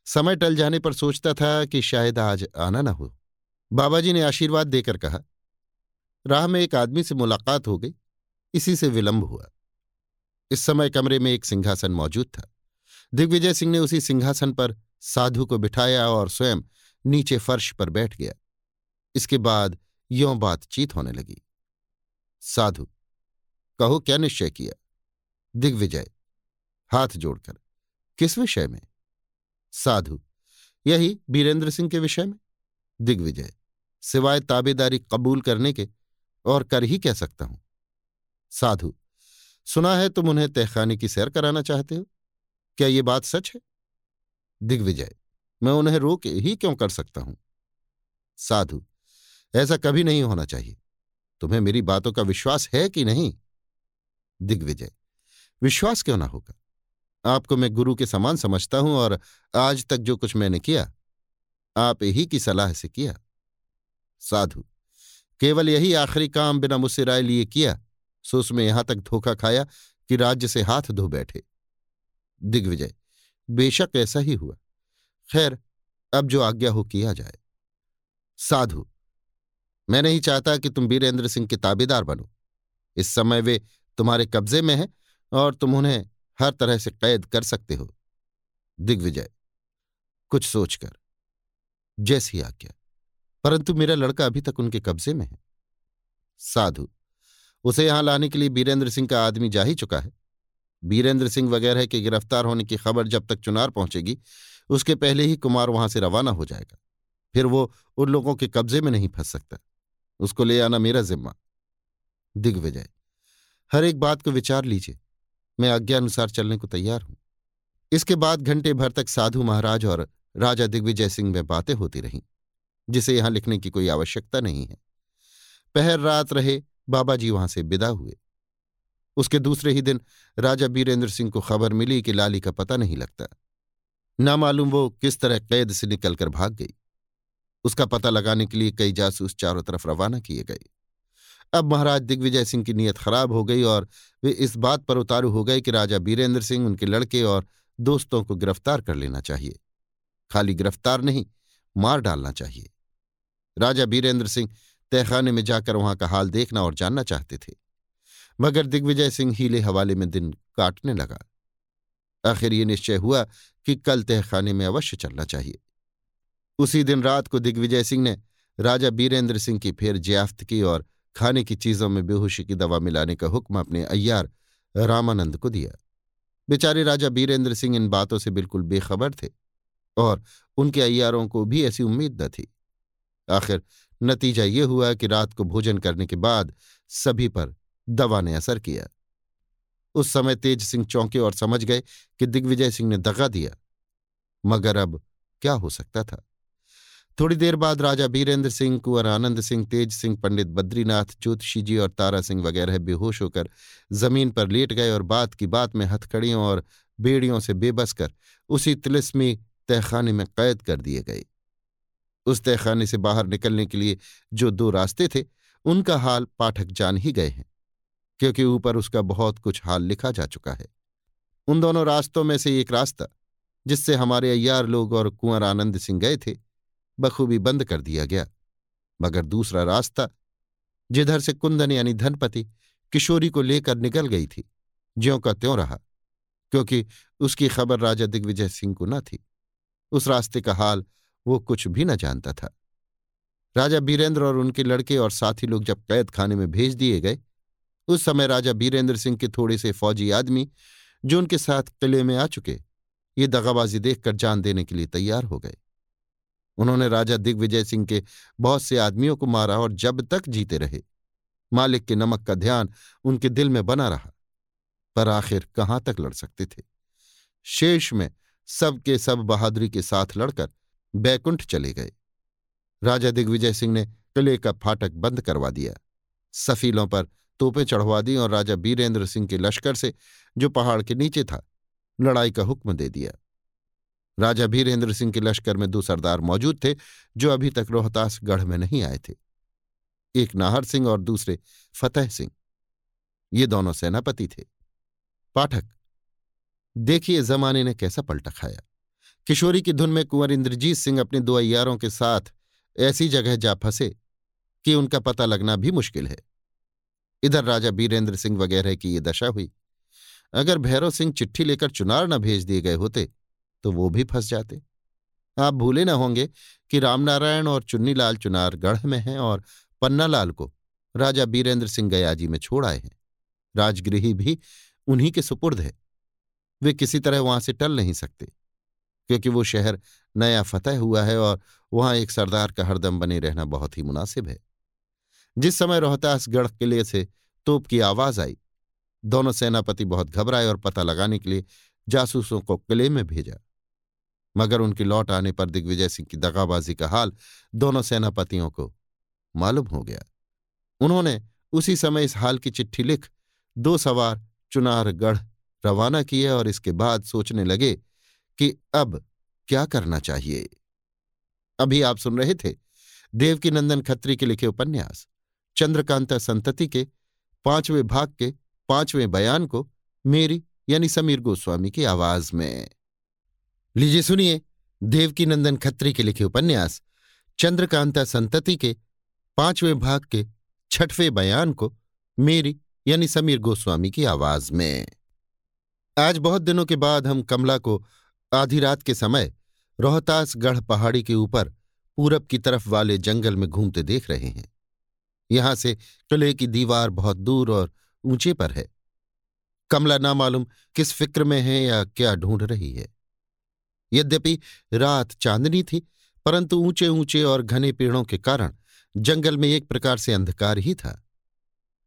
समय टल जाने पर सोचता था कि शायद आज आना न हो। बाबा जी ने आशीर्वाद देकर कहा, राह में एक आदमी से मुलाकात हो गई। इसी से विलंब हुआ। इस समय कमरे में एक सिंहासन मौजूद था। दिग्विजय सिंह ने उसी सिंहासन पर साधु को बिठाया और स्वयं नीचे फर्श पर बैठ गया। इसके बाद यों बातचीत होने लगी। साधु, कहो, क्या निश्चय किया? दिग्विजय, हाथ जोड़कर, किस विषय में? साधु, यही बीरेंद्र सिंह के विषय में? दिग्विजय, सिवाय ताबेदारी कबूल करने के, और कर ही कह सकता हूँ? साधु, सुना है तुम उन्हें तहखाने की सैर कराना चाहते हो? क्या ये बात सच है? दिग्विजय मैं उन्हें रोक ही क्यों कर सकता हूँ? साधु, ऐसा कभी नहीं होना चाहिए। तुम्हें मेरी बातों का विश्वास है कि नहीं? दिग्विजय, विश्वास क्यों ना होगा? आपको मैं गुरु के समान समझता हूँ और आज तक जो कुछ मैंने किया, आप ही की सलाह से किया। साधु, केवल यही आखिरी काम बिना मुझसे राय लिए किया, सो उसमें यहाँ तक धोखा खाया कि राज्य से हाथ धो बैठे। दिग्विजय, बेशक ऐसा ही हुआ। खैर, अब जो आज्ञा हो किया जाए। साधु, मैं नहीं चाहता कि तुम वीरेंद्र सिंह के ताबेदार बनो। इस समय वे तुम्हारे कब्जे में हैं और तुम उन्हें हर तरह से कैद कर सकते हो। दिग्विजय, कुछ सोचकर, जैसी आज्ञा, परंतु मेरा लड़का अभी तक उनके कब्जे में है। साधु, उसे यहाँ लाने के लिए बीरेंद्र सिंह का आदमी जा ही चुका है। बीरेंद्र सिंह वगैरह के गिरफ़्तार होने की खबर जब तक चुनार पहुंचेगी उसके पहले ही कुमार वहाँ से रवाना हो जाएगा। फिर वो उन लोगों के कब्जे में नहीं फंस सकता। उसको ले आना मेरा जिम्मा। दिग्विजय, हर एक बात को विचार लीजिए। मैं आज्ञानुसार चलने को तैयार हूँ। इसके बाद घंटे भर तक साधु महाराज और राजा दिग्विजय सिंह में बातें होती रहीं, जिसे यहाँ लिखने की कोई आवश्यकता नहीं है। पहर रात रहे बाबा जी वहाँ से विदा हुए। उसके दूसरे ही दिन राजा बीरेंद्र सिंह को खबर मिली कि लाली का पता नहीं लगता। ना मालूम वो किस तरह कैद से निकलकर भाग गई। उसका पता लगाने के लिए कई जासूस चारों तरफ़ रवाना किए गए। अब महाराज दिग्विजय सिंह की नीयत खराब हो गई और वे इस बात पर उतारू हो गए कि राजा बीरेंद्र सिंह उनके लड़के और दोस्तों को गिरफ़्तार कर लेना चाहिए। खाली गिरफ़्तार नहीं, मार डालना चाहिए। राजा बीरेंद्र सिंह तहखाने में जाकर वहाँ का हाल देखना और जानना चाहते थे। मगर दिग्विजय सिंह हीले हवाले में दिन काटने लगा। आखिर ये निश्चय हुआ कि कल तहखाने में अवश्य चलना चाहिए। उसी दिन रात को दिग्विजय सिंह ने राजा बीरेंद्र सिंह की फिर ज्याफ्त की और खाने की चीज़ों में बेहोशी की दवा मिलाने का हुक्म अपने अय्यार रामानंद को दिया। बेचारे राजा बीरेंद्र सिंह इन बातों से बिल्कुल बेखबर थे और उनके अय्यारों को भी ऐसी उम्मीद न थी। आखिर नतीजा ये हुआ कि रात को भोजन करने के बाद सभी पर दवा ने असर किया। उस समय तेज सिंह चौंके और समझ गए कि दिग्विजय सिंह ने दगा दिया। मगर अब क्या हो सकता था? थोड़ी देर बाद राजा बीरेंद्र सिंह, कुंवर आनंद सिंह, तेज सिंह, पंडित बद्रीनाथ, ज्योतिषी जी और तारा सिंह वगैरह बेहोश होकर ज़मीन पर लेट गए और बात की बात में हथकड़ियों और बेड़ियों से बेबस कर उसी तिलिस्मी तहखाने में कैद कर दिए गए। उस तहखाने से बाहर निकलने के लिए जो दो रास्ते थे, उनका हाल पाठक जान ही गए हैं। क्योंकि ऊपर उसका बहुत कुछ हाल लिखा जा चुका है। उन दोनों रास्तों में से एक रास्ता, जिससे हमारे अय्यार लोग और कुंवर आनंद सिंह गए थे, बखूबी बंद कर दिया गया। मगर दूसरा रास्ता, जिधर से कुंदन यानी धनपति किशोरी को लेकर निकल गई थी, ज्यों का त्यों रहा, क्योंकि उसकी खबर राजा दिग्विजय सिंह को न थी। उस रास्ते का हाल वो कुछ भी न जानता था। राजा बीरेंद्र और उनके लड़के और साथी लोग जब कैद खाने में भेज दिए गए उस समय राजा बीरेंद्र सिंह के थोड़े से फौजी आदमी जो उनके साथ किले में आ चुके, ये दगाबाजी देखकर जान देने के लिए तैयार हो गए। उन्होंने राजा दिग्विजय सिंह के बहुत से आदमियों को मारा और जब तक जीते रहे, मालिक के नमक का ध्यान उनके दिल में बना रहा, पर आखिर कहाँ तक लड़ सकते थे? शेष में सब के सब बहादुरी के साथ लड़कर बैकुंठ चले गए। राजा दिग्विजय सिंह ने किले का फाटक बंद करवा दिया। सफीलों पर तोपें चढ़वा दी और राजा बीरेंद्र सिंह के लश्कर से, जो पहाड़ के नीचे था, लड़ाई का हुक्म दे दिया। राजा भीरेंद्र सिंह के लश्कर में दो सरदार मौजूद थे, जो अभी तक रोहतास गढ़ में नहीं आए थे। एक नाहर सिंह और दूसरे फतेह सिंह। ये दोनों सेनापति थे। पाठक, देखिए जमाने ने कैसा पलटा खाया। किशोरी की धुन में कुंवर इंद्रजीत सिंह अपने दो अयारों के साथ ऐसी जगह जा फंसे कि उनका पता लगना भी मुश्किल है। इधर राजा बीरेंद्र सिंह वगैरह की ये दशा हुई। अगर भैरव सिंह चिट्ठी लेकर चुनार न भेज दिए गए होते तो वो भी फंस जाते। आप भूले न होंगे कि रामनारायण और चुन्नीलाल चुनार गढ़ में हैं और पन्नालाल को राजा बीरेंद्र सिंह गयाजी में छोड़ आए हैं। राजगृही भी उन्हीं के सुपुर्द है। वे किसी तरह वहाँ से टल नहीं सकते, क्योंकि वो शहर नया फतेह हुआ है और वहाँ एक सरदार का हरदम बने रहना बहुत ही मुनासिब है। जिस समय रोहतासगढ़ किले से तोप की आवाज़ आई, दोनों सेनापति बहुत घबराए और पता लगाने के लिए जासूसों को किले में भेजा। मगर उनकी लौट आने पर दिग्विजय सिंह की दगाबाजी का हाल दोनों सेनापतियों को मालूम हो गया। उन्होंने उसी समय इस हाल की चिट्ठी लिख दो सवार चुनारगढ़ रवाना किए और इसके बाद सोचने लगे कि अब क्या करना चाहिए। अभी आप सुन रहे थे देवकी नंदन खत्री के लिखे उपन्यास। चंद्रकांता संतति के, पाँचवें भाग के, पाँचवें बयान को मेरी यानी समीर गोस्वामी की आवाज़ में। लीजिए सुनिए देवकी नंदन खत्री के लिखे उपन्यास, चंद्रकांता संतति के, पाँचवें भाग के, छठवें बयान को मेरी यानी समीर गोस्वामी की आवाज़ में। आज बहुत दिनों के बाद हम कमला को आधी रात के समय रोहतासगढ़ पहाड़ी के ऊपर पूरब की तरफ़ वाले जंगल में घूमते देख रहे हैं। यहाँ से किले की दीवार बहुत दूर और ऊँचे पर है। कमला ना मालूम किस फ़िक्र में है या क्या ढूंढ रही है। यद्यपि रात चांदनी थी, परंतु ऊँचे ऊँचे और घने पेड़ों के कारण जंगल में एक प्रकार से अंधकार ही था।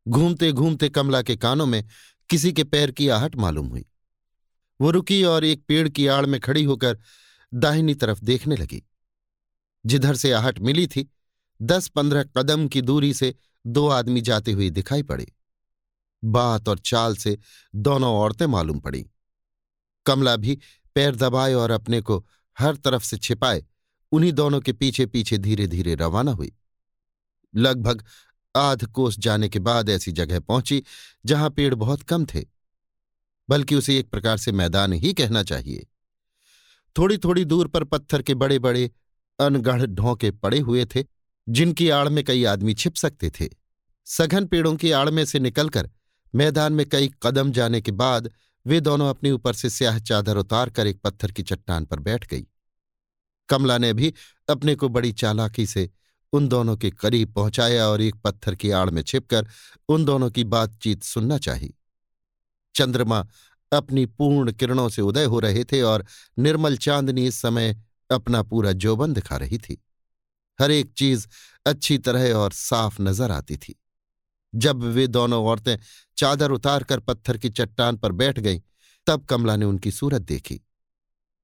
घूमते घूमते कमला के कानों में किसी के पैर की आहट मालूम हुई। वो रुकी और एक पेड़ की आड़ में खड़ी होकर दाहिनी तरफ़ देखने लगी। जिधर से आहट मिली थी दस पंद्रह कदम की दूरी से दो आदमी जाते हुए दिखाई पड़े। बात और चाल से दोनों औरतें मालूम पड़ी। कमला भी पैर दबाए और अपने को हर तरफ़ से छिपाए, उन्हीं दोनों के पीछे पीछे धीरे धीरे रवाना हुई। लगभग आध कोस जाने के बाद ऐसी जगह पहुँची जहाँ पेड़ बहुत कम थे, बल्कि उसे एक प्रकार से मैदान ही कहना चाहिए। थोड़ी थोड़ी दूर पर पत्थर के बड़े बड़े अनगढ़ ढोंके पड़े हुए थे जिनकी आड़ में कई आदमी छिप सकते थे। सघन पेड़ों की आड़ में से निकलकर मैदान में कई कदम जाने के बाद वे दोनों अपने ऊपर से स्याह चादर उतार कर एक पत्थर की चट्टान पर बैठ गई। कमला ने भी अपने को बड़ी चालाकी से उन दोनों के करीब पहुँचाया और एक पत्थर की आड़ में छिपकर उन दोनों की बातचीत सुनना चाही। चंद्रमा अपनी पूर्ण किरणों से उदय हो रहे थे और निर्मल चांदनी इस समय अपना पूरा जोबन दिखा रही थी। हर एक चीज़ अच्छी तरह और साफ़ नज़र आती थी। जब वे दोनों औरतें चादर उतारकर पत्थर की चट्टान पर बैठ गईं, तब कमला ने उनकी सूरत देखी।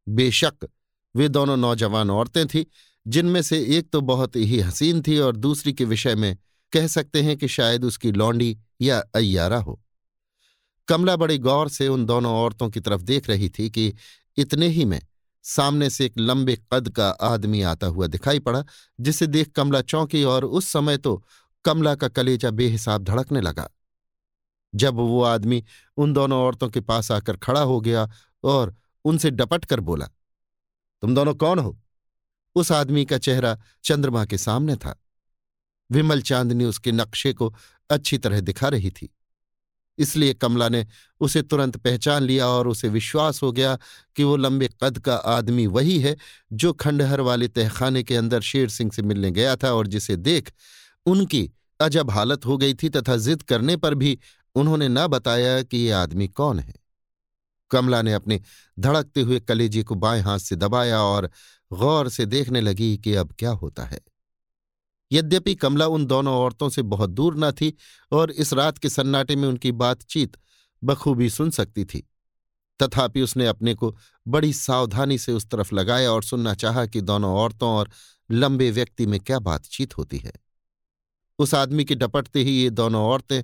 बेशक वे दोनों नौजवान औरतें थीं, जिनमें से एक तो बहुत ही हसीन थी और दूसरी के विषय में कह सकते हैं कि शायद उसकी लौंडी या अय्यारा हो। कमला बड़ी गौर से उन दोनों औरतों की तरफ़ देख रही थी कि इतने ही में सामने से एक लंबे कद का आदमी आता हुआ दिखाई पड़ा, जिसे देख कमला चौंकी और उस समय तो कमला का कलेजा बेहिसाब धड़कने लगा। जब वो आदमी उन दोनों औरतों के पास आकर खड़ा हो गया और उनसे डपट कर बोला, तुम दोनों कौन हो? उस आदमी का चेहरा चंद्रमा के सामने था। विमल चांदनी उसके नक्शे को अच्छी तरह दिखा रही थी। इसलिए कमला ने उसे तुरंत पहचान लिया और उसे विश्वास हो गया कि वो लंबे कद का आदमी वही है जो खंडहर वाले तहखाने के अंदर शेर सिंह से मिलने गया था और जिसे देख उनकी अजब हालत हो गई थी तथा जिद करने पर भी उन्होंने न बताया कि ये आदमी कौन है। कमला ने अपने धड़कते हुए कलेजे को बाएँ हाथ से दबाया और गौर से देखने लगी कि अब क्या होता है। यद्यपि कमला उन दोनों औरतों से बहुत दूर न थी और इस रात के सन्नाटे में उनकी बातचीत बखूबी सुन सकती थी। तथापि उसने अपने को बड़ी सावधानी से उस तरफ़ लगाया और सुनना चाहा कि दोनों औरतों और लंबे व्यक्ति में क्या बातचीत होती है। उस आदमी के डपटते ही ये दोनों औरतें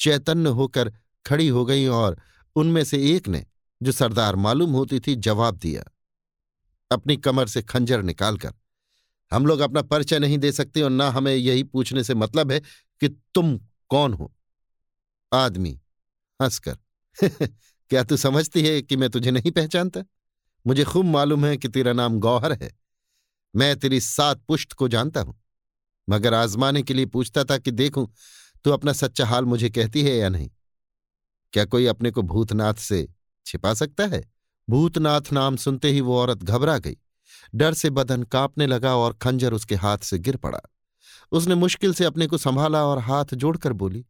चैतन्य होकर खड़ी हो गईं और उनमें से एक ने, जो सरदार मालूम होती थी, जवाब दिया। अपनी कमर से खंजर निकालकर हम लोग अपना परिचय नहीं दे सकते और ना हमें यही पूछने से मतलब है कि तुम कौन हो? आदमी, हंसकर। क्या तू समझती है कि मैं तुझे नहीं पहचानता? मुझे खूब मालूम है कि तेरा नाम गौहर है। मैं तेरी सात पुष्ट को जानता हूँ, मगर आजमाने के लिए पूछता था कि देखूँ, तू अपना सच्चा हाल मुझे कहती है या नहीं? क्या कोई अपने को भूतनाथ से छिपा सकता है? भूतनाथ नाम सुनते ही वो औरत घबरा गई। डर से बदन कांपने लगा और खंजर उसके हाथ से गिर पड़ा। उसने मुश्किल से अपने को संभाला और हाथ जोड़कर बोली,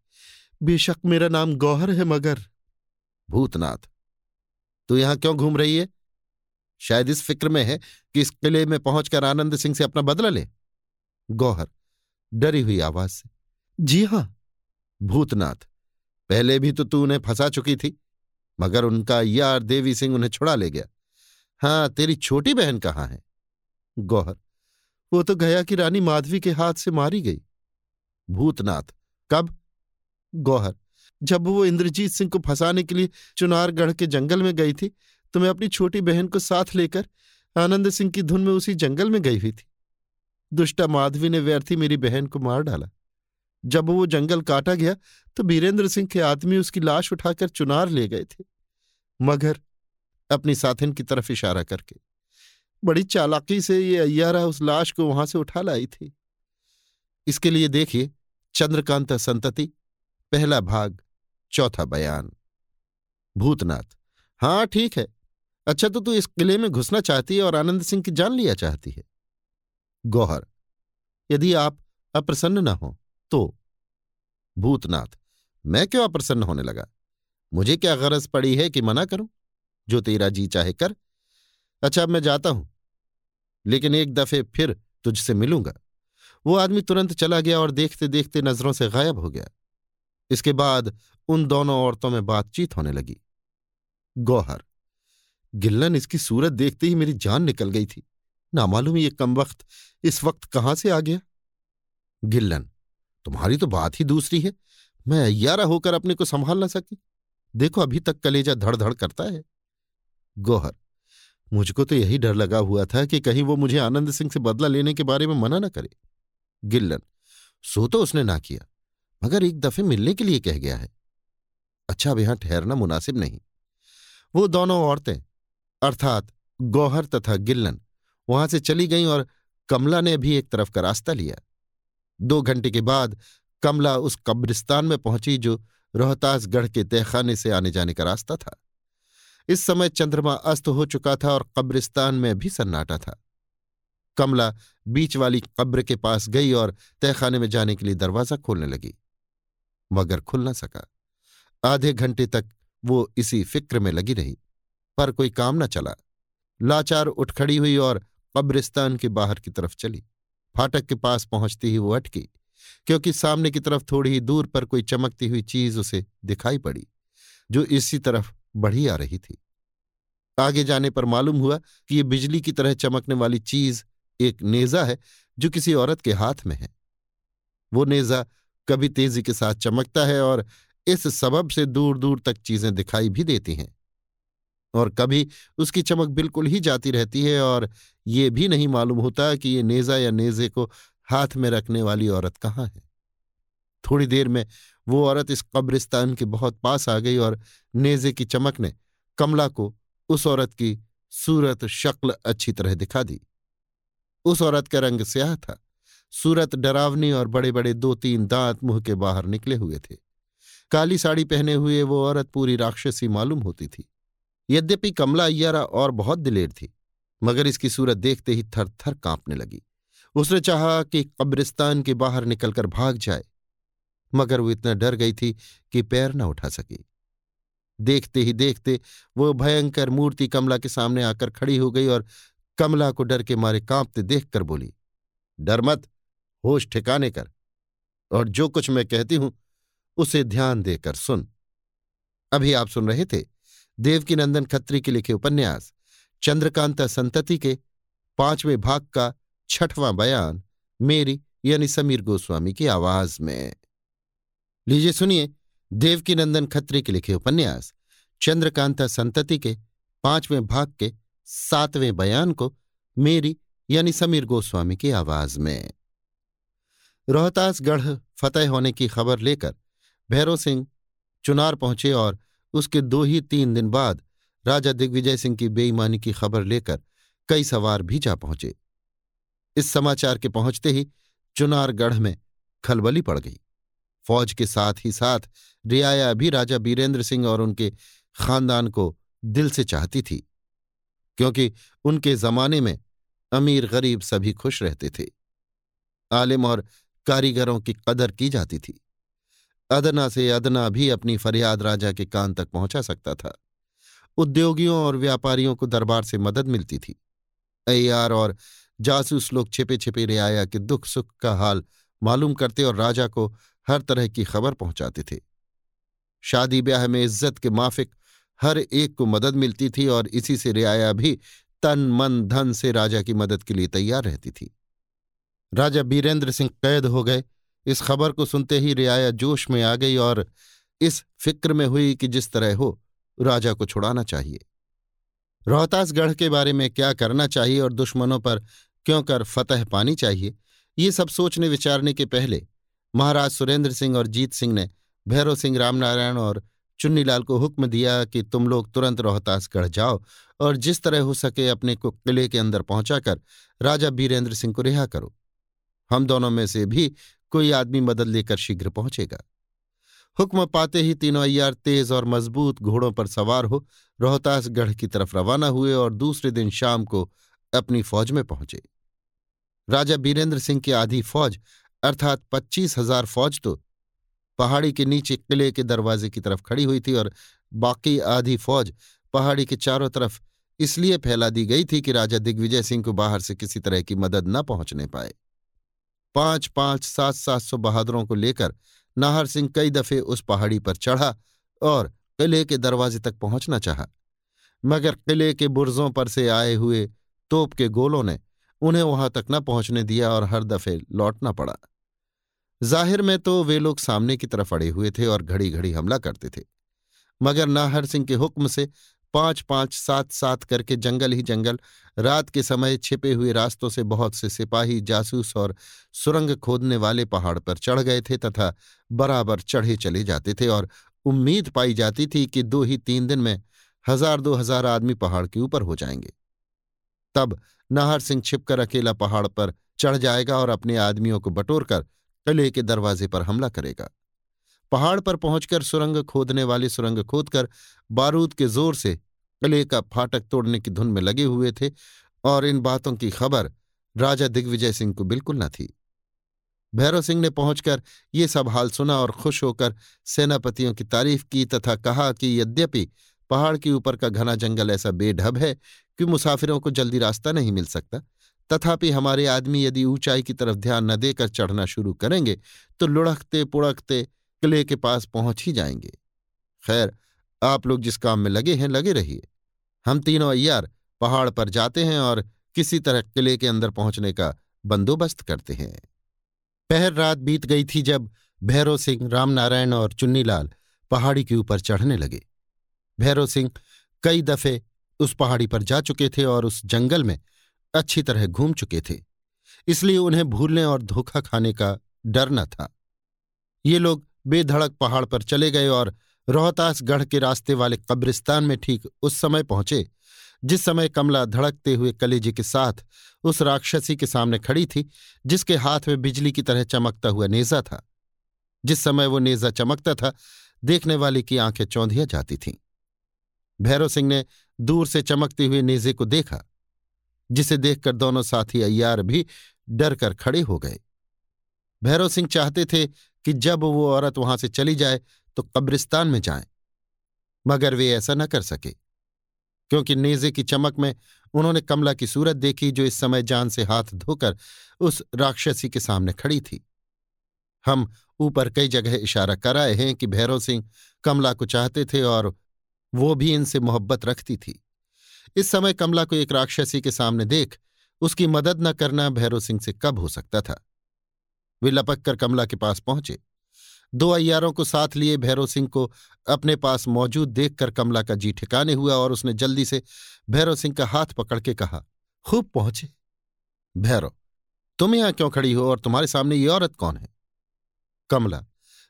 बेशक मेरा नाम गौहर है मगर भूतनाथ, तू यहाँ क्यों घूम रही है? शायद इस फ़िक्र में है कि इस किले में पहुंचकर आनंद सिंह से अपना बदला ले? गौहर डरी हुई आवाज़ से, जी हाँ। भूतनाथ, पहले भी तो तू उन्हें फंसा चुकी थी, मगर उनका यार देवी सिंह उन्हें छुड़ा ले गया। हाँ तेरी छोटी बहन कहाँ है? गौहर। वो तो गया कि रानी माधवी के हाथ से मारी गई। भूतनाथ। कब? गौहर। जब वो इंद्रजीत सिंह को फंसाने के लिए चुनारगढ़ के जंगल में गई थी तो मैं अपनी छोटी बहन को साथ लेकर आनंद सिंह की धुन में उसी जंगल में गई हुई थी। दुष्टा माधवी ने व्यर्थी मेरी बहन को मार डाला। जब वो जंगल काटा गया तो बीरेंद्र सिंह के आदमी उसकी लाश उठाकर चुनार ले गए थे। मगर अपनी साथिन की तरफ़ इशारा करके। बड़ी चालाकी से ये अय्यारा उस लाश को वहाँ से उठा लाई थी। इसके लिए देखिए, चंद्रकांता संतति, पहला भाग, चौथा बयान। भूतनाथ हाँ ठीक है। अच्छा तो तू इस किले में घुसना चाहती है और आनंद सिंह की जान लिया चाहती है। गौहर, यदि आप अप्रसन्न न हो तो। भूतनाथ, मैं क्यों अप्रसन्न होने लगा? मुझे क्या गरज पड़ी है कि मना करूँ? जो तेरा जी चाहे कर। अच्छा अब मैं जाता हूँ। लेकिन एक दफे फिर तुझसे मिलूँगा। वो आदमी तुरंत चला गया और देखते देखते नज़रों से गायब हो गया। इसके बाद उन दोनों औरतों में बातचीत होने लगी। गौहर, गिल्लन, इसकी सूरत देखते ही मेरी जान निकल गई थी। ना मालूम ये कम वक्त इस वक्त कहाँ से आ गया? गिल्लन, तुम्हारी तो बात ही दूसरी है। मैं अयारा होकर अपने को संभाल ना सकी। देखो, अभी तक कलेजा धड़ धड़ करता है। गोहर मुझको तो यही डर लगा हुआ था कि कहीं वो मुझे आनंद सिंह से बदला लेने के बारे में मना न करे। गिल्लन, सो तो उसने ना किया, मगर एक दफे मिलने के लिए कह गया है। अच्छा अब यहाँ ठहरना मुनासिब नहीं। वो दोनों औरतें, अर्थात गौहर तथा गिल्लन, वहाँ से चली गईं और कमला ने भी एक तरफ़ का रास्ता लिया। दो घंटे के बाद कमला उस कब्रिस्तान में पहुँची जो रोहतासगढ़ के तहखाने से आने जाने का रास्ता था। इस समय चंद्रमा अस्त हो चुका था और कब्रिस्तान में भी सन्नाटा था। कमला बीच वाली कब्र के पास गई और तहखाने में जाने के लिए दरवाज़ा खोलने लगी। मगर खुल ना सका। आधे घंटे तक वो इसी फ़िक्र में लगी रही, पर कोई काम न चला। लाचार उठ खड़ी हुई और कब्रिस्तान के बाहर की तरफ़ चली। फाटक के पास पहुँचती ही वो अटकी, क्योंकि सामने की तरफ़ थोड़ी ही दूर पर कोई चमकती हुई चीज़ उसे दिखाई पड़ी, जो इसी तरफ़ बढ़ी आ रही थी। आगे जाने पर मालूम हुआ कि ये बिजली की तरह चमकने वाली चीज़ एक नेजा है जो किसी औरत के हाथ में है। वो नेजा कभी तेज़ी के साथ चमकता है और इस सबब से दूर दूर तक चीज़ें दिखाई भी देती हैं। और कभी उसकी चमक बिल्कुल ही जाती रहती है और ये भी नहीं मालूम होता कि ये नेजा या नेजे को हाथ में रखने वाली औरत कहाँ है। थोड़ी देर में वो औरत इस कब्रिस्तान के बहुत पास आ गई और नेजे की चमक ने कमला को उस औरत की सूरत शक्ल अच्छी तरह दिखा दी। उस औरत का रंग स्याह था। सूरत डरावनी और बड़े बड़े दो तीन दांत मुँह के बाहर निकले हुए थे। काली साड़ी पहने हुए वो औरत पूरी राक्षसी मालूम होती थी। यद्यपि कमला अय्यारा और बहुत दिलेर थी, मगर इसकी सूरत देखते ही थर थर कांपने लगी। उसने चाहा कि कब्रिस्तान के बाहर निकलकर भाग जाए। मगर वो इतना डर गई थी कि पैर न उठा सकी। देखते ही देखते वो भयंकर मूर्ति कमला के सामने आकर खड़ी हो गई और कमला को डर के मारे कांपते देखकर बोली, डर मत, होश ठिकाने कर और जो कुछ मैं कहती हूँ, उसे ध्यान देकर सुन। अभी आप सुन रहे थे देवकीनंदन खत्री के लिखे उपन्यास, चंद्रकांता संतति के पाँचवें भाग का छठवां बयान, मेरी यानी समीर गोस्वामी की आवाज़ में। लीजिए सुनिए देवकीनंदन खत्री के लिखे उपन्यास, चंद्रकांता संतति के पाँचवें भाग के सातवें बयान को मेरी यानी समीर गोस्वामी की आवाज़ में। रोहतासगढ़ फतेह होने की खबर लेकर भैरव सिंह चुनार पहुँचे और उसके दो ही तीन दिन बाद राजा दिग्विजय सिंह की बेईमानी की खबर लेकर कई सवार भी जा पहुँचे। इस समाचार के पहुँचते ही चुनारगढ़ में खलबली पड़ गई। फौज के साथ ही साथ रियाया भी राजा बीरेंद्र सिंह और उनके खानदान को दिल से चाहती थी, क्योंकि उनके जमाने में अमीर गरीब सभी खुश रहते थे। आलिम और कारीगरों की कदर की जाती थी। अदना से अदना भी अपनी फरियाद राजा के कान तक पहुँचा सकता था। उद्योगियों और व्यापारियों को दरबार से मदद मिलती थी। अयार और जासूस लोग छिपे छिपे रियाया के दुख सुख का हाल मालूम करते और राजा को हर तरह की खबर पहुंचाते थे। शादी ब्याह में इज़्ज़त के माफिक हर एक को मदद मिलती थी और इसी से रियाया भी तन, मन, धन से राजा की मदद के लिए तैयार रहती थी। राजा बीरेंद्र सिंह कैद हो गए। इस खबर को सुनते ही रियाया जोश में आ गई और इस फ़िक्र में हुई कि जिस तरह हो, राजा को छुड़ाना चाहिए। रोहतासगढ़ के बारे में क्या करना चाहिए और दुश्मनों पर क्यों कर फतह पानी चाहिए, ये सब सोचने विचारने के पहले महाराज सुरेंद्र सिंह और जीत सिंह ने भैरव सिंह रामनारायण और चुन्नीलाल को हुक्म दिया कि तुम लोग तुरंत रोहतासगढ़ जाओ और जिस तरह हो सके अपने को किले के अंदर पहुंचाकर राजा बीरेंद्र सिंह को रिहा करो। हम दोनों में से भी कोई आदमी मदद लेकर शीघ्र पहुंचेगा। हुक्म पाते ही तीनों अय्यार तेज और मज़बूत घोड़ों पर सवार हो रोहतासगढ़ की तरफ़ रवाना हुए और दूसरे दिन शाम को अपनी फौज में पहुँचे। राजा बीरेंद्र सिंह की आधी फौज अर्थात पच्चीस हज़ार फौज तो पहाड़ी के नीचे किले के दरवाजे की तरफ़ खड़ी हुई थी और बाकी आधी फौज पहाड़ी के चारों तरफ़ इसलिए फैला दी गई थी कि राजा दिग्विजय सिंह को बाहर से किसी तरह की मदद न पहुँचने पाए। पाँच पाँच सात सात सौ बहादुरों को लेकर नाहर सिंह कई दफे उस पहाड़ी पर चढ़ा और किले के दरवाजे तक पहुँचना चाहा। मगर किले के बुर्जों पर से आए हुए तोप के गोलों ने उन्हें वहाँ तक न पहुँचने दिया और हर दफे लौटना पड़ा। ज़ाहिर में तो वे लोग सामने की तरफ़ अड़े हुए थे और घड़ी घड़ी हमला करते थे। मगर नाहर सिंह के हुक्म से पाँच पाँच सात सात करके जंगल ही जंगल, रात के समय छिपे हुए रास्तों से बहुत से सिपाही, जासूस और सुरंग खोदने वाले पहाड़ पर चढ़ गए थे तथा बराबर चढ़े चले जाते थे और उम्मीद पाई जाती थी कि दो ही तीन दिन में हज़ार दो हज़ार आदमी पहाड़ के ऊपर हो जाएँगे। तब नाहर सिंह छिपकर अकेला पहाड़ पर चढ़ जाएगा और अपने आदमियों को बटोरकर किले के दरवाजे पर हमला करेगा। पहाड़ पर पहुंचकर सुरंग खोदने वाले सुरंग खोदकर बारूद के ज़ोर से किले का फाटक तोड़ने की धुन में लगे हुए थे और इन बातों की खबर राजा दिग्विजय सिंह को बिल्कुल न थी। भैरव सिंह ने पहुंचकर ये सब हाल सुना और खुश होकर सेनापतियों की तारीफ़ की तथा कहा कि यद्यपि पहाड़ के ऊपर का घना जंगल ऐसा बेढब है कि मुसाफिरों को जल्दी रास्ता नहीं मिल सकता तथापि हमारे आदमी यदि ऊंचाई की तरफ़ ध्यान न देकर चढ़ना शुरू करेंगे तो लुढ़कते पुड़कते किले के पास पहुँच ही जाएँगे। खैर, आप लोग जिस काम में लगे हैं, लगे रहिए। हम तीनों अय्यार पहाड़ पर जाते हैं और किसी तरह किले के अंदर पहुँचने का बंदोबस्त करते हैं। पहर रात बीत गई थी जब भैरव सिंह, रामनारायण और चुन्नीलाल पहाड़ी के ऊपर चढ़ने लगे। भैरव सिंह कई दफे उस पहाड़ी पर जा चुके थे और उस जंगल में अच्छी तरह घूम चुके थे, इसलिए उन्हें भूलने और धोखा खाने का डर न था। ये लोग बेधड़क पहाड़ पर चले गए और रोहतासगढ़ के रास्ते वाले कब्रिस्तान में ठीक उस समय पहुँचे, जिस समय कमला धड़कते हुए कलेजे के साथ उस राक्षसी के सामने खड़ी थी, जिसके हाथ में बिजली की तरह चमकता हुआ नेजा था। जिस समय वो नेजा चमकता था, देखने वाले की आँखें चौंधिया जाती थीं। भैरव सिंह ने दूर से चमकते हुए नेजे को देखा। जिसे देखकर दोनों साथी अय्यार भी डर कर खड़े हो गए। भैरव सिंह चाहते थे कि जब वो औरत वहाँ से चली जाए तो कब्रिस्तान में जाएँ, मगर वे ऐसा न कर सके, क्योंकि नेजे की चमक में उन्होंने कमला की सूरत देखी, जो इस समय जान से हाथ धोकर उस राक्षसी के सामने खड़ी थी। हम ऊपर कई जगह इशारा कर आए हैं कि भैरव सिंह कमला को चाहते थे और वो भी इनसे मोहब्बत रखती थी। इस समय कमला को एक राक्षसी के सामने देख उसकी मदद न करना भैरव सिंह से कब हो सकता था। वे लपक कर कमला के पास पहुँचे। दो अय्यारों को साथ लिए भैरव सिंह को अपने पास मौजूद देखकर कमला का जी ठिकाने हुआ और उसने जल्दी से भैरव सिंह का हाथ पकड़ के कहा, खूब पहुँचे। भैरव, तुम यहाँ क्यों खड़ी हो और तुम्हारे सामने ये औरत कौन है? कमला,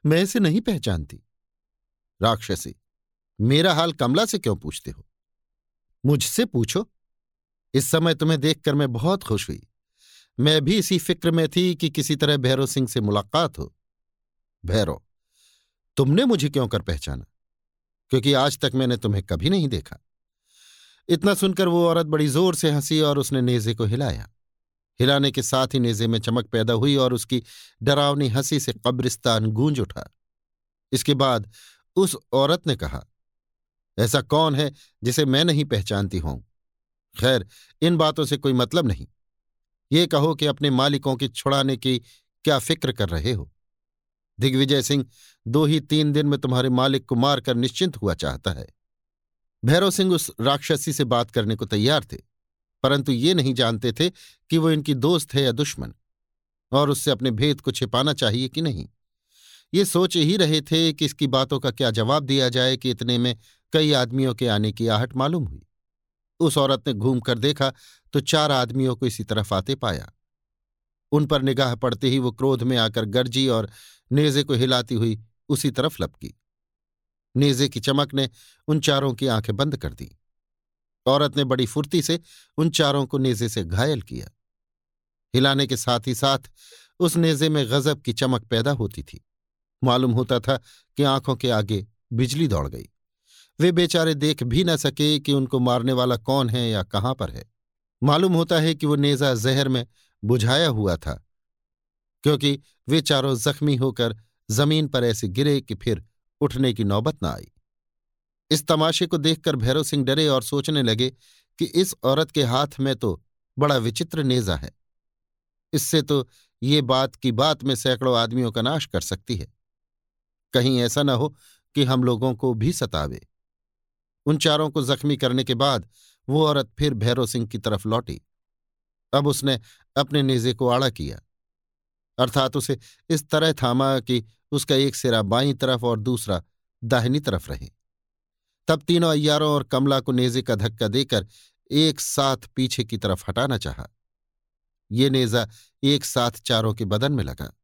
मैं इसे नहीं पहचानती। राक्षसी, मेरा हाल कमला से क्यों पूछते हो? मुझसे पूछो। इस समय तुम्हें देखकर मैं बहुत खुश हुई। मैं भी इसी फ़िक्र में थी कि किसी तरह भैरव सिंह से मुलाकात हो। भैरव, तुमने मुझे क्यों कर पहचाना? क्योंकि आज तक मैंने तुम्हें कभी नहीं देखा। इतना सुनकर वो औरत बड़ी ज़ोर से हँसी और उसने नेजे को हिलाया। हिलाने के साथ ही नेजे में चमक पैदा हुई और उसकी डरावनी हँसी से कब्रिस्तान गूंज उठा। इसके बाद उस औरत ने कहा ऐसा कौन है जिसे मैं नहीं पहचानती हूँ? खैर, इन बातों से कोई मतलब नहीं। ये कहो कि अपने मालिकों की छुड़ाने की क्या फ़िक्र कर रहे हो? दिग्विजय सिंह, दो ही तीन दिन में तुम्हारे मालिक को मारकर निश्चिंत हुआ चाहता है। भैरव सिंह उस राक्षसी से बात करने को तैयार थे, परंतु ये नहीं जानते थे कि वो इनकी दोस्त है या दुश्मन, और उससे अपने भेद को छिपाना चाहिए कि नहीं। ये सोच ही रहे थे कि इसकी बातों का क्या जवाब दिया जाए कि इतने में कई आदमियों के आने की आहट मालूम हुई। उस औरत ने घूम कर देखा तो चार आदमियों को इसी तरफ़ आते पाया। उन पर निगाह पड़ते ही वो क्रोध में आकर गर्जी और नेजे को हिलाती हुई उसी तरफ़ लपकी। नेजे की चमक ने उन चारों की आँखें बंद कर दी। औरत ने बड़ी फुर्ती से उन चारों को नेजे से घायल किया। हिलाने के साथ ही साथ उस नेजे में गजब की चमक पैदा होती थी। मालूम होता था कि आँखों के आगे बिजली दौड़ गई। वे बेचारे देख भी न सके कि उनको मारने वाला कौन है या कहाँ पर है। मालूम होता है कि वो नेजा जहर में बुझाया हुआ था, क्योंकि वे चारों जख्मी होकर ज़मीन पर ऐसे गिरे कि फिर उठने की नौबत न आई। इस तमाशे को देखकर भैरव सिंह डरे और सोचने लगे कि इस औरत के हाथ में तो बड़ा विचित्र नेजा है। इससे तो ये बात की बात में सैकड़ों आदमियों का नाश कर सकती है। कहीं ऐसा न हो कि हम लोगों को भी सतावे। उन चारों को जख्मी करने के बाद वो औरत फिर भैरव सिंह की तरफ़ लौटी। अब उसने अपने नेजे को आड़ा किया। अर्थात उसे इस तरह थामा कि उसका एक सिरा बाईं तरफ़ और दूसरा दाहिनी तरफ़ रहे। तब तीनों अय्यारों और कमला को नेजे का धक्का देकर एक साथ पीछे की तरफ़ हटाना चाहा। ये नेजा एक साथ चारों के बदन में लगा।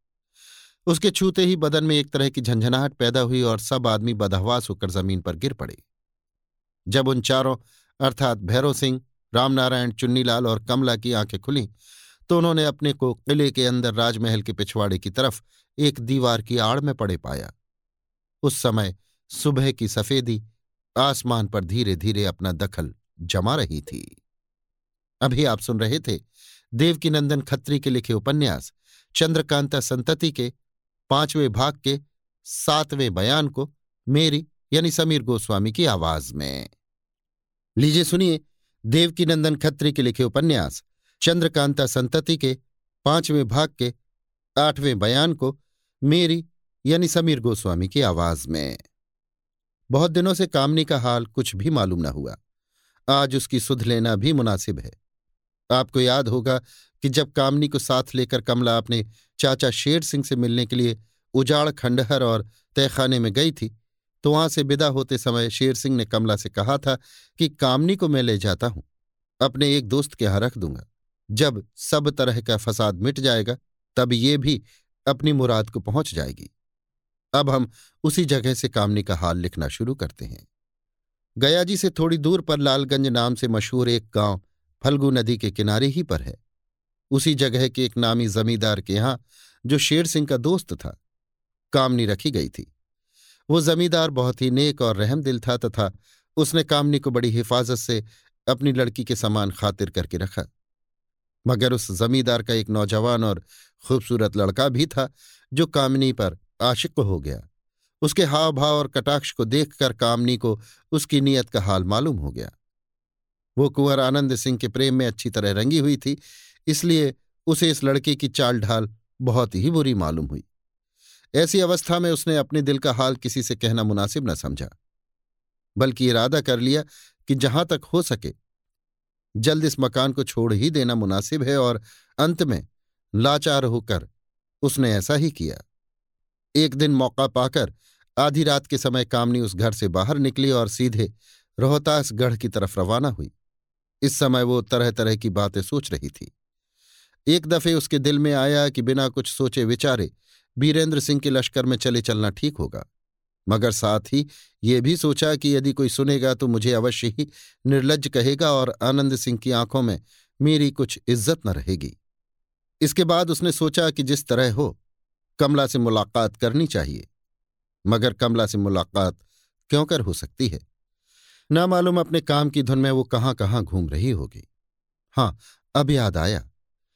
उसके छूते ही बदन में एक तरह की झंझनाहट पैदा हुई और सब आदमी बदहवास होकर ज़मीन पर गिर पड़े। जब उन चारों, अर्थात भैरव सिंह, रामनारायण, चुन्नीलाल और कमला की आँखें खुली तो उन्होंने अपने को किले के अंदर राजमहल के पिछवाड़े की तरफ़ एक दीवार की आड़ में पड़े पाया। उस समय सुबह की सफेदी आसमान पर धीरे धीरे अपना दखल जमा रही थी। अभी आप सुन रहे थे देवकीनंदन खत्री के लिखे उपन्यास, चंद्रकांता संतति के पाँचवें भाग के सातवें बयान को, मेरी यानी समीर गोस्वामी की आवाज़ में। लीजिए सुनिए देवकीनंदन खत्री के लिखे उपन्यास, चंद्रकांता संतति के पाँचवें भाग के आठवें बयान को मेरी यानी समीर गोस्वामी की आवाज़ में। बहुत दिनों से कामनी का हाल कुछ भी मालूम न हुआ। आज उसकी सुध लेना भी मुनासिब है। आपको याद होगा कि जब कामनी को साथ लेकर कमला अपने चाचा शेर सिंह से मिलने के लिए उजाड़ खंडहर और तहखाने में गई थी तो वहाँ से विदा होते समय शेर सिंह ने कमला से कहा था कि कामनी को मैं ले जाता हूँ, अपने एक दोस्त के यहाँ रख दूँगा। जब सब तरह का फसाद मिट जाएगा, तब ये भी अपनी मुराद को पहुँच जाएगी। अब हम उसी जगह से कामनी का हाल लिखना शुरू करते हैं। गया जी से थोड़ी दूर पर लालगंज नाम से मशहूर एक गाँव फल्गु नदी के किनारे ही पर है। उसी जगह के एक नामी जमींदार के यहाँ जो शेर सिंह का दोस्त था, कामनी रखी गई थी। वो जमींदार बहुत ही नेक और रहम दिल था तथा उसने कामनी को बड़ी हिफाजत से अपनी लड़की के समान खातिर करके रखा। मगर उस जमींदार का एक नौजवान और खूबसूरत लड़का भी था, जो कामनी पर आशिक हो गया। उसके हाव भाव और कटाक्ष को देखकर कामनी को उसकी नीयत का हाल मालूम हो गया। वो कुंवर आनंद सिंह के प्रेम में अच्छी तरह रंगी हुई थी, इसलिए उसे इस लड़के की चाल ढाल बहुत ही बुरी मालूम हुई। ऐसी अवस्था में उसने अपने दिल का हाल किसी से कहना मुनासिब न समझा, बल्कि इरादा कर लिया कि जहाँ तक हो सके, जल्द इस मकान को छोड़ ही देना मुनासिब है और अंत में लाचार होकर उसने ऐसा ही किया। एक दिन मौका पाकर आधी रात के समय कामनी उस घर से बाहर निकली और सीधे रोहतास गढ़ की तरफ़ रवाना हुई। इस समय वो तरह तरह की बातें सोच रही थी। एक दफे उसके दिल में आया कि बिना कुछ सोचे विचारे बीरेंद्र सिंह के लश्कर में चले चलना ठीक होगा। मगर साथ ही ये भी सोचा कि यदि कोई सुनेगा तो मुझे अवश्य ही निर्लज कहेगा और आनंद सिंह की आँखों में मेरी कुछ इज़्ज़त न रहेगी। इसके बाद उसने सोचा कि जिस तरह हो, कमला से मुलाकात करनी चाहिए। मगर कमला से मुलाकात क्यों कर हो सकती है? ना मालूम अपने काम की धुन में वो कहाँ कहाँ घूम रही होगी। हाँ, अब याद आया।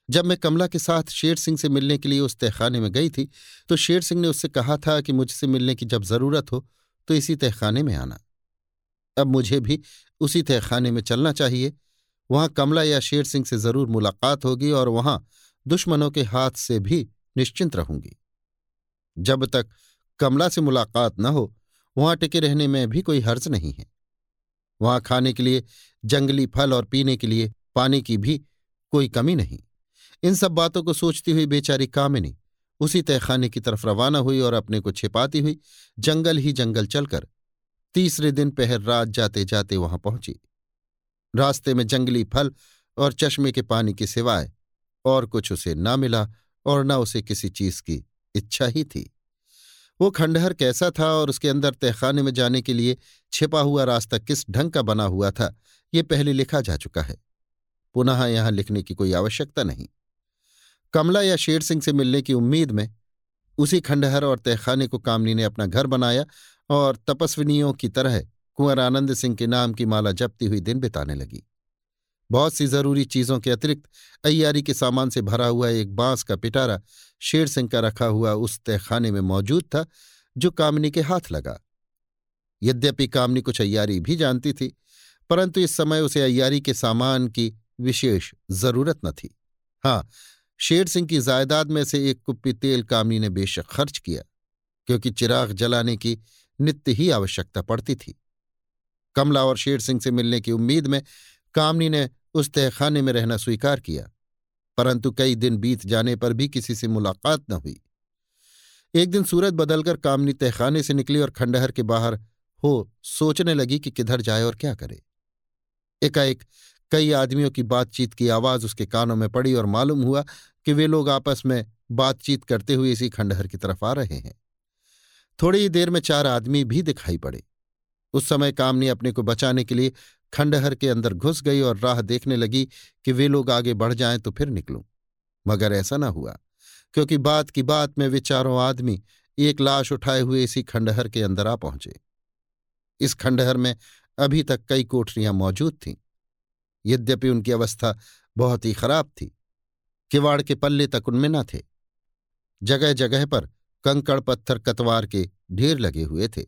जब मैं कमला के साथ शेर सिंह से मिलने के लिए उस तहखाने में गई थी तो शेर सिंह ने उससे कहा था कि मुझसे मिलने की जब ज़रूरत हो तो इसी तहखाने में आना। अब मुझे भी उसी तहखाने में चलना चाहिए। वहाँ कमला या शेर सिंह से ज़रूर मुलाकात होगी और वहाँ दुश्मनों के हाथ से भी निश्चिंत रहूँगी। जब तक कमला से मुलाकात न हो, वहाँ टिके रहने में भी कोई हर्ज नहीं है। वहाँ खाने के लिए, जंगली फल और पीने के लिए पानी की भी कोई कमी नहीं। इन सब बातों को सोचती हुई बेचारी कामिनी उसी तहखाने की तरफ़ रवाना हुई और अपने को छिपाती हुई जंगल ही जंगल चलकर तीसरे दिन पहर रात जाते जाते वहाँ पहुँची। रास्ते में जंगली फल और चश्मे के पानी के सिवाय और कुछ उसे न मिला और न उसे किसी चीज़ की इच्छा ही थी। वो खंडहर कैसा था और उसके अंदर तहखाने में जाने के लिए छिपा हुआ रास्ता किस ढंग का बना हुआ था, ये पहले लिखा जा चुका है। पुनः यहाँ लिखने की कोई आवश्यकता नहीं। कमला या शेर सिंह से मिलने की उम्मीद में, उसी खंडहर और तहखाने को कामनी ने अपना घर बनाया और तपस्विनियों की तरह कुंवर आनंद सिंह के नाम की माला जपती हुई दिन बिताने लगी। बहुत सी ज़रूरी चीज़ों के अतिरिक्त अय्यारी के सामान से भरा हुआ एक बाँस का पिटारा शेर सिंह का रखा हुआ उस तहखाने में मौजूद था, जो कामनी के हाथ लगा। यद्यपि कामनी कुछ अय्यारी भी जानती थी, परंतु इस समय उसे अय्यारी के सामान की विशेष ज़रूरत न थी। हाँ शेर सिंह की जायदाद में से एक कुप्पी तेल कामनी ने बेशक खर्च किया, क्योंकि चिराग जलाने की नित्य ही आवश्यकता पड़ती थी। कमला और शेर सिंह से मिलने की उम्मीद में कामनी ने उस तहखाने में रहना स्वीकार किया, परंतु कई दिन बीत जाने पर भी किसी से मुलाकात न हुई। एक दिन सूरज बदलकर कामनी तहखाने से निकली और खंडहर के बाहर हो सोचने लगी कि किधर जाए और क्या करे। एकाएक कई आदमियों की बातचीत की आवाज़ उसके कानों में पड़ी और मालूम हुआ कि वे लोग आपस में बातचीत करते हुए इसी खंडहर की तरफ़ आ रहे हैं। थोड़ी ही देर में चार आदमी भी दिखाई पड़े। उस समय कामनी अपने को बचाने के लिए खंडहर के अंदर घुस गई और राह देखने लगी कि वे लोग आगे बढ़ जाएँ तो फिर निकलूं। मगर ऐसा ना हुआ, क्योंकि बात की बात में वे चारों आदमी एक लाश उठाए हुए इसी खंडहर के अंदर आ पहुँचे। इस खंडहर में अभी तक कई कोठरियाँ मौजूद थीं। यद्यपि उनकी अवस्था बहुत ही खराब थी किवाड़ के पल्ले तक उनमें न थे। जगह जगह पर कंकड़ पत्थर कतवार के ढेर लगे हुए थे।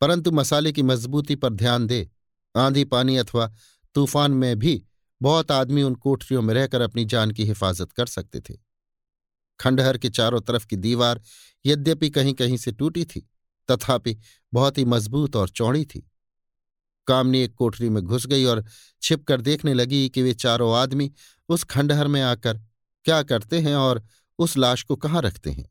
परंतु मसाले की मजबूती पर ध्यान दे, आंधी पानी अथवा तूफ़ान में भी बहुत आदमी उन कोठरियों में रहकर अपनी जान की हिफाजत कर सकते थे। खंडहर के चारों तरफ़ की दीवार यद्यपि कहीं कहीं से टूटी थी, तथापि बहुत ही मज़बूत और चौड़ी थी। कामनी एक कोठरी में घुस गई और छिपकर देखने लगी कि वे चारों आदमी उस खंडहर में आकर क्या करते हैं और उस लाश को कहाँ रखते हैं?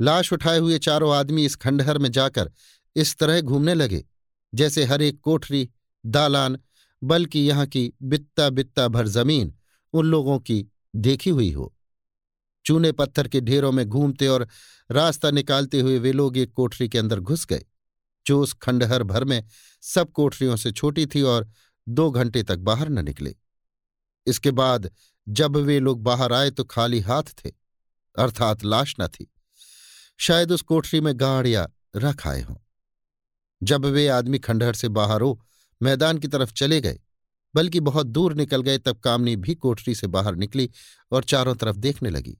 लाश उठाए हुए चारों आदमी इस खंडहर में जाकर इस तरह घूमने लगे, जैसे हर एक कोठरी, दालान, बल्कि यहाँ की बित्ता बित्ता भर ज़मीन उन लोगों की देखी हुई हो। चूने पत्थर के ढेरों में घूमते और रास्ता निकालते हुए वे लोग एक कोठरी के अंदर घुस गए, जो उस खंडहर भर में सब कोठरियों से छोटी थी और दो घंटे तक बाहर न निकले। इसके बाद जब वे लोग बाहर आए तो खाली हाथ थे, अर्थात लाश न थी। शायद उस कोठरी में गाड़िया रख आए हों। जब वे आदमी खंडहर से बाहर हो, मैदान की तरफ़ चले गए, बल्कि बहुत दूर निकल गए, तब कामनी भी कोठरी से बाहर निकली और चारों तरफ़ देखने लगी।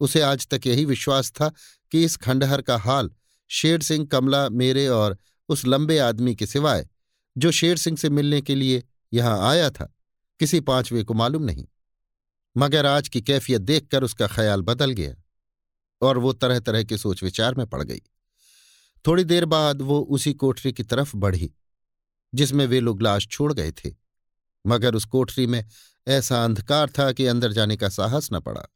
उसे आज तक यही विश्वास था कि इस खंडहर का हाल शेर सिंह, कमला, मेरे और उस लंबे आदमी के सिवाय, जो शेर सिंह से मिलने के लिए यहाँ आया था, किसी पांचवे को मालूम नहीं। मगर आज की कैफियत देखकर उसका ख्याल बदल गया और वो तरह तरह के सोच विचार में पड़ गई। थोड़ी देर बाद वो उसी कोठरी की तरफ़ बढ़ी, जिसमें वे लोग लाश छोड़ गए थे। मगर उस कोठरी में ऐसा अंधकार था कि अंदर जाने का साहस न पड़ा।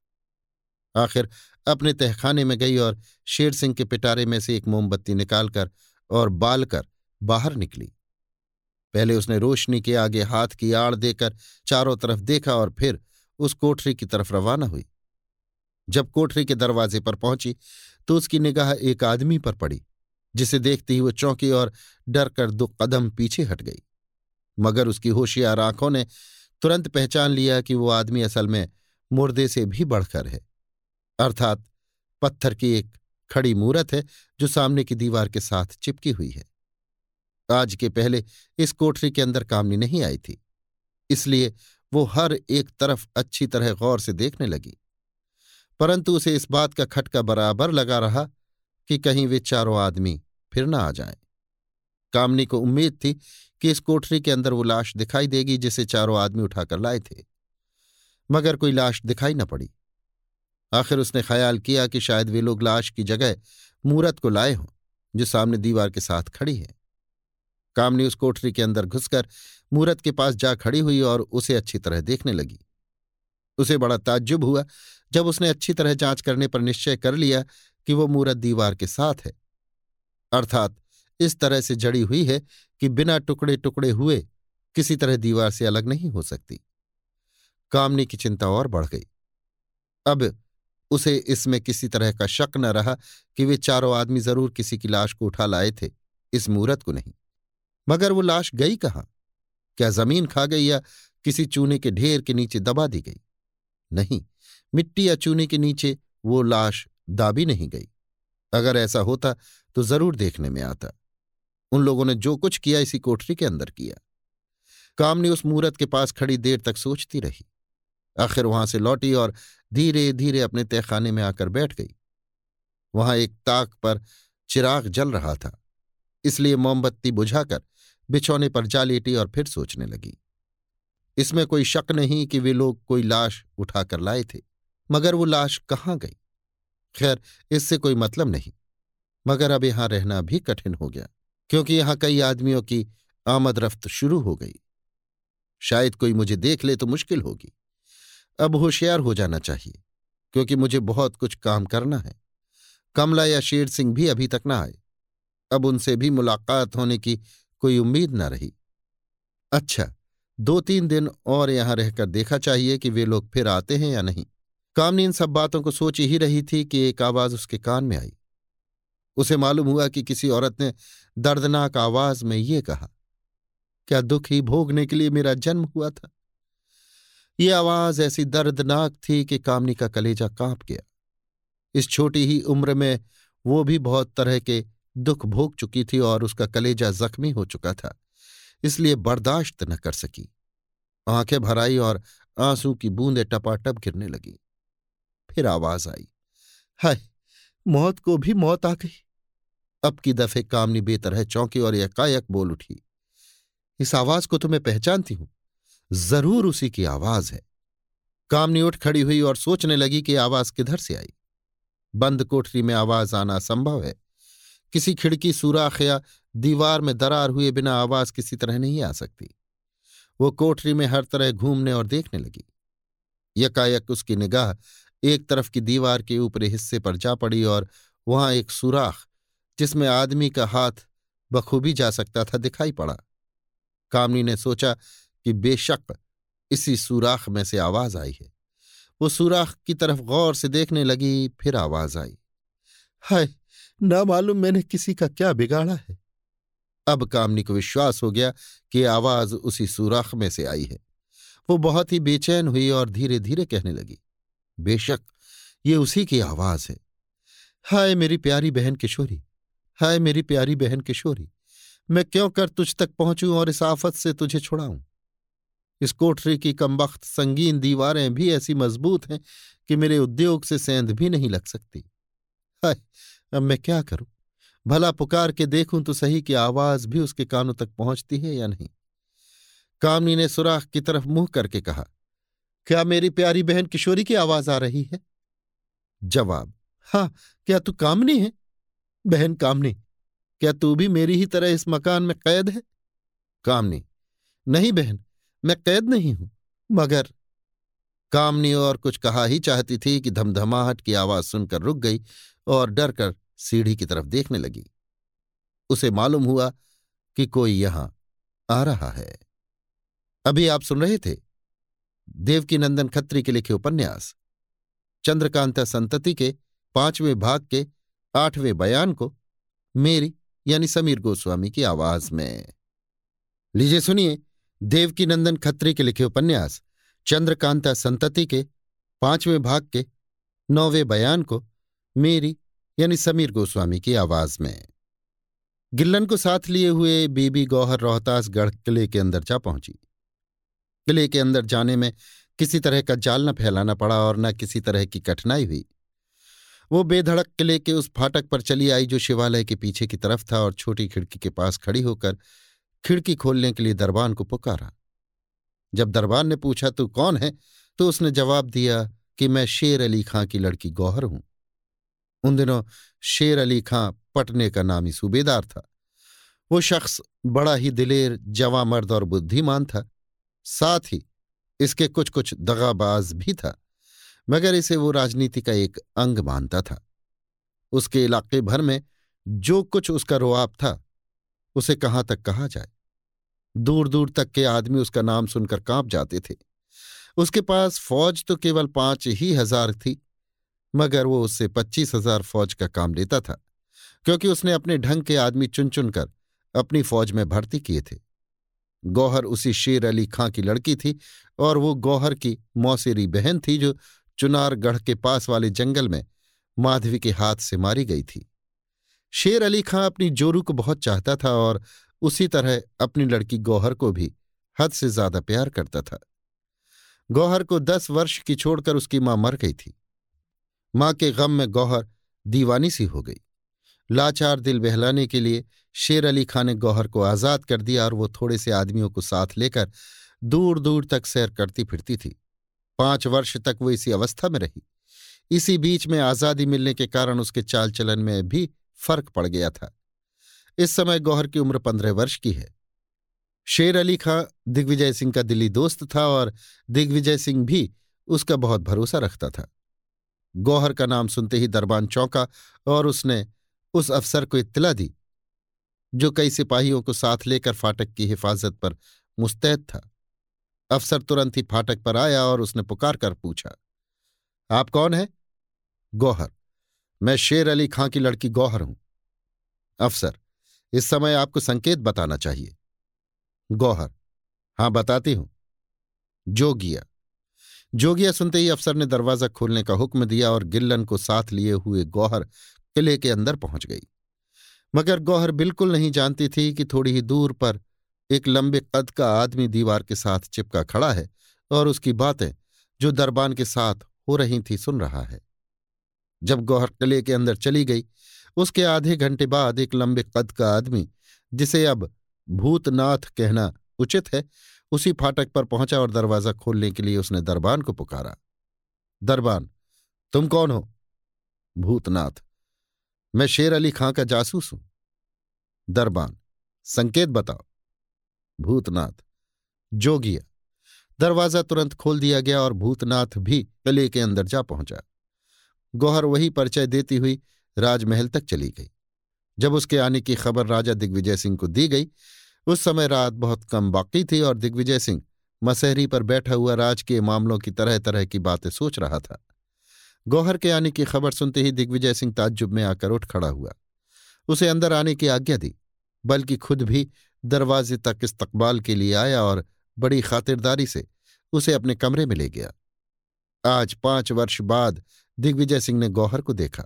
आखिर अपने तहखाने में गई और शेर सिंह के पिटारे में से एक मोमबत्ती निकालकर और बालकर बाहर निकली। पहले उसने रोशनी के आगे हाथ की आड़ देकर चारों तरफ़ देखा और फिर उस कोठरी की तरफ़ रवाना हुई। जब कोठरी के दरवाजे पर पहुँची तो उसकी निगाह एक आदमी पर पड़ी, जिसे देखते ही वो चौंकी और डर कर दो कदम पीछे हट गई। मगर उसकी होशियार आँखों ने तुरंत पहचान लिया कि वो आदमी असल में मुर्दे से भी बढ़कर है। अर्थात पत्थर की एक खड़ी मूरत है, जो सामने की दीवार के साथ चिपकी हुई है। आज के पहले इस कोठरी के अंदर कामनी नहीं आई थी, इसलिए वो हर एक तरफ़ अच्छी तरह गौर से देखने लगी। परंतु उसे इस बात का खटका बराबर लगा रहा कि कहीं वे चारों आदमी फिर न आ जाएँ। कामनी को उम्मीद थी कि इस कोठरी के अंदर वो लाश दिखाई देगी जिसे चारों आदमी उठाकर लाए थे। मगर कोई लाश दिखाई न पड़ी। आखिर उसने ख्याल किया कि शायद वे लोग लाश की जगह मूरत को लाए हों, जो सामने दीवार के साथ खड़ी है। कामनी उस कोठरी के अंदर घुसकर मूरत के पास जा खड़ी हुई और उसे अच्छी तरह देखने लगी। उसे बड़ा ताज्जुब हुआ जब उसने अच्छी तरह जाँच करने पर निश्चय कर लिया कि वो मूरत दीवार के साथ है। अर्थात इस तरह से जड़ी हुई है कि बिना टुकड़े टुकड़े हुए किसी तरह दीवार से अलग नहीं हो सकती। कामनी की चिंता और बढ़ गई। अब उसे इसमें किसी तरह का शक न रहा कि वे चारों आदमी ज़रूर किसी की लाश को उठा लाए थे, इस मूरत को नहीं। मगर वो लाश गई कहाँ? क्या ज़मीन खा गई या किसी चूने के ढेर के नीचे दबा दी गई? नहीं, मिट्टी या चूने के नीचे वो लाश दाबी नहीं गई। अगर ऐसा होता तो ज़रूर देखने में आता। उन लोगों ने जो कुछ किया इसी कोठरी के अंदर किया। कामनी उस मूरत के पास खड़ी देर तक सोचती रही। आखिर वहाँ से लौटी और धीरे धीरे अपने तहखाने में आकर बैठ गई। वहाँ एक ताक पर चिराग जल रहा था, इसलिए मोमबत्ती बुझाकर बिछौने पर जा लेटी और फिर सोचने लगी। इसमें कोई शक नहीं कि वे लोग कोई लाश उठाकर लाए थे, मगर वो लाश कहाँ गई? खैर, इससे कोई मतलब नहीं। मगर अब यहाँ रहना भी कठिन हो गया, क्योंकि यहाँ कई आदमियों की आमद रफ्त शुरू हो गई। शायद कोई मुझे देख ले तो मुश्किल होगी। अब होशियार हो जाना चाहिए, क्योंकि मुझे बहुत कुछ काम करना है। कमला या शेर सिंह भी अभी तक ना आए। अब उनसे भी मुलाकात होने की कोई उम्मीद न रही। अच्छा दो तीन दिन और यहाँ रहकर देखा चाहिए कि वे लोग फिर आते हैं या नहीं। कामनी इन सब बातों को सोच ही रही थी कि एक आवाज़ उसके कान में आई। उसे मालूम हुआ कि किसी औरत ने दर्दनाक आवाज़ में ये कहा, क्या दुख ही भोगने के लिए मेरा जन्म हुआ था? ये आवाज़ ऐसी दर्दनाक थी कि कामनी का कलेजा काँप गया। इस छोटी ही उम्र में वो भी बहुत तरह के दुख भोग चुकी थी और उसका कलेजा जख्मी हो चुका था, इसलिए बर्दाश्त न कर सकी। आँखें भराई और आँसू की बूंदें टपाटप गिरने लगी। फिर आवाज़ आई, हाय, मौत को भी मौत आ गई। अब की दफे कामनी बेतरह चौंकी और एकाएक बोल उठी, इस आवाज़ को तो मैं पहचानती हूँ। ज़रूर उसी की आवाज़ है। कामनी उठ खड़ी हुई और सोचने लगी कि आवाज़ किधर से आई। बंद कोठरी में आवाज़ आना संभव है। किसी खिड़की, सुराख या दीवार में दरार हुए बिना आवाज़ किसी तरह नहीं आ सकती। वो कोठरी में हर तरह घूमने और देखने लगी। यकायक उसकी निगाह एक तरफ़ की दीवार के ऊपरी हिस्से पर जा पड़ी और वहाँ एक सुराख, जिसमें आदमी का हाथ बखूबी जा सकता था, दिखाई पड़ा। कामनी ने सोचा कि बेशक इसी सुराख में से आवाज़ आई है। वो सुराख की तरफ़ गौर से देखने लगी, फिर आवाज़ आई। हाय ना मालूम मैंने किसी का क्या बिगाड़ा है। अब कामनी को विश्वास हो गया कि आवाज़ उसी सुराख में से आई है। वो बहुत ही बेचैन हुई और धीरे धीरे कहने लगी, बेशक, ये उसी की आवाज़ है। हाय मेरी प्यारी बहन किशोरी, हाय मेरी प्यारी बहन किशोरी, मैं क्यों कर तुझ तक पहुंचूं और इस आफत से तुझे छुड़ाऊं? इस कोठरी की कमबख्त संगीन दीवारें भी ऐसी मज़बूत हैं कि मेरे उद्योग से सेंध भी नहीं लग सकती। हाय अब मैं क्या करूँ? भला पुकार के देखूँ तो सही कि आवाज़ भी उसके कानों तक पहुँचती है या नहीं? कामनी ने सुराख की तरफ़ मुँह करके कहा, क्या मेरी प्यारी बहन किशोरी की आवाज़ आ रही है? जवाब हाँ क्या तू कामनी है? बहन कामनी, क्या तू भी मेरी ही तरह इस मकान में कैद है? कामनी, नहीं बहन, मैं कैद नहीं हूँ, मगर कामनी और कुछ कहा ही चाहती थी कि धमधमाहट की आवाज़ सुनकर रुक गई और डर कर सीढ़ी की तरफ़ देखने लगी। उसे मालूम हुआ कि कोई यहाँ आ रहा है। अभी आप सुन रहे थे देवकी नंदन खत्री के लिखे उपन्यास। चंद्रकांता संतति के पाँचवें भाग के आठवें बयान को मेरी यानी समीर गोस्वामी की आवाज़ में। लीजिए सुनिए देवकी नंदन खत्री के लिखे उपन्यास, चंद्रकांता संतति के पाँचवें भाग के नौवें बयान को मेरी, यानी समीर गोस्वामी की आवाज़ में। गिल्लन को साथ लिए हुए बीबी गौहर रोहतास गढ़ किले के अंदर जा पहुँची। किले के अंदर जाने में किसी तरह का जाल न फैलाना पड़ा और न किसी तरह की कठिनाई हुई। वो बेधड़क किले के उस फाटक पर चली आई जो शिवालय के पीछे की तरफ़ था और छोटी खिड़की के पास खड़ी होकर खिड़की खोलने के लिए दरबान को पुकारा। जब दरबान ने पूछा, तू कौन है? तो उसने जवाब दिया कि मैं शेर अली खां की लड़की गौहर हूँ। उन दिनों शेर अली खां पटने का नामी सूबेदार था। वो शख्स बड़ा ही दिलेर, जवा मर्द और बुद्धिमान था। साथ ही इसके कुछ कुछ दगाबाज भी था, मगर इसे वो राजनीति का एक अंग मानता था। उसके इलाके भर में जो कुछ उसका रोआब था, उसे कहाँ तक कहा जाए? दूर दूर तक के आदमी उसका नाम सुनकर काँप जाते थे। उसके पास फौज तो केवल पाँच ही हज़ार थी मगर वो उससे पच्चीस हज़ार फौज का काम लेता था, क्योंकि उसने अपने ढंग के आदमी चुन चुनकर अपनी फौज में भर्ती किए थे। गौहर उसी शेर अली खां की लड़की थी और वो गौहर की मौसेरी बहन थी जो चुनारगढ़ के पास वाले जंगल में माधवी के हाथ से मारी गई थी। शेर अली खां अपनी जोरू को बहुत चाहता था और उसी तरह अपनी लड़की गौहर को भी हद से ज़्यादा प्यार करता था। गौहर को दस वर्ष की छोड़कर उसकी माँ मर गई थी। माँ के गम में गौहर दीवानी सी हो गई। लाचार दिल बहलाने के लिए शेर अली खां ने गौहर को आज़ाद कर दिया और वो थोड़े से आदमियों को साथ लेकर दूर दूर तक सैर करती फिरती थी। पाँच वर्ष तक वो इसी अवस्था में रही। इसी बीच में आज़ादी मिलने के कारण उसके चाल चलन में भी फ़र्क पड़ गया था। इस समय गौहर की उम्र पंद्रह वर्ष की है। शेर अली खां दिग्विजय सिंह का दिल्ली दोस्त था और दिग्विजय सिंह भी उसका बहुत भरोसा रखता था। गौहर का नाम सुनते ही दरबान चौंका और उसने उस अफसर को इत्तला दी, जो कई सिपाहियों को साथ लेकर फाटक की हिफाजत पर मुस्तैद था। अफसर तुरंत ही फाटक पर आया और उसने पुकार कर पूछा, आप कौन हैं? गौहर, मैं शेर अली खां की लड़की गौहर हूँ। अफसर, इस समय आपको संकेत बताना चाहिए। गौहर, हाँ, बताती हूँ। जोगिया जोगिया सुनते ही अफसर ने दरवाज़ा खोलने का हुक्म दिया और गिल्लन को साथ लिए हुए गौहर किले के अंदर पहुँच गई। मगर गौहर बिल्कुल नहीं जानती थी कि थोड़ी ही दूर पर एक लंबे कद का आदमी दीवार के साथ चिपका खड़ा है और उसकी बातें जो दरबान के साथ हो रही थी सुन रहा है। जब गौहर किले के अंदर चली गई, उसके आधे घंटे बाद एक लंबे कद का आदमी, जिसे अब भूतनाथ कहना उचित है उसी फाटक पर पहुँचा और दरवाज़ा खोलने के लिए उसने दरबान को पुकारा। दरबान, तुम कौन हो? भूतनाथ, मैं शेर अली खां का जासूस हूँ। दरबान, संकेत बताओ। भूतनाथ, जोगिया, दरवाज़ा तुरंत खोल दिया गया और भूतनाथ भी किले के अंदर जा पहुँचा। गौहर वही परिचय देती हुई राजमहल तक चली गई। जब उसके आने की खबर राजा दिग्विजय सिंह को दी गई उस समय रात बहुत कम बाकी थी और दिग्विजय सिंह मसहरी पर बैठा हुआ राज के मामलों की तरह तरह की बातें सोच रहा था। गौहर के आने की खबर सुनते ही दिग्विजय सिंह ताज्जुब में आकर उठ खड़ा हुआ। उसे अंदर आने की आज्ञा दी, बल्कि खुद भी दरवाजे तक इस्तकबाल के लिए आया और बड़ी खातिरदारी से उसे अपने कमरे में ले गया। आज पाँच वर्ष बाद दिग्विजय सिंह ने गौहर को देखा।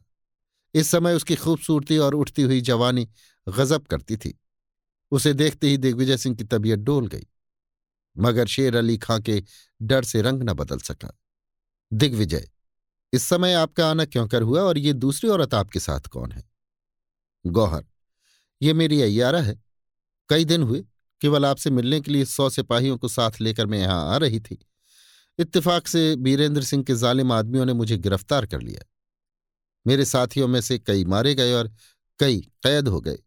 इस समय उसकी खूबसूरती और उठती हुई जवानी गजब करती थी। उसे देखते ही दिग्विजय सिंह की तबीयत डोल गई, मगर शेर अली खां के डर से रंग न बदल सका। दिग्विजय, इस समय आपका आना क्यों कर हुआ और ये दूसरी औरत आपके साथ कौन है? गौहर, ये मेरी अयारा है। कई दिन हुए, केवल आपसे मिलने के लिए सौ सिपाहियों को साथ लेकर मैं यहाँ आ रही थी। इत्तेफाक से बीरेंद्र सिंह के जालिम आदमियों ने मुझे गिरफ़्तार कर लिया। मेरे साथियों में से कई मारे गए और कई कैद हो गए।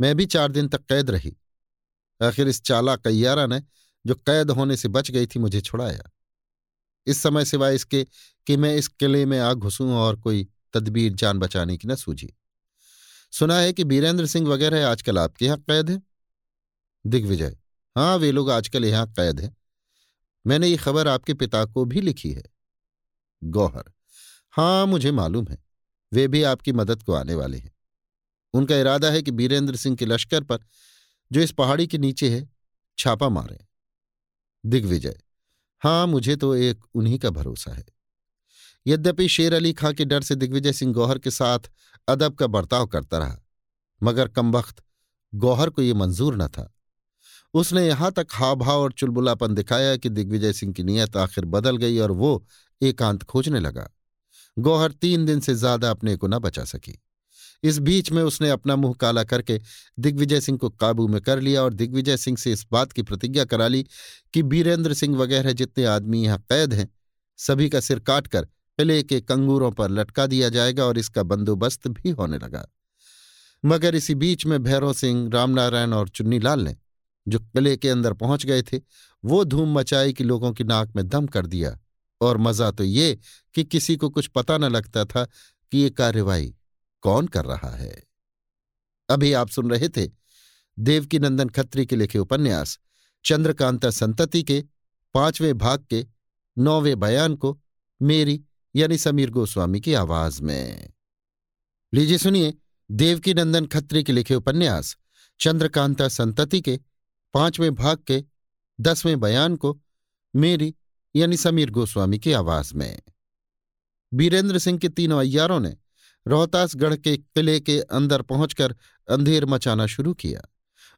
मैं भी चार दिन तक कैद रही। आखिर इस चाला कैयारा ने जो कैद होने से बच गई थी मुझे छुड़ाया। इस समय सिवाय इसके कि मैं इस किले में आ घुसूं और कोई तदबीर जान बचाने की न सूझी। सुना है कि बीरेंद्र सिंह वगैरह आजकल आपके यहाँ कैद हैं? दिग्विजय हाँ वे लोग आजकल यहाँ कैद हैं। मैंने ये खबर आपके पिता को भी लिखी है। गौहर हाँ मुझे मालूम है। वे भी आपकी मदद को आने वाले हैं। उनका इरादा है कि बीरेंद्र सिंह के लश्कर पर, जो इस पहाड़ी के नीचे है, छापा मारे। दिग्विजय हाँ मुझे तो एक उन्हीं का भरोसा है। यद्यपि शेर अली खां के डर से दिग्विजय सिंह गौहर के साथ अदब का बर्ताव करता रहा, मगर कमबख्त गौहर को यह मंजूर न था। उसने यहाँ तक हाव भाव और चुलबुलापन दिखाया कि दिग्विजय सिंह की नीयत आखिर बदल गई और वो एकांत खोजने लगा। गौहर तीन दिन से ज़्यादा अपने को न बचा सकी। इस बीच में उसने अपना मुँह काला करके दिग्विजय सिंह को काबू में कर लिया और दिग्विजय सिंह से इस बात की प्रतिज्ञा करा ली कि बीरेंद्र सिंह वगैरह जितने आदमी यहाँ कैद हैं, सभी का सिर काटकर किले के कंगूरों पर लटका दिया जाएगा और इसका बंदोबस्त भी होने लगा। मगर इसी बीच में भैरव सिंह, रामनारायण और चुन्नीलाल ने जो किले के अंदर पहुँच गए थे, वो धूम मचाई कि लोगों की नाक में दम कर दिया। और मज़ा तो ये कि किसी को कुछ पता न लगता था कि ये कार्यवाही कौन कर रहा है? अभी आप सुन रहे थे देवकी नंदन खत्री के लिखे उपन्यास, चंद्रकांता संतति के, पाँचवें भाग के, नौवें बयान को, मेरी यानी समीर गोस्वामी की आवाज़ में। लीजिए सुनिए देवकी नंदन खत्री के लिखे उपन्यास, चंद्रकांता संतति के, पाँचवें भाग के, दसवें बयान को, मेरी यानी समीर गोस्वामी की आवाज़ में। बीरेंद्र सिंह के तीनों अय्यारों ने रोहतासगढ़ के किले के अंदर पहुंचकर अंधेर मचाना शुरू किया।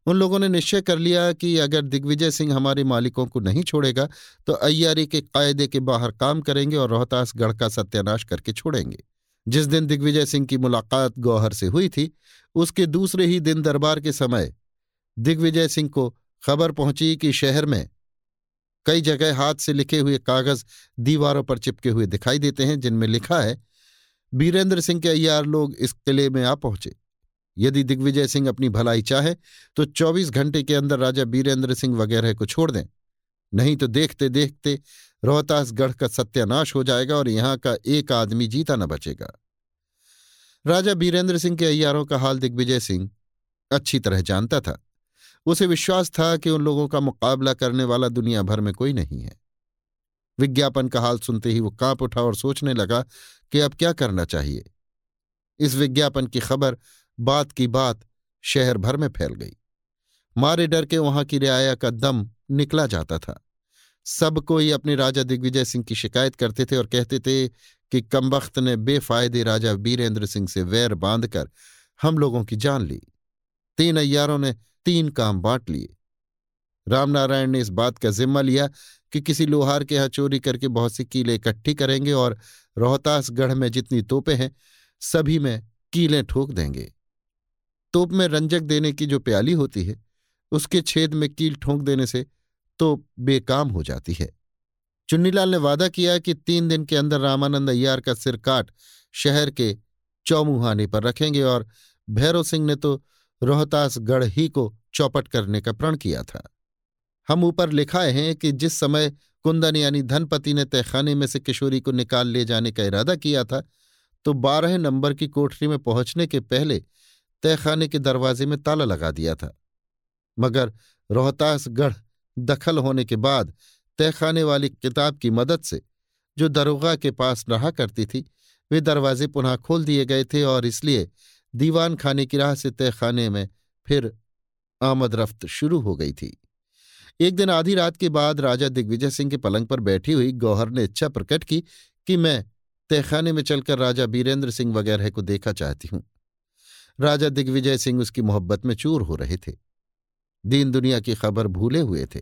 उन लोगों ने निश्चय कर लिया कि अगर दिग्विजय सिंह हमारे मालिकों को नहीं छोड़ेगा तो अय्यारी के कायदे के बाहर काम करेंगे और रोहतासगढ़ का सत्यानाश करके छोड़ेंगे। जिस दिन दिग्विजय सिंह की मुलाकात गौहर से हुई थी, उसके दूसरे ही दिन दरबार के समय दिग्विजय सिंह को खबर पहुँची कि शहर में कई जगह हाथ से लिखे हुए कागज़ दीवारों पर चिपके हुए दिखाई देते हैं, जिनमें लिखा है बीरेंद्र सिंह के अय्यार लोग इस किले में आ पहुँचे। यदि दिग्विजय सिंह अपनी भलाई चाहे तो 24 घंटे के अंदर राजा बीरेंद्र सिंह वगैरह को छोड़ दें। नहीं तो देखते देखते रोहतासगढ़ का सत्यानाश हो जाएगा और यहाँ का एक आदमी जीता न बचेगा। राजा बीरेंद्र सिंह के अय्यारों का हाल दिग्विजय सिंह अच्छी तरह जानता था। उसे विश्वास था कि उन लोगों का मुकाबला करने वाला दुनिया भर में कोई नहीं है। विज्ञापन का हाल सुनते ही वो काँप उठा और सोचने लगा कि अब क्या करना चाहिए। इस विज्ञापन की खबर बात की बात शहर भर में फैल गई। मारे डर के वहाँ की रियाया का दम निकला जाता था। सब कोई अपने राजा दिग्विजय सिंह की शिकायत करते थे और कहते थे कि कमबख्त ने बेफायदे राजा वीरेंद्र सिंह से वैर बांधकर हम लोगों की जान ली। तीन अय्यारों ने तीन काम बांट लिए। रामनारायण ने इस बात का जिम्मा लिया कि किसी लोहार के यहाँ चोरी करके बहुत सी कीलें इकट्ठी करेंगे और रोहतासगढ़ में जितनी तोपें हैं, सभी में कीलें ठोक देंगे। तोप में रंजक देने की जो प्याली होती है, उसके छेद में कील ठोंक देने से तो बेकाम हो जाती है। चुन्नीलाल ने वादा किया कि तीन दिन के अंदर रामानंद अय्यार का सिर काट शहर के चौमुहाने पर रखेंगे और भैरव सिंह ने तो रोहतासगढ़ ही को चौपट करने का प्रण किया था। हम ऊपर लिखाए हैं कि जिस समय कुंदन यानी धनपति ने तहखाने में से किशोरी को निकाल ले जाने का इरादा किया था तो बारह नंबर की कोठरी में पहुँचने के पहले तहखाने के दरवाजे में ताला लगा दिया था। मगर रोहतासगढ़ दखल होने के बाद तहखाने वाली किताब की मदद से जो दरोगा के पास रहा करती थी, वे दरवाजे पुनः खोल दिए गए थे और इसलिए दीवान खाने की राह से तहखाने में फिर आमद रफ्त शुरू हो गई थी। एक दिन आधी रात के बाद राजा दिग्विजय सिंह के पलंग पर बैठी हुई गौहर ने इच्छा प्रकट की कि मैं तहखाने में चलकर राजा बीरेंद्र सिंह वगैरह को देखा चाहती हूँ। राजा दिग्विजय सिंह उसकी मोहब्बत में चूर हो रहे थे। दीन दुनिया की खबर भूले हुए थे।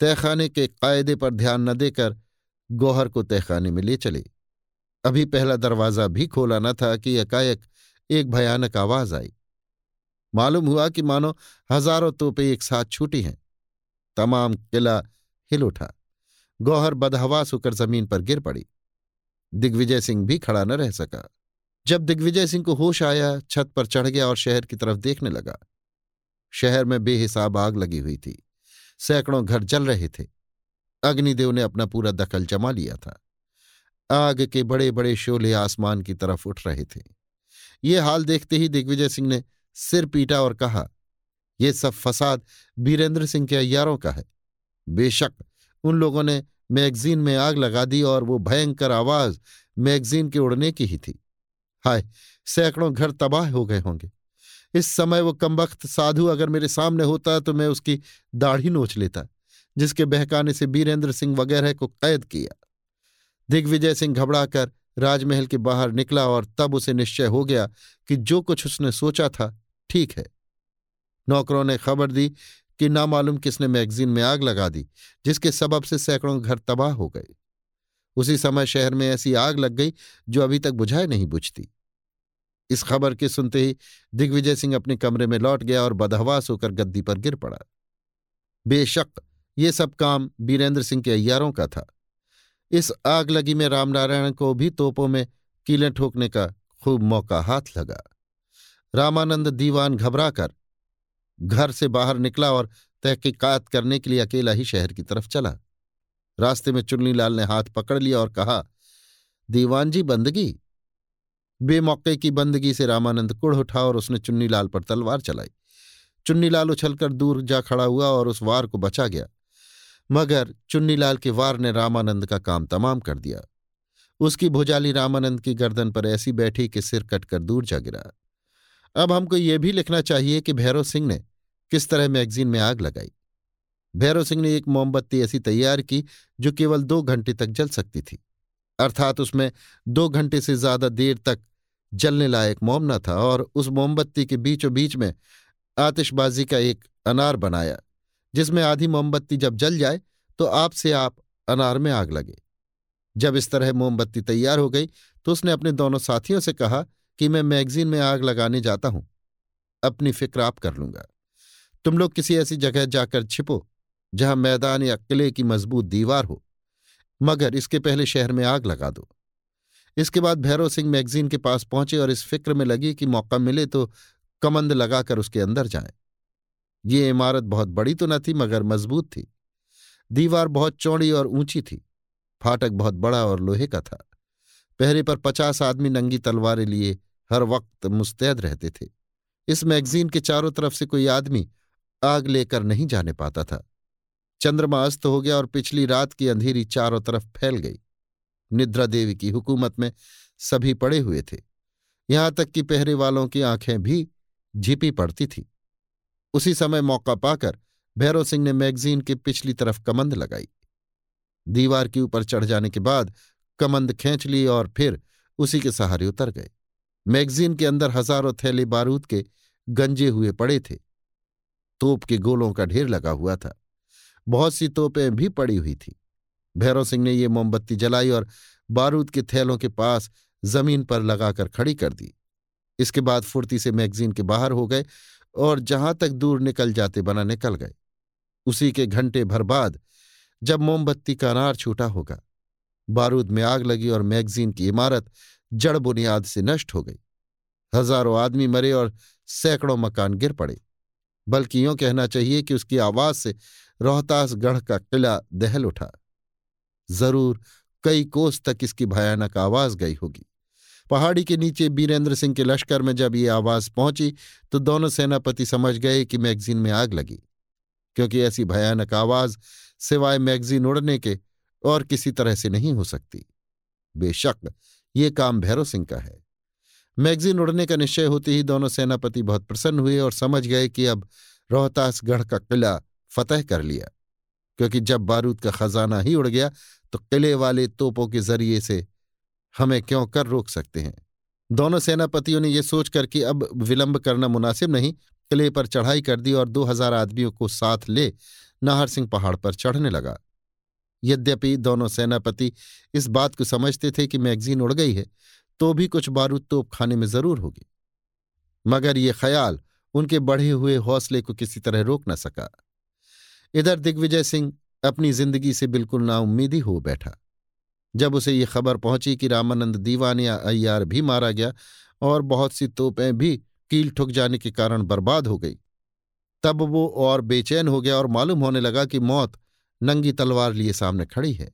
तहखाने के कायदे पर ध्यान न देकर गौहर को तहखाने में ले चले। अभी पहला दरवाज़ा भी खोला न था कि एकाएक एक भयानक आवाज़ आई। मालूम हुआ कि मानो हज़ारों तोपे एक साथ छूटी हैं। तमाम किला हिल उठा। गौहर बदहवास होकर ज़मीन पर गिर पड़ी। दिग्विजय सिंह भी खड़ा न रह सका। जब दिग्विजय सिंह को होश आया, छत पर चढ़ गया और शहर की तरफ़ देखने लगा। शहर में बेहिसाब आग लगी हुई थी। सैकड़ों घर जल रहे थे। अग्निदेव ने अपना पूरा दखल जमा लिया था। आग के बड़े बड़े शोले आसमान की तरफ़ उठ रहे थे। ये हाल देखते ही दिग्विजय सिंह ने सिर पीटा और कहा ये सब फसाद बीरेंद्र सिंह के अयारों का है। बेशक उन लोगों ने मैगजीन में आग लगा दी और वो भयंकर आवाज़ मैगजीन के उड़ने की ही थी। हाय, सैकड़ों घर तबाह हो गए होंगे। इस समय वो कमबख्त साधु अगर मेरे सामने होता तो मैं उसकी दाढ़ी नोच लेता, जिसके बहकाने से बीरेंद्र सिंह वगैरह को कैद किया। दिग्विजय सिंह घबराकर राजमहल के बाहर निकला और तब उसे निश्चय हो गया कि जो कुछ उसने सोचा था, ठीक है। नौकरों ने खबर दी कि नामालूम किसने मैगजीन में आग लगा दी, जिसके सबब से सैकड़ों घर तबाह हो गए। उसी समय शहर में ऐसी आग लग गई जो अभी तक बुझाए नहीं बुझती। इस खबर के सुनते ही दिग्विजय सिंह अपने कमरे में लौट गया और बदहवास होकर गद्दी पर गिर पड़ा। बेशक, ये सब काम बीरेंद्र सिंह के अय्यारों का था। इस आग लगी में रामनारायण को भी तोपों में कीलें ठोकने का खूब मौका हाथ लगा। रामानंद दीवान घबराकर घर से बाहर निकला और तहकीकात करने के लिए अकेला ही शहर की तरफ़ चला। रास्ते में चुन्नीलाल ने हाथ पकड़ लिया और कहा दीवान जी बंदगी? बेमौके की बंदगी से रामानंद कुड़ उठा और उसने चुन्नीलाल पर तलवार चलाई। चुन्नीलाल उछलकर दूर जा खड़ा हुआ और उस वार को बचा गया। मगर चुन्नीलाल के वार ने रामानंद का काम तमाम कर दिया। उसकी भुजाली रामानंद की गर्दन पर ऐसी बैठी कि सिर कटकर दूर जा गिरा। अब हमको ये भी लिखना चाहिए कि भैरव सिंह ने किस तरह मैगजीन में आग लगाई। भैरव सिंह ने एक मोमबत्ती ऐसी तैयार की, जो केवल दो घंटे तक जल सकती थी। अर्थात उसमें दो घंटे से ज़्यादा देर तक जलने लायक मोम न था और उस मोमबत्ती के बीचों बीच में आतिशबाजी का एक अनार बनाया, जिसमें आधी मोमबत्ती जब जल जाए तो आपसे आप अनार में आग लगे। जब इस तरह मोमबत्ती तैयार हो गई तो उसने अपने दोनों साथियों से कहा कि मैं मैगजीन में आग लगाने जाता हूँ। अपनी फ़िक्र आप कर लूँगा। तुम लोग किसी ऐसी जगह जाकर छिपो, जहाँ मैदान या किले की मज़बूत दीवार हो, मगर इसके पहले शहर में आग लगा दो। इसके बाद भैरव सिंह मैगजीन के पास पहुँचे और इस फ़िक्र में लगी कि मौका मिले तो कमंद लगाकर उसके अंदर जाएँ। ये इमारत बहुत बड़ी तो न थी, मगर मज़बूत थी। दीवार बहुत चौड़ी और ऊँची थी। फाटक बहुत बड़ा और लोहे का था। पहरे पर पचास आदमी नंगी तलवारें लिए हर वक्त मुस्तैद रहते थे। इस मैगजीन के चारों तरफ़ से कोई आदमी आग लेकर नहीं जाने पाता था। चंद्रमा अस्त हो गया और पिछली रात की अंधेरी चारों तरफ़ फैल गई। निद्रा देवी की हुकूमत में सभी पड़े हुए थे। यहाँ तक कि पहरे वालों की आँखें भी झिपी पड़ती थी। उसी समय मौका पाकर भैरव सिंह ने मैगजीन के पिछली तरफ़ कमंद लगाई। दीवार के ऊपर चढ़ जाने के बाद कमंद खींच ली और फिर उसी के सहारे उतर गए। मैगजीन के अंदर हज़ारों थैले बारूद के गंजे हुए पड़े थे। तोप के गोलों का ढेर लगा हुआ था। बहुत सी तोपें भी पड़ी हुई थी। भैरव सिंह ने ये मोमबत्ती जलाई और बारूद के थैलों के पास ज़मीन पर लगाकर खड़ी कर दी। इसके बाद फुर्ती से मैगजीन के बाहर हो गए और जहाँ तक दूर निकल जाते बना निकल गए। उसी के घंटे भर बाद जब मोमबत्ती का अनार छूटा होगा, बारूद में आग लगी और मैगजीन की इमारत जड़ बुनियाद से नष्ट हो गई। हज़ारों आदमी मरे और सैकड़ों मकान गिर पड़े। बल्कि यूँ कहना चाहिए कि उसकी आवाज़ से रोहतासगढ़ का किला दहल उठा। ज़रूर कई कोस तक इसकी भयानक आवाज़ गई होगी। पहाड़ी के नीचे बीरेंद्र सिंह के लश्कर में जब ये आवाज़ पहुँची तो दोनों सेनापति समझ गए कि मैगजीन में आग लगी। क्योंकि ऐसी भयानक आवाज़ सिवाय मैगजीन उड़ने के और किसी तरह से नहीं हो सकती। बेशक ये काम भैरव सिंह का है। मैगजीन उड़ने का निश्चय होते ही दोनों सेनापति बहुत प्रसन्न हुए और समझ गए कि अब रोहतासगढ़ का किला फतह कर लिया। क्योंकि जब बारूद का खजाना ही उड़ गया तो किले वाले तोपों के ज़रिए से हमें क्यों कर रोक सकते हैं? दोनों सेनापतियों ने यह सोचकर कि अब विलंब करना मुनासिब नहीं, किले पर चढ़ाई कर दी और दो हज़ार आदमियों को साथ ले नाहर सिंह पहाड़ पर चढ़ने लगा। यद्यपि दोनों सेनापति इस बात को समझते थे कि मैगजीन उड़ गई है तो भी कुछ बारूद तोप खाने में ज़रूर होगी। मगर ये ख्याल उनके बढ़े हुए हौसले को किसी तरह रोक न सका। इधर दिग्विजय सिंह अपनी ज़िंदगी से बिल्कुल नाउम्मीदी हो बैठा। जब उसे ये खबर पहुँची कि रामानंद दीवान या अय्यार भी मारा गया और बहुत सी तोपें भी कील ठुक जाने के कारण बर्बाद हो गई, तब वो और बेचैन हो गया और मालूम होने लगा कि मौत नंगी तलवार लिए सामने खड़ी है।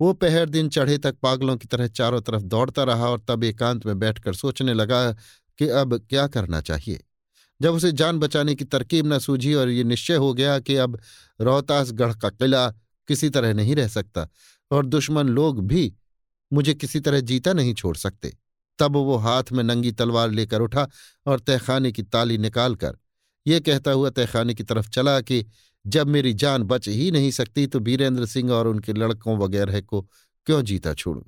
वो पहर दिन चढ़े तक पागलों की तरह चारों तरफ़ दौड़ता रहा और तब एकांत में बैठकर सोचने लगा कि अब क्या करना चाहिए। जब उसे जान बचाने की तरकीब न सूझी और ये निश्चय हो गया कि अब रोहतासगढ़ का किला किसी तरह नहीं रह सकता और दुश्मन लोग भी मुझे किसी तरह जीता नहीं छोड़ सकते, तब वो हाथ में नंगी तलवार लेकर उठा और तहखाने की ताली निकालकर, ये कहता हुआ तहखाने की तरफ़ चला कि जब मेरी जान बच ही नहीं सकती तो बीरेंद्र सिंह और उनके लड़कों वगैरह को क्यों जीता छोड़ू?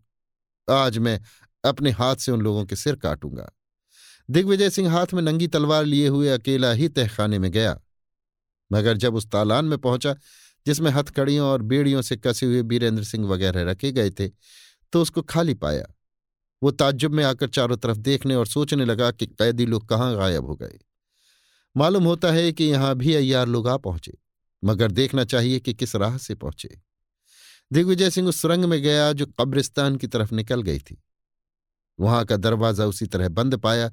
आज मैं अपने हाथ से उन लोगों के सिर काटूँगा। दिग्विजय सिंह हाथ में नंगी तलवार लिए हुए अकेला ही तहखाने में गया। मगर जब उस तालान में पहुँचा, जिसमें हथकड़ियों और बेड़ियों से कसे हुए बीरेंद्र सिंह वगैरह रखे गए थे तो उसको खाली पाया। वो ताज्जुब में आकर चारों तरफ़ देखने और सोचने लगा कि कैदी लोग कहाँ गायब हो गए। मालूम होता है कि यहाँ भी अयार लोग आ पहुँचे। मगर देखना चाहिए कि किस राह से पहुँचे। दिग्विजय सिंह उस सुरंग में गया जो कब्रिस्तान की तरफ़ निकल गई थी। वहाँ का दरवाज़ा उसी तरह बंद पाया,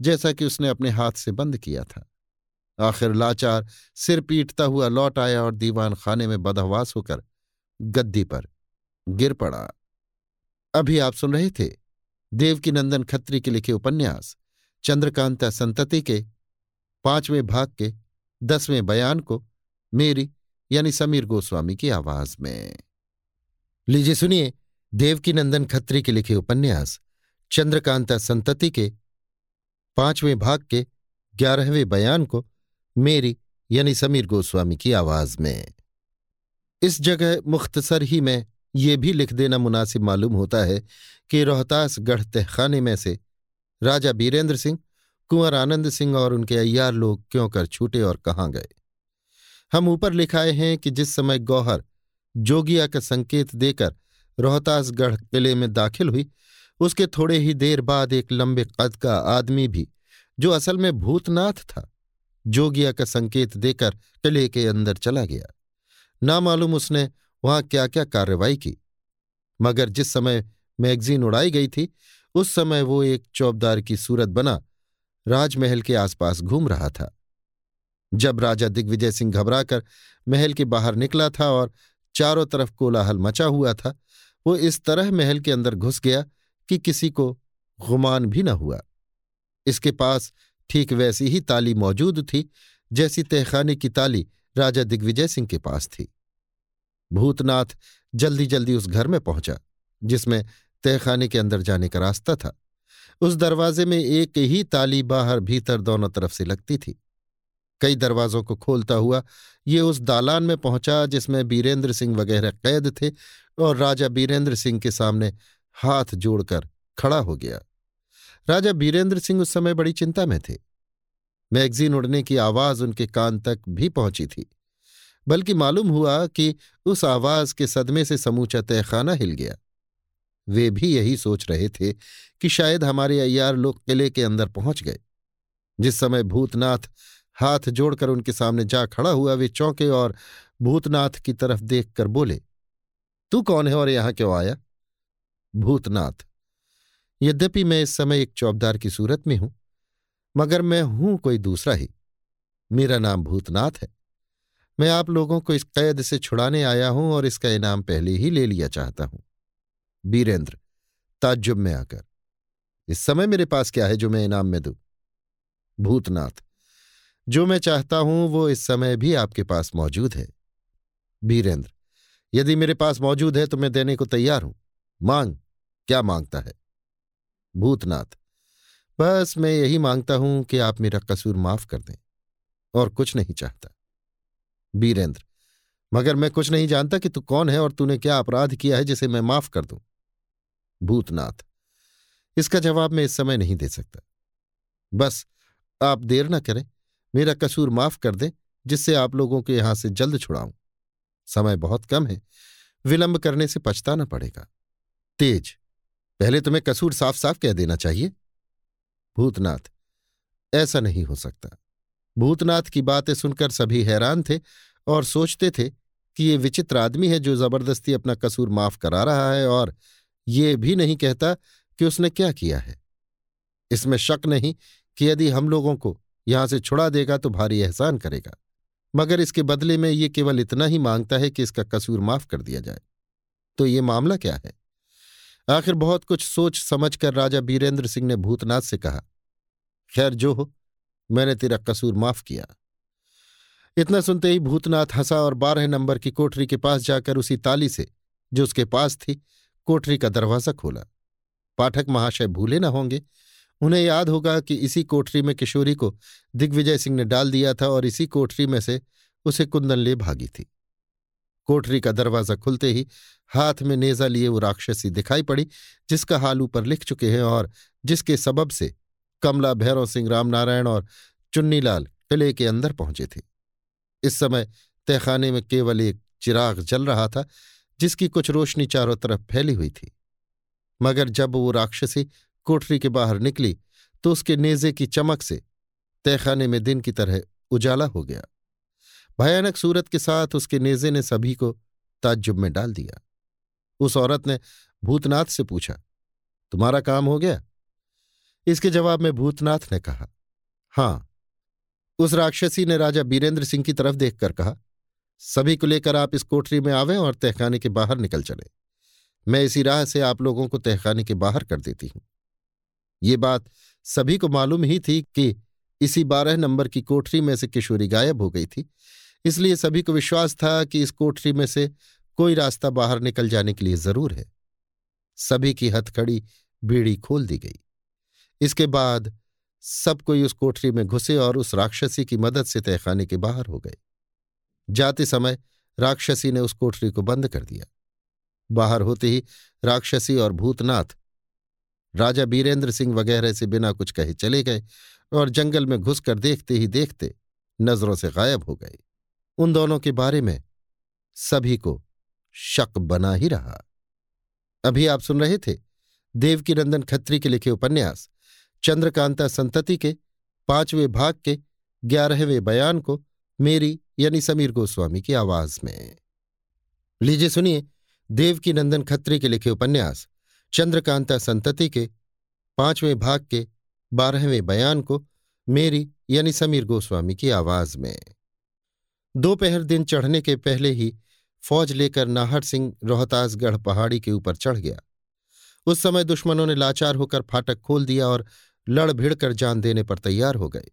जैसा कि उसने अपने हाथ से बंद किया था। आखिर लाचार सिर पीटता हुआ लौट आया और दीवान खाने में बदहवास होकर गद्दी पर गिर पड़ा। अभी आप सुन रहे थे देवकी नंदन खत्री के लिखे उपन्यास, चंद्रकांता संतति के पाँचवें भाग के दसवें बयान को मेरी, यानी समीर गोस्वामी की आवाज़ में। लीजिए सुनिए देवकी नंदन खत्री के लिखे उपन्यास, चंद्रकांता संतति के पाँचवें भाग के ग्यारहवें बयान को मेरी, यानी समीर गोस्वामी की आवाज़ में। इस जगह मुख्तसर ही में ये भी लिख देना मुनासिब मालूम होता है कि रोहतास गढ़ तहखाने में से राजा बीरेंद्र सिंह, कुंवर आनंद सिंह और उनके अय्यार लोग क्यों कर छूटे और कहाँ गए? हम ऊपर लिखाए हैं कि जिस समय गौहर जोगिया का संकेत देकर रोहतासगढ़ किले में दाखिल हुई, उसके थोड़े ही देर बाद एक लंबे कद का आदमी भी, जो असल में भूतनाथ था, जोगिया का संकेत देकर किले के अंदर चला गया। ना मालूम उसने वहाँ क्या क्या कार्रवाई की, मगर जिस समय मैगजीन उड़ाई गई थी, उस समय वो एक चौबदार की सूरत बना राजमहल के आसपास घूम रहा था। जब राजा दिग्विजय सिंह घबराकर महल के बाहर निकला था और चारों तरफ़ कोलाहल मचा हुआ था, वो इस तरह महल के अंदर घुस गया कि किसी को गुमान भी न हुआ। इसके पास ठीक वैसी ही ताली मौजूद थी जैसी तहखाने की ताली राजा दिग्विजय सिंह के पास थी। भूतनाथ जल्दी जल्दी उस घर में पहुँचा, जिसमें तहखाने के अंदर जाने का रास्ता था। उस दरवाजे में एक ही ताली बाहर भीतर दोनों तरफ़ से लगती थी। कई दरवाजों को खोलता हुआ, ये उस दालान में पहुँचा जिसमें बीरेंद्र सिंह वगैरह कैद थे और राजा बीरेंद्र सिंह के सामने हाथ जोड़कर खड़ा हो गया। राजा बीरेंद्र सिंह उस समय बड़ी चिंता में थे। मैगजीन उड़ने की आवाज़ उनके कान तक भी पहुँची थी, बल्कि मालूम हुआ कि उस आवाज़ के सदमे से समूचा तहखाना हिल गया। वे भी यही सोच रहे थे कि शायद हमारे अयार लोग किले के अंदर पहुँच गए। जिस समय भूतनाथ हाथ जोड़कर उनके सामने जा खड़ा हुआ, वे चौंके और भूतनाथ की तरफ़ देखकर बोले, तू कौन है और यहाँ क्यों आया? भूतनाथ। यद्यपि मैं इस समय एक चौबदार की सूरत में हूँ, मगर मैं हूँ कोई दूसरा ही। मेरा नाम भूतनाथ है। मैं आप लोगों को इस कैद से छुड़ाने आया हूँ और इसका इनाम पहले ही ले लिया चाहता हूँ। बीरेंद्र, ताज्जुब में आकर, इस समय मेरे पास क्या है जो मैं इनाम में दूँ? भूतनाथ। जो मैं चाहता हूँ, वो इस समय भी आपके पास मौजूद है। बीरेंद्र, यदि मेरे पास मौजूद है तो मैं देने को तैयार हूँ। मांग, क्या माँगता है? भूतनाथ, बस मैं यही माँगता हूँ कि आप मेरा कसूर माफ़ कर दें, और कुछ नहीं चाहता। बीरेंद्र, मगर मैं कुछ नहीं जानता कि तू कौन है और तूने क्या अपराध किया है जिसे मैं माफ़ कर दूँ? भूतनाथ, इसका जवाब मैं इस समय नहीं दे सकता। बस, आप देर न करें। मेरा कसूर माफ़ कर दें, जिससे आप लोगों को यहाँ से जल्द छुड़ाऊं। समय बहुत कम है, विलंब करने से पछताना पड़ेगा। तेज, पहले तुम्हें कसूर साफ़ साफ़ कह देना चाहिए। भूतनाथ, ऐसा नहीं हो सकता। भूतनाथ की बातें सुनकर सभी हैरान थे और सोचते थे कि ये विचित्र आदमी है जो ज़बरदस्ती अपना कसूर माफ़ करा रहा है और ये भी नहीं कहता कि उसने क्या किया है। इसमें शक नहीं कि यदि हम लोगों को यहाँ से छुड़ा देगा तो भारी एहसान करेगा। मगर इसके बदले में ये केवल इतना ही माँगता है कि इसका कसूर माफ़ कर दिया जाए। तो ये मामला क्या है? आखिर बहुत कुछ सोच समझ कर राजा बीरेंद्र सिंह ने भूतनाथ से कहा, खैर, जो हो, मैंने तेरा कसूर माफ़ किया। इतना सुनते ही भूतनाथ हंसा और बारह नंबर की कोठरी के पास जाकर उसी ताली से, जो उसके पास थी, कोठरी का दरवाज़ा खोला। पाठक महाशय भूले न होंगे उन्हें याद होगा कि इसी कोठरी में किशोरी को दिग्विजय सिंह ने डाल दिया था और इसी कोठरी में से उसे कुंदन ले भागी थी। कोठरी का दरवाज़ा खुलते ही हाथ में नेजा लिए वो राक्षसी दिखाई पड़ी, जिसका हाल ऊपर लिख चुके हैं और जिसके सबब से कमला भैरव सिंह रामनारायण और चुन्नीलाल किले के अंदर पहुँचे थे। इस समय तहखाने में केवल एक चिराग जल रहा था, जिसकी कुछ रोशनी चारों तरफ़ फैली हुई थी। मगर जब वो राक्षसी कोठरी के बाहर निकली तो उसके नेजे की चमक से तहखाने में दिन की तरह उजाला हो गया। भयानक सूरत के साथ उसके नेजे ने सभी को ताज्जुब में डाल दिया। उस औरत ने भूतनाथ से पूछा, तुम्हारा काम हो गया? इसके जवाब में भूतनाथ ने कहा, हाँ। उस राक्षसी ने राजा बीरेंद्र सिंह की तरफ़ देखकर कहा, सभी को लेकर आप इस कोठरी में आवें और तहखाने के बाहर निकल चले। मैं इसी राह से आप लोगों को तहखाने के बाहर कर देती हूँ। ये बात सभी को मालूम ही थी कि इसी बारह नंबर की कोठरी में से किशोरी गायब हो गई थी। इसलिए सभी को विश्वास था कि इस कोठरी में से कोई रास्ता बाहर निकल जाने के लिए ज़रूर है। सभी की हथकड़ी बीड़ी खोल दी गई। इसके बाद सब कोई उस कोठरी में घुसे और उस राक्षसी की मदद से तहखाने के बाहर हो गए। जाते समय राक्षसी ने उस कोठरी को बंद कर दिया। बाहर होते ही राक्षसी और भूतनाथ राजा बीरेंद्र सिंह वगैरह से बिना कुछ कहे चले गए और जंगल में घुसकर देखते ही देखते नज़रों से गायब हो गए। उन दोनों के बारे में सभी को शक बना ही रहा। अभी आप सुन रहे थे देवकीनंदन खत्री के लिखे उपन्यास, चंद्रकांता संतति के पाँचवें भाग के ग्यारहवें बयान को मेरी यानी समीर गोस्वामी की आवाज़ में। लीजिए सुनिए देवकीनंदन खत्री के लिखे उपन्यास चंद्रकांता संतति के, पाँचवें भाग के, बारहवें बयान को, मेरी यानी समीर गोस्वामी की आवाज़ में। दोपहर दिन चढ़ने के पहले ही, फौज लेकर नाहर सिंह रोहतासगढ़ पहाड़ी के ऊपर चढ़ गया। उस समय दुश्मनों ने लाचार होकर फाटक खोल दिया और लड़ भिड़ कर जान देने पर तैयार हो गए।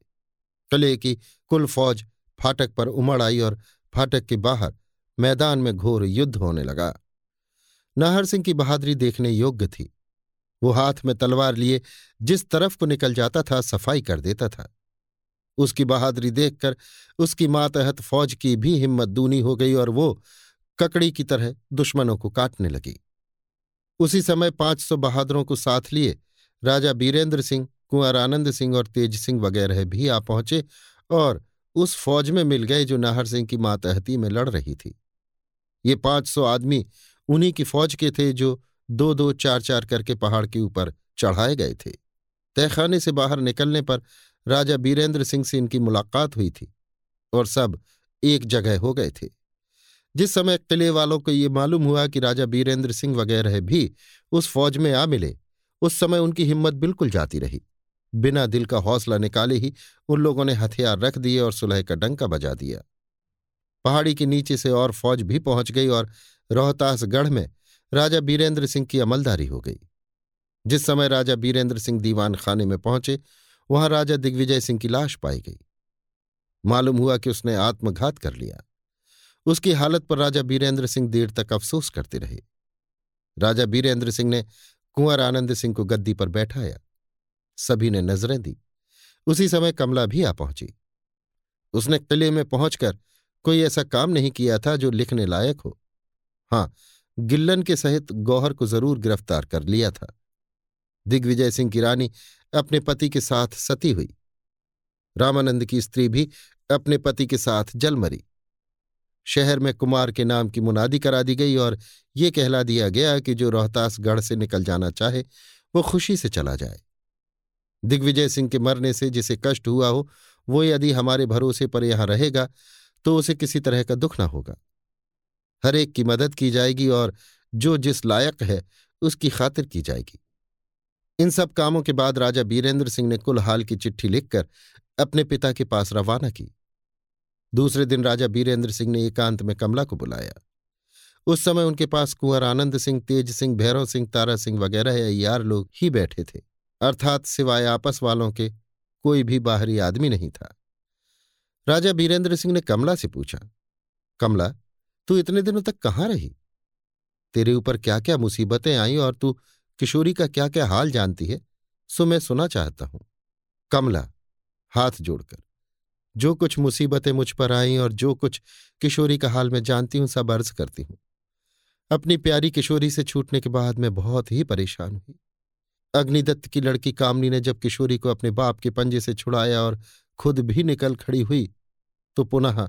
कले की कुल फौज फाटक पर उमड़ आई और फाटक के बाहर मैदान में घोर युद्ध होने लगा। नाहर सिंह की बहादुरी देखने योग्य थी। वो हाथ में तलवार लिए जिस तरफ़ को निकल जाता था, सफ़ाई कर देता था। उसकी बहादुरी देखकर उसकी मातहत फौज की भी हिम्मत दूनी हो गई और वो ककड़ी की तरह दुश्मनों को काटने लगी। उसी समय पाँच सौ बहादुरों को साथ लिए राजा बीरेंद्र सिंह, कुंवर आनंद सिंह और तेज सिंह वगैरह भी आ पहुँचे और उस फौज में मिल गए जो नाहर सिंह की मातहती में लड़ रही थी। ये पाँच सौ आदमी उन्हीं की फौज के थे जो दो दो चार चार करके पहाड़ के ऊपर चढ़ाए गए थे। तहखाने से बाहर निकलने पर राजा बीरेंद्र सिंह से इनकी मुलाकात हुई थी और सब एक जगह हो गए थे। जिस समय किले वालों को ये मालूम हुआ कि राजा बीरेंद्र सिंह वगैरह भी उस फौज में आ मिले, उस समय उनकी हिम्मत बिल्कुल जाती रही। बिना दिल का हौसला निकाले ही उन लोगों ने हथियार रख दिए और सुलह का डंका बजा दिया। पहाड़ी के नीचे से और फौज भी पहुँच गई और रोहतासगढ़ में राजा बीरेंद्र सिंह की अमलदारी हो गई। जिस समय राजा बीरेंद्र सिंह दीवान खाने में पहुँचे, वहाँ राजा दिग्विजय सिंह की लाश पाई गई। मालूम हुआ कि उसने आत्मघात कर लिया। उसकी हालत पर राजा बीरेंद्र सिंह देर तक अफसोस करते रहे। राजा बीरेंद्र सिंह ने कुंवर आनंद सिंह को गद्दी पर बैठाया। सभी ने नज़रें दी। उसी समय कमला भी आ पहुँची। उसने किले में पहुंचकर कोई ऐसा काम नहीं किया था जो लिखने लायक हो। हाँ, गिल्लन के सहित गौहर को ज़रूर गिरफ़्तार कर लिया था। दिग्विजय सिंह की रानी अपने पति के साथ सती हुई। रामानंद की स्त्री भी अपने पति के साथ जल मरी। शहर में कुमार के नाम की मुनादी करा दी गई और ये कहला दिया गया कि जो रोहतासगढ़ से निकल जाना चाहे, वो खुशी से चला जाए। दिग्विजय सिंह के मरने से जिसे कष्ट हुआ हो, वो यदि हमारे भरोसे पर यहाँ रहेगा तो उसे किसी तरह का दुख ना होगा। हर एक की मदद की जाएगी और जो जिस लायक है, उसकी खातिर की जाएगी। इन सब कामों के बाद राजा बीरेंद्र सिंह ने कुल हाल की चिट्ठी लिखकर अपने पिता के पास रवाना की। दूसरे दिन राजा बीरेंद्र सिंह ने एकांत में कमला को बुलाया। उस समय उनके पास कुंवर आनंद सिंह, तेज सिंह, भैरव सिंह, तारा सिंह वगैरह यार लोग ही बैठे थे। अर्थात सिवाय आपस वालों के कोई भी बाहरी आदमी नहीं था। राजा बीरेंद्र सिंह ने कमला से पूछा, कमला तू इतने दिनों तक कहाँ रही? तेरे ऊपर क्या क्या मुसीबतें आई और तू किशोरी का क्या क्या हाल जानती है, सो मैं सुना चाहता हूँ। कमला, हाथ जोड़कर, जो कुछ मुसीबतें मुझ पर आईं और जो कुछ किशोरी का हाल मैं जानती हूँ, सब अर्ज़ करती हूँ। अपनी प्यारी किशोरी से छूटने के बाद मैं बहुत ही परेशान हुई। अग्निदत्त की लड़की कामनी ने जब किशोरी को अपने बाप के पंजे से छुड़ाया और खुद भी निकल खड़ी हुई तो पुनः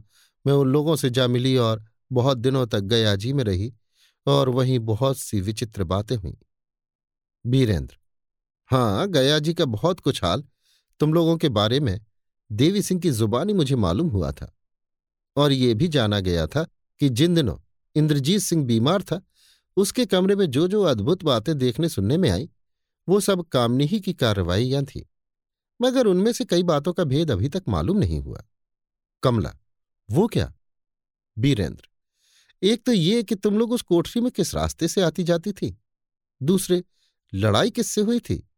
मैं उन लोगों से जा मिली और बहुत दिनों तक गयाजी में रही और वहीं बहुत सी विचित्र बातें हुईं। बीरेंद्र हाँ गया जी का बहुत कुछ हाल तुम लोगों के बारे में देवी सिंह की जुबानी मुझे मालूम हुआ था और ये भी जाना गया था कि जिन दिनों इंद्रजीत सिंह बीमार था, उसके कमरे में जो जो अद्भुत बातें देखने सुनने में आई, वो सब कामनी ही की कार्रवाइयाँ थी, मगर उनमें से कई बातों का भेद अभी तक मालूम नहीं हुआ। कमला, वो क्या? बीरेंद्र एक तो ये कि तुम लोग उस कोठरी में किस रास्ते से आती जाती थी? दूसरे, लड़ाई किससे हुई थी?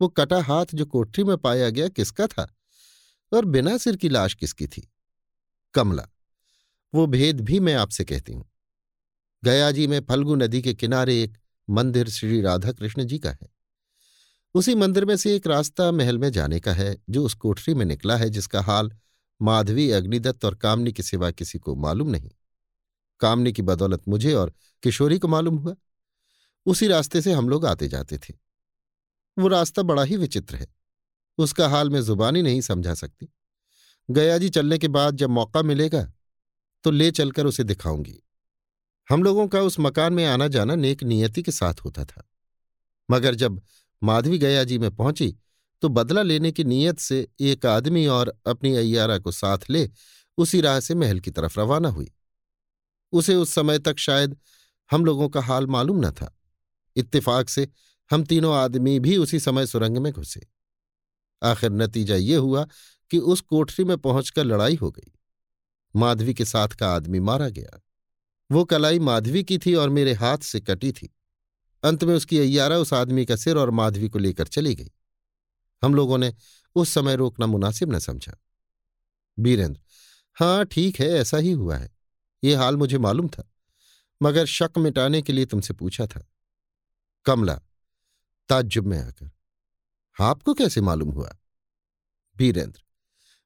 वो कटा हाथ जो कोठरी में पाया गया किसका था? और बिना सिर की लाश किसकी थी? कमला, वो भेद भी मैं आपसे कहती हूँ। गया जी में फल्गु नदी के किनारे एक मंदिर श्री राधा कृष्ण जी का है। उसी मंदिर में से एक रास्ता महल में जाने का है, जो उस कोठरी में निकला है, जिसका हाल माधवी, अग्निदत्त और कामनी के सिवा किसी को मालूम नहीं। कामनी की बदौलत मुझे और किशोरी को मालूम हुआ। उसी रास्ते से हम लोग आते जाते थे। वो रास्ता बड़ा ही विचित्र है। उसका हाल मैं जुबानी नहीं समझा सकती। गया जी चलने के बाद जब मौका मिलेगा तो ले चलकर उसे दिखाऊँगी। हम लोगों का उस मकान में आना जाना नेक नियति के साथ होता था। मगर जब माधवी गया जी में पहुँची तो बदला लेने की नीयत से एक आदमी और अपनी अय्यारा को साथ ले उसी राह से महल की तरफ़ रवाना हुई। उसे उस समय तक शायद हम लोगों का हाल मालूम न था। इत्तेफाक से हम तीनों आदमी भी उसी समय सुरंग में घुसे। आखिर नतीजा ये हुआ कि उस कोठरी में पहुंचकर लड़ाई हो गई। माधवी के साथ का आदमी मारा गया। वो कलाई माधवी की थी और मेरे हाथ से कटी थी। अंत में उसकी अय्यारा उस आदमी का सिर और माधवी को लेकर चली गई। हम लोगों ने उस समय रोकना मुनासिब न समझा। बीरेंद्र हाँ ठीक है, ऐसा ही हुआ है। ये हाल मुझे मालूम था, मगर शक मिटाने के लिए तुमसे पूछा था। कमला, ताज्जुब में आकर, आपको कैसे मालूम हुआ? बीरेंद्र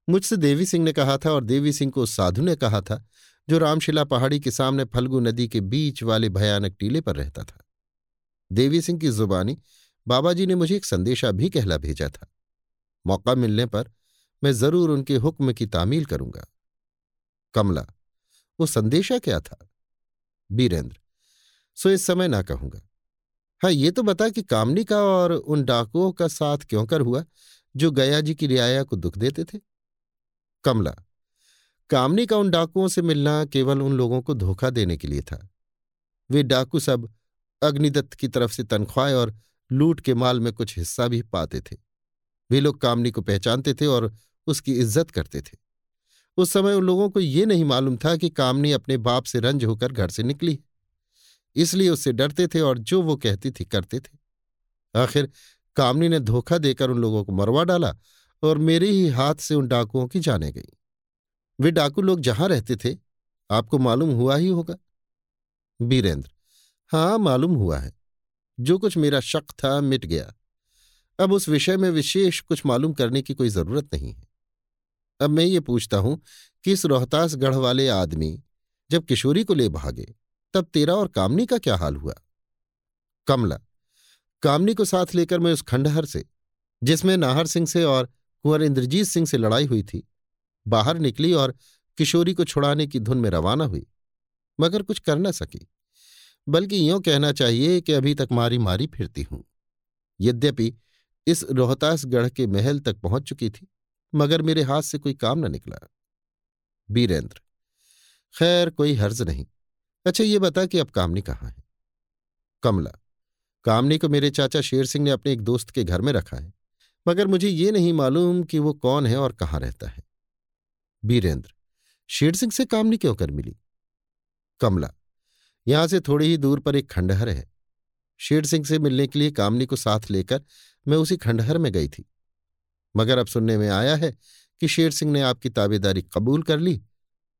मुझसे देवी सिंह ने कहा था और देवी सिंह को साधु ने कहा था, जो रामशिला पहाड़ी के सामने फल्गु नदी के बीच वाले भयानक टीले पर रहता था। देवी सिंह की जुबानी बाबा जी ने मुझे एक संदेशा भी कहला भेजा था। मौका मिलने पर मैं ज़रूर उनके हुक्म की तामील करूँगा। कमला वो संदेशा क्या था? बीरेंद्र, सो इस समय ना कहूँगा। हाँ ये तो बता कि कामनी का और उन डाकुओं का साथ क्यों कर हुआ, जो गया जी की रियाया को दुख देते थे? कमला कामनी का उन डाकुओं से मिलना केवल उन लोगों को धोखा देने के लिए था। वे डाकू सब अग्निदत्त की तरफ़ से तनख्वाह और लूट के माल में कुछ हिस्सा भी पाते थे। वे लोग कामनी को पहचानते थे और उसकी इज़्ज़त करते थे। उस समय उन लोगों को ये नहीं मालूम था कि कामनी अपने बाप से रंज होकर घर से निकली इसलिए उससे डरते थे और जो वो कहती थी, करते थे। आखिर कामनी ने धोखा देकर उन लोगों को मरवा डाला और मेरे ही हाथ से उन डाकुओं की जाने गई। वे डाकू लोग जहाँ रहते थे, आपको मालूम हुआ ही होगा। बीरेंद्र हाँ मालूम हुआ है। जो कुछ मेरा शक था, मिट गया। अब उस विषय में विशेष कुछ मालूम करने की कोई ज़रूरत नहीं है। अब मैं ये पूछता हूँ कि इस रोहतास गढ़ वाले आदमी जब किशोरी को ले भागे, तब तेरा और कामनी का क्या हाल हुआ? कमला, कामनी को साथ लेकर मैं उस खंडहर से, जिसमें नाहर सिंह से और कुंवर इंद्रजीत सिंह से लड़ाई हुई थी, बाहर निकली और किशोरी को छुड़ाने की धुन में रवाना हुई, मगर कुछ कर न सकी, बल्कि यूँ कहना चाहिए कि अभी तक मारी मारी फिरती हूँ। यद्यपि इस रोहतासगढ़ के महल तक पहुँच चुकी थी मगर मेरे हाथ से कोई काम न निकला। बीरेंद्र, खैर कोई हर्ज नहीं। अच्छा ये बता कि अब कामनी कहाँ है? कमला, कामनी को मेरे चाचा शेर सिंह ने अपने एक दोस्त के घर में रखा है, मगर मुझे ये नहीं मालूम कि वो कौन है और कहाँ रहता है। बीरेंद्र, शेर सिंह से कामनी क्यों कर मिली? कमला, यहाँ से थोड़ी ही दूर पर एक खंडहर है। शेर सिंह से मिलने के लिए कामनी को साथ लेकर मैं उसी खंडहर में गई थी। मगर अब सुनने में आया है कि शेर सिंह ने आपकी ताबेदारी कबूल कर ली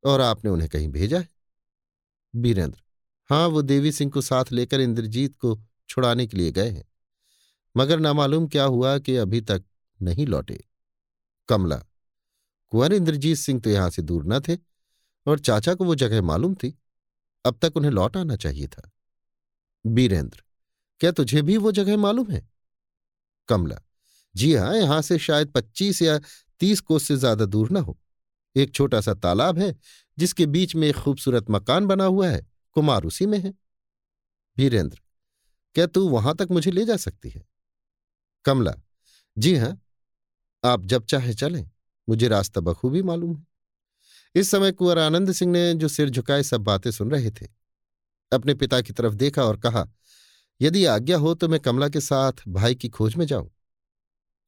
और आपने उन्हें कहीं भेजा है। बीरेंद्र हाँ वो देवी सिंह को साथ लेकर इंद्रजीत को छुड़ाने के लिए गए हैं, मगर नामालूम क्या हुआ कि अभी तक नहीं लौटे। कमला, कुंवर इंद्रजीत सिंह तो यहाँ से दूर न थे और चाचा को वो जगह मालूम थी, अब तक उन्हें लौट आना चाहिए था। बीरेंद्र क्या तुझे भी वो जगह मालूम है? कमला जी हाँ यहाँ से शायद पच्चीस या तीस कोस से ज़्यादा दूर ना हो। एक छोटा सा तालाब है, जिसके बीच में एक खूबसूरत मकान बना हुआ है, कुमार उसी में है। वीरेंद्र, क्या तू वहाँ तक मुझे ले जा सकती है? कमला, जी हाँ आप जब चाहे चलें, मुझे रास्ता बखूबी मालूम है। इस समय कुंवर आनंद सिंह ने जो सिर झुकाए, सब बातें सुन रहे थे। अपने पिता की तरफ़ देखा और कहा, यदि आज्ञा हो तो मैं कमला के साथ भाई की खोज में जाऊँ।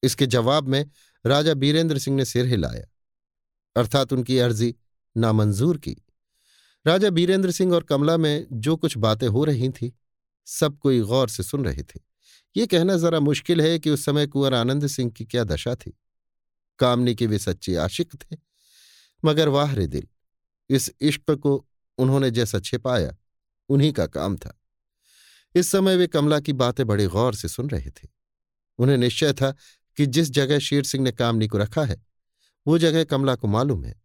इसके जवाब में राजा बीरेंद्र सिंह ने सिर हिलाया, अर्थात उनकी अर्जी नामंजूर की। राजा बीरेंद्र सिंह और कमला में जो कुछ बातें हो रही थीं, सब कोई गौर से सुन रहे थे। ये कहना जरा मुश्किल है कि उस समय कुंवर आनंद सिंह की क्या दशा थी। कामनी के वे सच्चे आशिक थे, मगर वाह रे दिल, इस इश्क को उन्होंने जैसा छिपाया, उन्हीं का काम था। इस समय वे कमला की बातें बड़े गौर से सुन रहे थे। उन्हें निश्चय था कि जिस जगह शेर सिंह ने कामनी को रखा है, वो जगह कमला को मालूम है,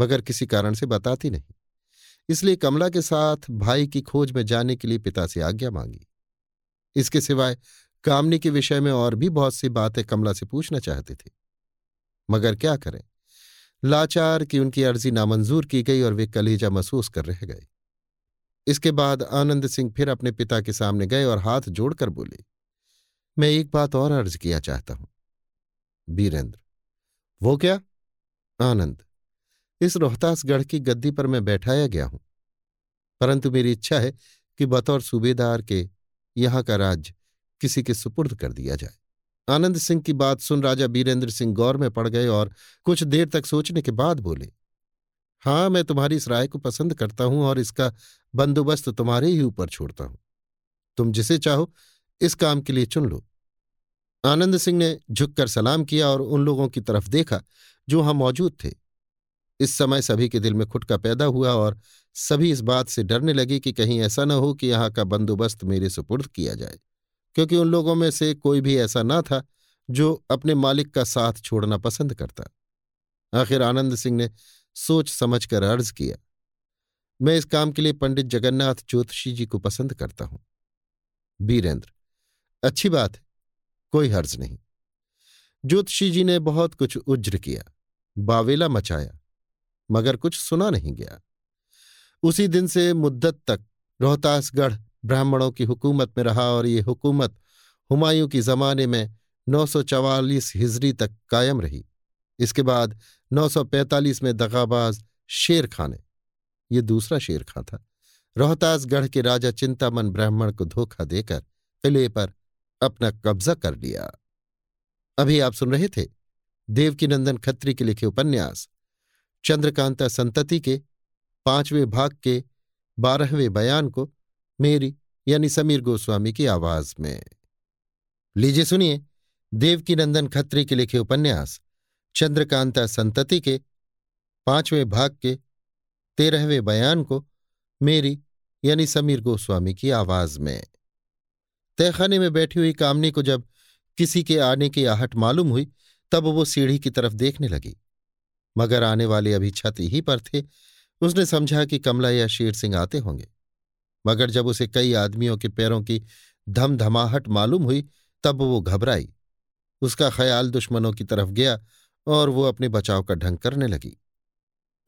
मगर किसी कारण से बताती नहीं। इसलिए कमला के साथ भाई की खोज में जाने के लिए पिता से आज्ञा मांगी। इसके सिवाय कामनी के विषय में और भी बहुत सी बातें कमला से पूछना चाहते थे। मगर क्या करें? लाचार की उनकी अर्जी नामंजूर की गई और वे कलेजा महसूस कर रह गए। इसके बाद आनंद सिंह फिर अपने पिता के सामने गए और हाथ जोड़कर बोले मैं एक बात और अर्ज़ किया चाहता हूँ। बीरेंद्र, वो क्या? आनंद, इस रोहतासगढ़ की गद्दी पर मैं बैठाया गया हूँ। परंतु मेरी इच्छा है कि बतौर सूबेदार के यहाँ का राज्य किसी के सुपुर्द कर दिया जाए। आनंद सिंह की बात सुन राजा बीरेंद्र सिंह गौर में पड़ गए और कुछ देर तक सोचने के बाद बोले, हाँ, मैं तुम्हारी इस राय को पसंद करता हूँ और इसका बंदोबस्त तुम्हारे ही ऊपर छोड़ता हूँ। तुम जिसे चाहो, इस काम के लिए चुन लो। आनंद सिंह ने झुककर सलाम किया और उन लोगों की तरफ़ देखा, जो वहाँ मौजूद थे। इस समय सभी के दिल में खुटका पैदा हुआ और सभी इस बात से डरने लगे कि कहीं ऐसा न हो कि यहाँ का बंदोबस्त मेरे सुपुर्द किया जाए, क्योंकि उन लोगों में से कोई भी ऐसा न था जो अपने मालिक का साथ छोड़ना पसंद करता। आखिर आनंद सिंह ने सोच समझ कर अर्ज़ किया, मैं इस काम के लिए पंडित जगन्नाथ ज्योतिषी जी को पसंद करता हूँ। बीरेंद्र अच्छी बात है। कोई हर्ज नहीं। ज्योतिषी जी ने बहुत कुछ उज्र किया, बावेला मचाया, मगर कुछ सुना नहीं गया। उसी दिन से मुद्दत तक रोहतासगढ़ ब्राह्मणों की हुकूमत में रहा और ये हुकूमत हुमायूं की जमाने में 944 हिजरी तक कायम रही। इसके बाद 945 में दगाबाज शेर खां ने ये दूसरा शेर खां था। रोहतासगढ़ के राजा चिंतामन ब्राह्मण को धोखा देकर किले पर अपना कब्जा कर लिया। अभी आप सुन रहे थे देवकीनंदन खत्री के लिखे उपन्यास, चंद्रकांता संतति के पाँचवें भाग के बारहवें बयान को मेरी यानी समीर गोस्वामी की आवाज़ में। लीजिए सुनिए देवकीनंदन खत्री के लिखे उपन्यास, चंद्रकांता संतति के पाँचवें भाग के तेरहवें बयान को मेरी यानी समीर गोस्वामी की आवाज़ में। तहखाने में बैठी हुई कामनी को जब किसी के आने की आहट मालूम हुई, तब वो सीढ़ी की तरफ़ देखने लगी। मगर आने वाले अभी छत ही पर थे। उसने समझा कि कमला या शेर सिंह आते होंगे। मगर जब उसे कई आदमियों के पैरों की धमधमाहट मालूम हुई, तब वो घबराई। उसका ख्याल दुश्मनों की तरफ़ गया और वो अपने बचाव का ढंग करने लगी।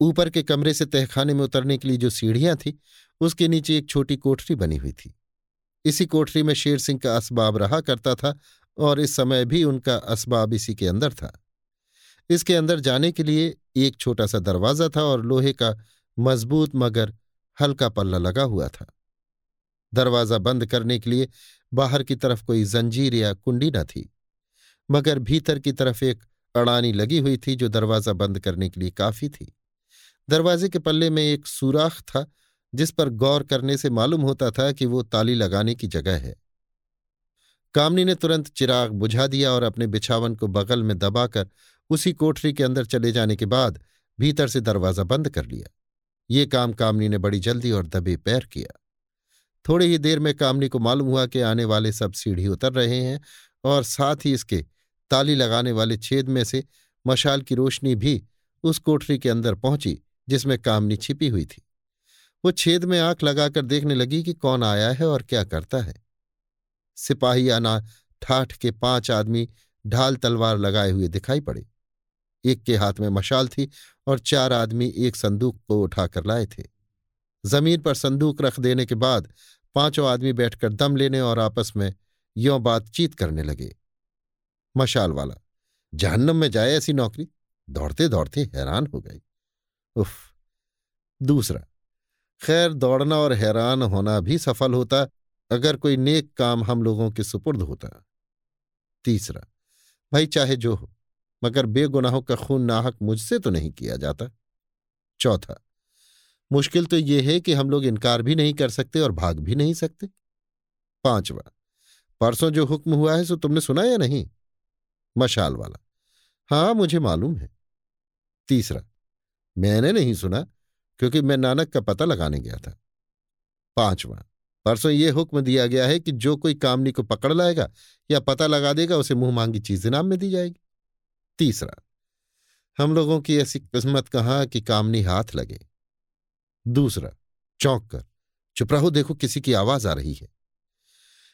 ऊपर के कमरे से तहखाने में उतरने के लिए जो सीढ़ियाँ थी, उसके नीचे एक छोटी कोठरी बनी हुई थी। इसी कोठरी में शेर सिंह का असबाब रहा करता था और इस समय भी उनका असबाब इसी के अंदर था। इसके अंदर जाने के लिए एक छोटा सा दरवाज़ा था और लोहे का मज़बूत मगर हल्का पल्ला लगा हुआ था। दरवाज़ा बंद करने के लिए बाहर की तरफ़ कोई जंजीर या कुंडी न थी, मगर भीतर की तरफ़ एक अड़ानी लगी हुई थी जो दरवाज़ा बंद करने के लिए काफ़ी थी। दरवाजे के पल्ले में एक सुराख था जिस पर गौर करने से मालूम होता था कि वो ताली लगाने की जगह है। कामनी ने तुरंत चिराग बुझा दिया और अपने बिछावन को बगल में दबाकर उसी कोठरी के अंदर चले जाने के बाद भीतर से दरवाज़ा बंद कर लिया। ये काम कामनी ने बड़ी जल्दी और दबे पैर किया। थोड़ी ही देर में कामनी को मालूम हुआ कि आने वाले सब सीढ़ी उतर रहे हैं और साथ ही इसके ताली लगाने वाले छेद में से मशाल की रोशनी भी उस कोठरी के अंदर पहुँची जिसमें कामनी छिपी हुई थी। वो छेद में आँख लगाकर देखने लगी कि कौन आया है और क्या करता है। सिपाही आना ठाठ के पाँच आदमी ढाल तलवार लगाए हुए दिखाई पड़े। एक के हाथ में मशाल थी और चार आदमी एक संदूक को उठाकर लाए थे। ज़मीन पर संदूक रख देने के बाद पाँचों आदमी बैठकर दम लेने और आपस में यों बातचीत करने लगे। मशाल वाला, जहन्नम में जाए ऐसी नौकरी? दौड़ते दौड़ते हैरान हो गई। उफ, दूसरा खैर, दौड़ना और हैरान होना भी सफल होता, अगर कोई नेक काम हम लोगों के सुपुर्द होता। तीसरा, भाई चाहे जो हो, मगर बेगुनाहों का खून नाहक मुझसे तो नहीं किया जाता। चौथा, मुश्किल तो यह है कि हम लोग इनकार भी नहीं कर सकते और भाग भी नहीं सकते। पांचवा, परसों जो हुक्म हुआ है, सो तुमने सुना या नहीं? मशाल वाला, हाँ, मुझे मालूम है। तीसरा, मैंने नहीं सुना क्योंकि मैं नानक का पता लगाने गया था। पांचवा, परसों ये हुक्म दिया गया है कि जो कोई कामनी को पकड़ लाएगा या पता लगा देगा, उसे मुँह मांगी चीज़ इनाम में दी जाएगी। तीसरा, हम लोगों की ऐसी किस्मत कहाँ कि कामनी हाथ लगे। दूसरा, चौंक कर, चुप रहो, देखो किसी की आवाज़ आ रही है।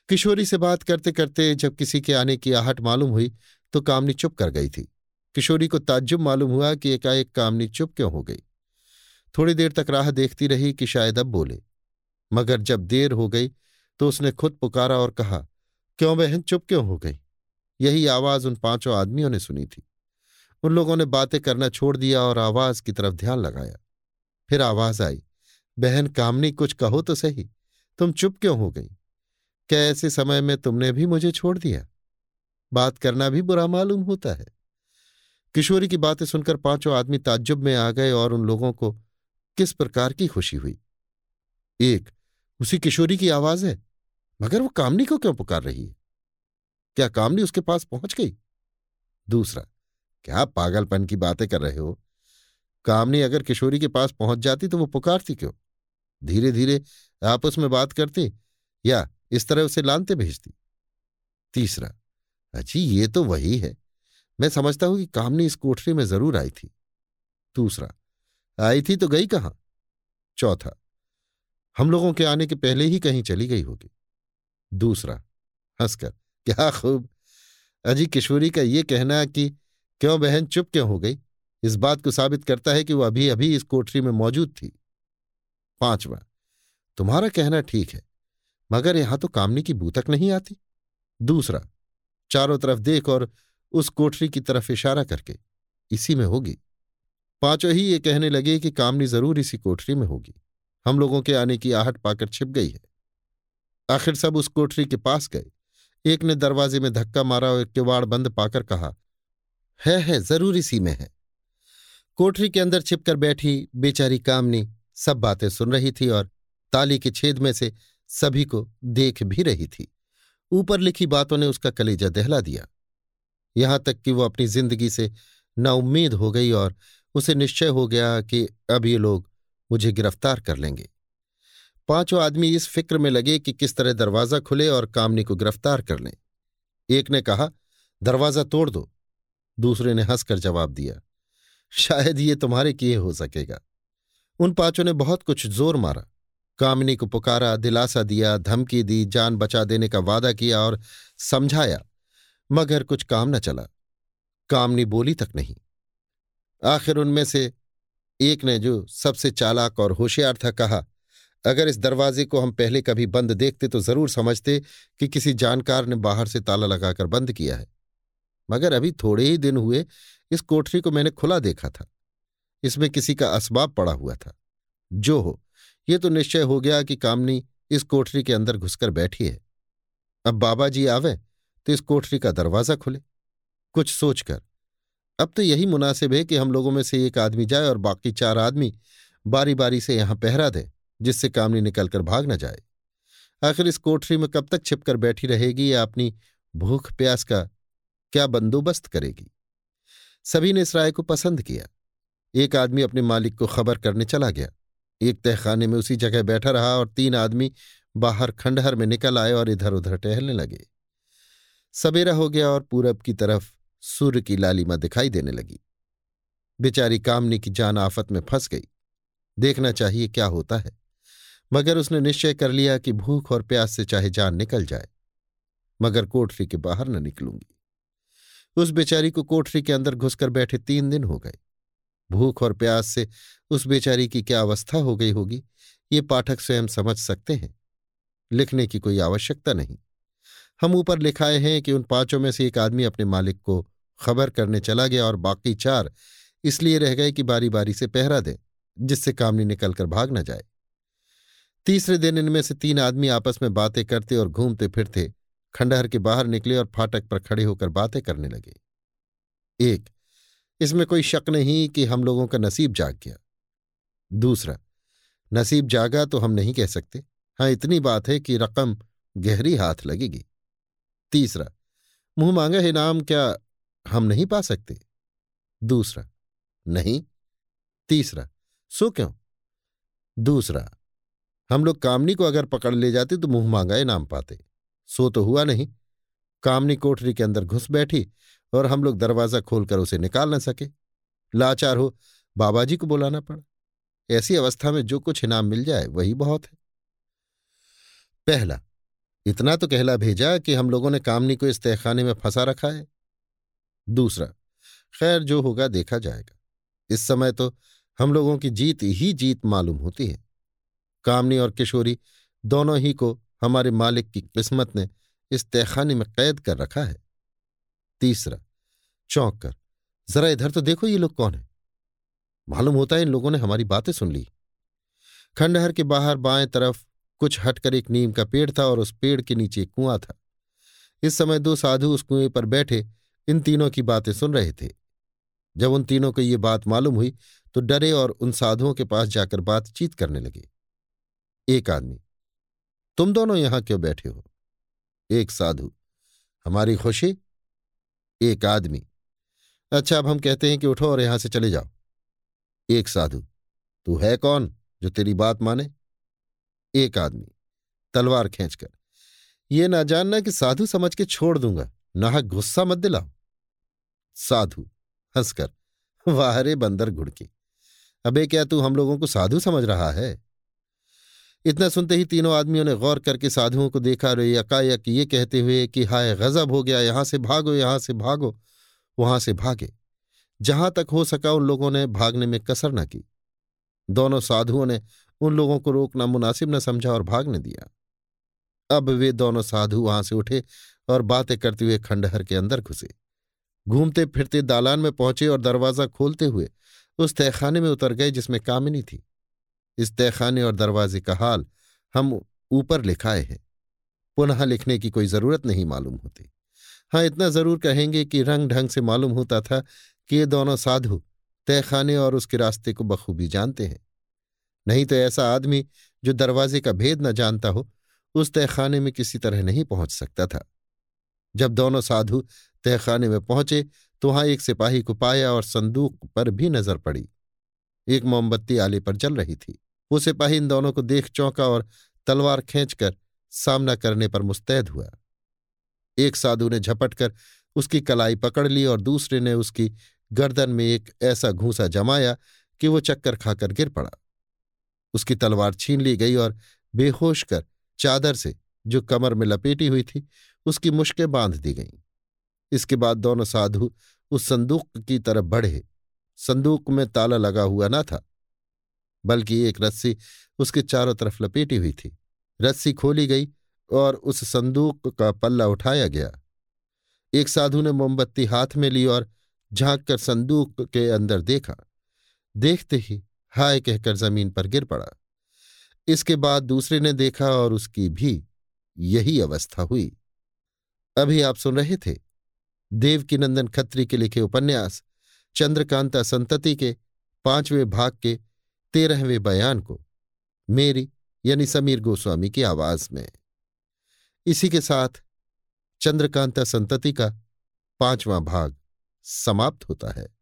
किशोरी से बात करते करते जब किसी के आने की आहट मालूम हुई तो कामनी चुप कर गई थी। किशोरी को ताज्जुब मालूम हुआ कि एकाएक कामनी चुप क्यों हो गई? थोड़ी देर तक राह देखती रही कि शायद अब बोले। मगर जब देर हो गई तो उसने खुद पुकारा और कहा, क्यों बहन, चुप क्यों हो गई? यही आवाज़ उन पाँचों आदमियों ने सुनी थी। उन लोगों ने बातें करना छोड़ दिया और आवाज़ की तरफ़ ध्यान लगाया। फिर आवाज़ आई, बहन, कामनी, कुछ कहो तो सही। तुम चुप क्यों हो गई? क्या ऐसे समय में तुमने भी मुझे छोड़ दिया? बात करना भी बुरा मालूम होता है। किशोरी की बातें सुनकर पाँचों आदमी ताज्जुब में आ गए और उन लोगों को किस प्रकार की खुशी हुई? एक, उसी किशोरी की आवाज़ है, मगर वो कामनी को क्यों पुकार रही है? क्या कामनी उसके पास पहुँच गई? दूसरा, क्या पागलपन की बातें कर रहे हो? कामनी अगर किशोरी के पास पहुँच जाती तो वो पुकारती क्यों? धीरे धीरे आपस में बात करते या इस तरह उसे लानते भेजती? तीसरा, अजी ये तो वही है। मैं समझता हूँ कि कामनी इस कोठरी में ज़रूर आई थी। दूसरा आई थी तो गई कहाँ? चौथा, हम लोगों के आने के पहले ही कहीं चली गई होगी। दूसरा, हंसकर, क्या खूब। अजी किशोरी का ये कहना कि क्यों बहन चुप क्यों हो गई? इस बात को साबित करता है कि वह अभी अभी इस कोठरी में मौजूद थी। पांचवा, तुम्हारा कहना ठीक है, मगर यहाँ तो कामनी की बूतक नहीं आती। दूसरा, चारों तरफ़ देख और उस कोठरी की तरफ़ इशारा करके, इसी में होगी। पाँचों ही ये कहने लगे कि कामनी ज़रूर इसी कोठरी में होगी। हम लोगों के आने की आहट पाकर छिप गई है। आखिर सब उस कोठरी के पास गए। एक ने दरवाजे में धक्का मारा और किवाड़ बंद पाकर कहा, है है, ज़रूर इसी में है। कोठरी के अंदर छिपकर बैठी बेचारी कामनी सब बातें सुन रही थी और ताली के छेद में से सभी को देख भी रही थी। ऊपर लिखी बातों ने उसका कलेजा दहला दिया। यहाँ तक कि वो अपनी ज़िंदगी से नाउम्मीद हो गई और उसे निश्चय हो गया कि अब ये लोग मुझे गिरफ़्तार कर लेंगे। पाँचों आदमी इस फ़िक्र में लगे कि किस तरह दरवाज़ा खुले और कामनी को गिरफ़्तार कर लें। एक ने कहा, दरवाज़ा तोड़ दो। दूसरे ने हंसकर जवाब दिया, शायद ये तुम्हारे किए हो सकेगा। उन पाँचों ने बहुत कुछ ज़ोर मारा। कामिनी को पुकारा, दिलासा दिया, धमकी दी, जान बचा देने का वादा किया और समझाया, मगर कुछ काम न चला। कामनी बोली तक नहीं। आखिर उनमें से एक ने जो सबसे चालाक और होशियार था कहा, अगर इस दरवाजे को हम पहले कभी बंद देखते तो ज़रूर समझते कि किसी जानकार ने बाहर से ताला लगाकर बंद किया है। मगर अभी थोड़े ही दिन हुए, इस कोठरी को मैंने खुला देखा था। इसमें किसी का असबाब पड़ा हुआ था। जो हो, ये तो निश्चय हो गया कि कामनी इस कोठरी के अंदर घुसकर बैठी है। अब बाबा जी आवे तो इस कोठरी का दरवाज़ा खुले। कुछ सोचकर अब तो यही मुनासिब है कि हम लोगों में से एक आदमी जाए और बाकी चार आदमी बारी बारी से यहाँ पहरा दे, जिससे कामनी निकलकर भाग न जाए। आखिर इस कोठरी में कब तक छिपकर बैठी रहेगी या अपनी भूख प्यास का क्या बंदोबस्त करेगी? सभी ने इस राय को पसंद किया। एक आदमी अपने मालिक को खबर करने चला गया। एक तहखाने में उसी जगह बैठा रहा और तीन आदमी बाहर खंडहर में निकल आए और इधर उधर टहलने लगे। सवेरा हो गया और पूरब की तरफ़ सूर्य की लालिमा दिखाई देने लगी। बेचारी कामनी की जान आफत में फंस गई। देखना चाहिए क्या होता है। मगर उसने निश्चय कर लिया कि भूख और प्यास से चाहे जान निकल जाए। मगर कोठरी के बाहर न निकलूँगी। उस बेचारी को कोठरी के अंदर घुसकर बैठे तीन दिन हो गए। भूख और प्यास से उस बेचारी की क्या अवस्था हो गई होगी, ये पाठक स्वयं समझ सकते हैं। लिखने की कोई आवश्यकता नहीं। हम ऊपर लिखाए हैं कि उन पाँचों में से एक आदमी अपने मालिक को खबर करने चला गया और बाकी चार इसलिए रह गए कि बारी बारी से पहरा दें, जिससे कामनी निकलकर भाग न जाए। तीसरे दिन इनमें से तीन आदमी आपस में बातें करते और घूमते फिरते खंडहर के बाहर निकले और फाटक पर खड़े होकर बातें करने लगे। एक, इसमें कोई शक नहीं कि हम लोगों का नसीब जाग गया। दूसरा, नसीब जागा तो हम नहीं कह सकते। हाँ इतनी बात है कि रकम गहरी हाथ लगेगी। तीसरा, मुँह मांगा, है नाम, क्या हम नहीं पा सकते? दूसरा, नहीं। तीसरा, सो क्यों? दूसरा, हम लोग कामनी को अगर पकड़ ले जाते तो मुँह मांगा नाम पाते। सो तो हुआ नहीं। कामनी कोठरी के अंदर घुस बैठी और हम लोग दरवाज़ा खोलकर उसे निकाल न सके। लाचार हो बाबा जी को बुलाना पड़ा। ऐसी अवस्था में जो कुछ इनाम मिल जाए, वही बहुत है। पहला इतना तो कहला भेजा कि हम लोगों ने कामनी को इस तहखाने में फंसा रखा है। दूसरा, खैर, जो होगा देखा जाएगा। इस समय तो हम लोगों की जीत ही जीत मालूम होती है। कामनी और किशोरी दोनों ही को हमारे मालिक की किस्मत ने इस तहखाने में कैद कर रखा है। तीसरा, चौंक कर, जरा इधर तो देखो ये लोग कौन है। मालूम होता है इन लोगों ने हमारी बातें सुन ली। खंडहर के बाहर बाएँ तरफ़ कुछ हटकर एक नीम का पेड़ था और उस पेड़ के नीचे एक कुआँ था। इस समय दो साधु उस कुएँ पर बैठे इन तीनों की बातें सुन रहे थे। जब उन तीनों को ये बात मालूम हुई तो डरे और उन साधुओं के पास जाकर बातचीत करने लगे। एक आदमी, तुम दोनों यहाँ क्यों बैठे हो? एक साधु, हमारी खुशी? एक आदमी। अच्छा अब हम कहते हैं कि उठो और यहाँ से चले जाओ। एक साधु, तू है कौन जो तेरी बात माने? एक आदमी। तलवार खींचकर। ये ना जानना कि साधु समझ के छोड़ दूँगा। नाहक गुस्सा मत दिलाओ। साधु हंसकर, वाह रे बंदर घुड़की, अबे क्या तू हम लोगों को साधु समझ रहा है? इतना सुनते ही तीनों आदमियों ने गौर करके साधुओं को देखा और यकायक ये कहते हुए कि, हाय, गजब हो गया, यहाँ से भागो, यहाँ से भागो, वहाँ से भागे। जहाँ तक हो सका उन लोगों ने भागने में कसर न की दोनों साधुओं ने उन लोगों को रोकना मुनासिब न समझा और भागने दिया। अब वे दोनों साधु वहाँ से उठे और बातें करते हुए खंडहर के अंदर घुसे। घूमते फिरते दालान में पहुँचे और दरवाज़ा खोलते हुए उस तहखाने में उतर गए जिसमें कामिनी थी। इस तहखाने और दरवाजे का हाल हम ऊपर लिखाए हैं। पुनः लिखने की कोई ज़रूरत नहीं मालूम होती। हाँ इतना ज़रूर कहेंगे कि रंग ढंग से मालूम होता था कि ये दोनों साधु तहखाने और उसके रास्ते को बखूबी जानते हैं। नहीं तो ऐसा आदमी जो दरवाजे का भेद न जानता हो, उस तहखाने में किसी तरह नहीं पहुँच सकता था। जब दोनों साधु तहखाने में पहुँचे तो वहाँ एक सिपाही को पाया और संदूक पर भी नज़र पड़ी। एक मोमबत्ती आले पर जल रही थी। वो सिपाही इन दोनों को देख चौंका और तलवार खींचकर सामना करने पर मुस्तैद हुआ। एक साधु ने झपटकर उसकी कलाई पकड़ ली और दूसरे ने उसकी गर्दन में एक ऐसा घूसा जमाया कि वो चक्कर खाकर गिर पड़ा। उसकी तलवार छीन ली गई और बेहोश कर चादर से, जो कमर में लपेटी हुई थी, उसकी मुश्कें बाँध दी गईं। इसके बाद दोनों साधु उस संदूक की तरफ़ बढ़े। संदूक में ताला लगा हुआ न था, बल्कि एक रस्सी उसके चारों तरफ़ लपेटी हुई थी। रस्सी खोली गई और उस संदूक का पल्ला उठाया गया। एक साधु ने मोमबत्ती हाथ में ली और झाँक कर संदूक के अंदर देखा। देखते ही हाय कहकर ज़मीन पर गिर पड़ा। इसके बाद दूसरे ने देखा और उसकी भी यही अवस्था हुई। अभी आप सुन रहे थे देवकीनंदन खत्री के लिखे उपन्यास, चंद्रकांता संतति के पाँचवें भाग के तेरहवें बयान को, मेरी यानी समीर गोस्वामी की आवाज़ में। इसी के साथ चंद्रकांता संतति का पांचवां भाग समाप्त होता है।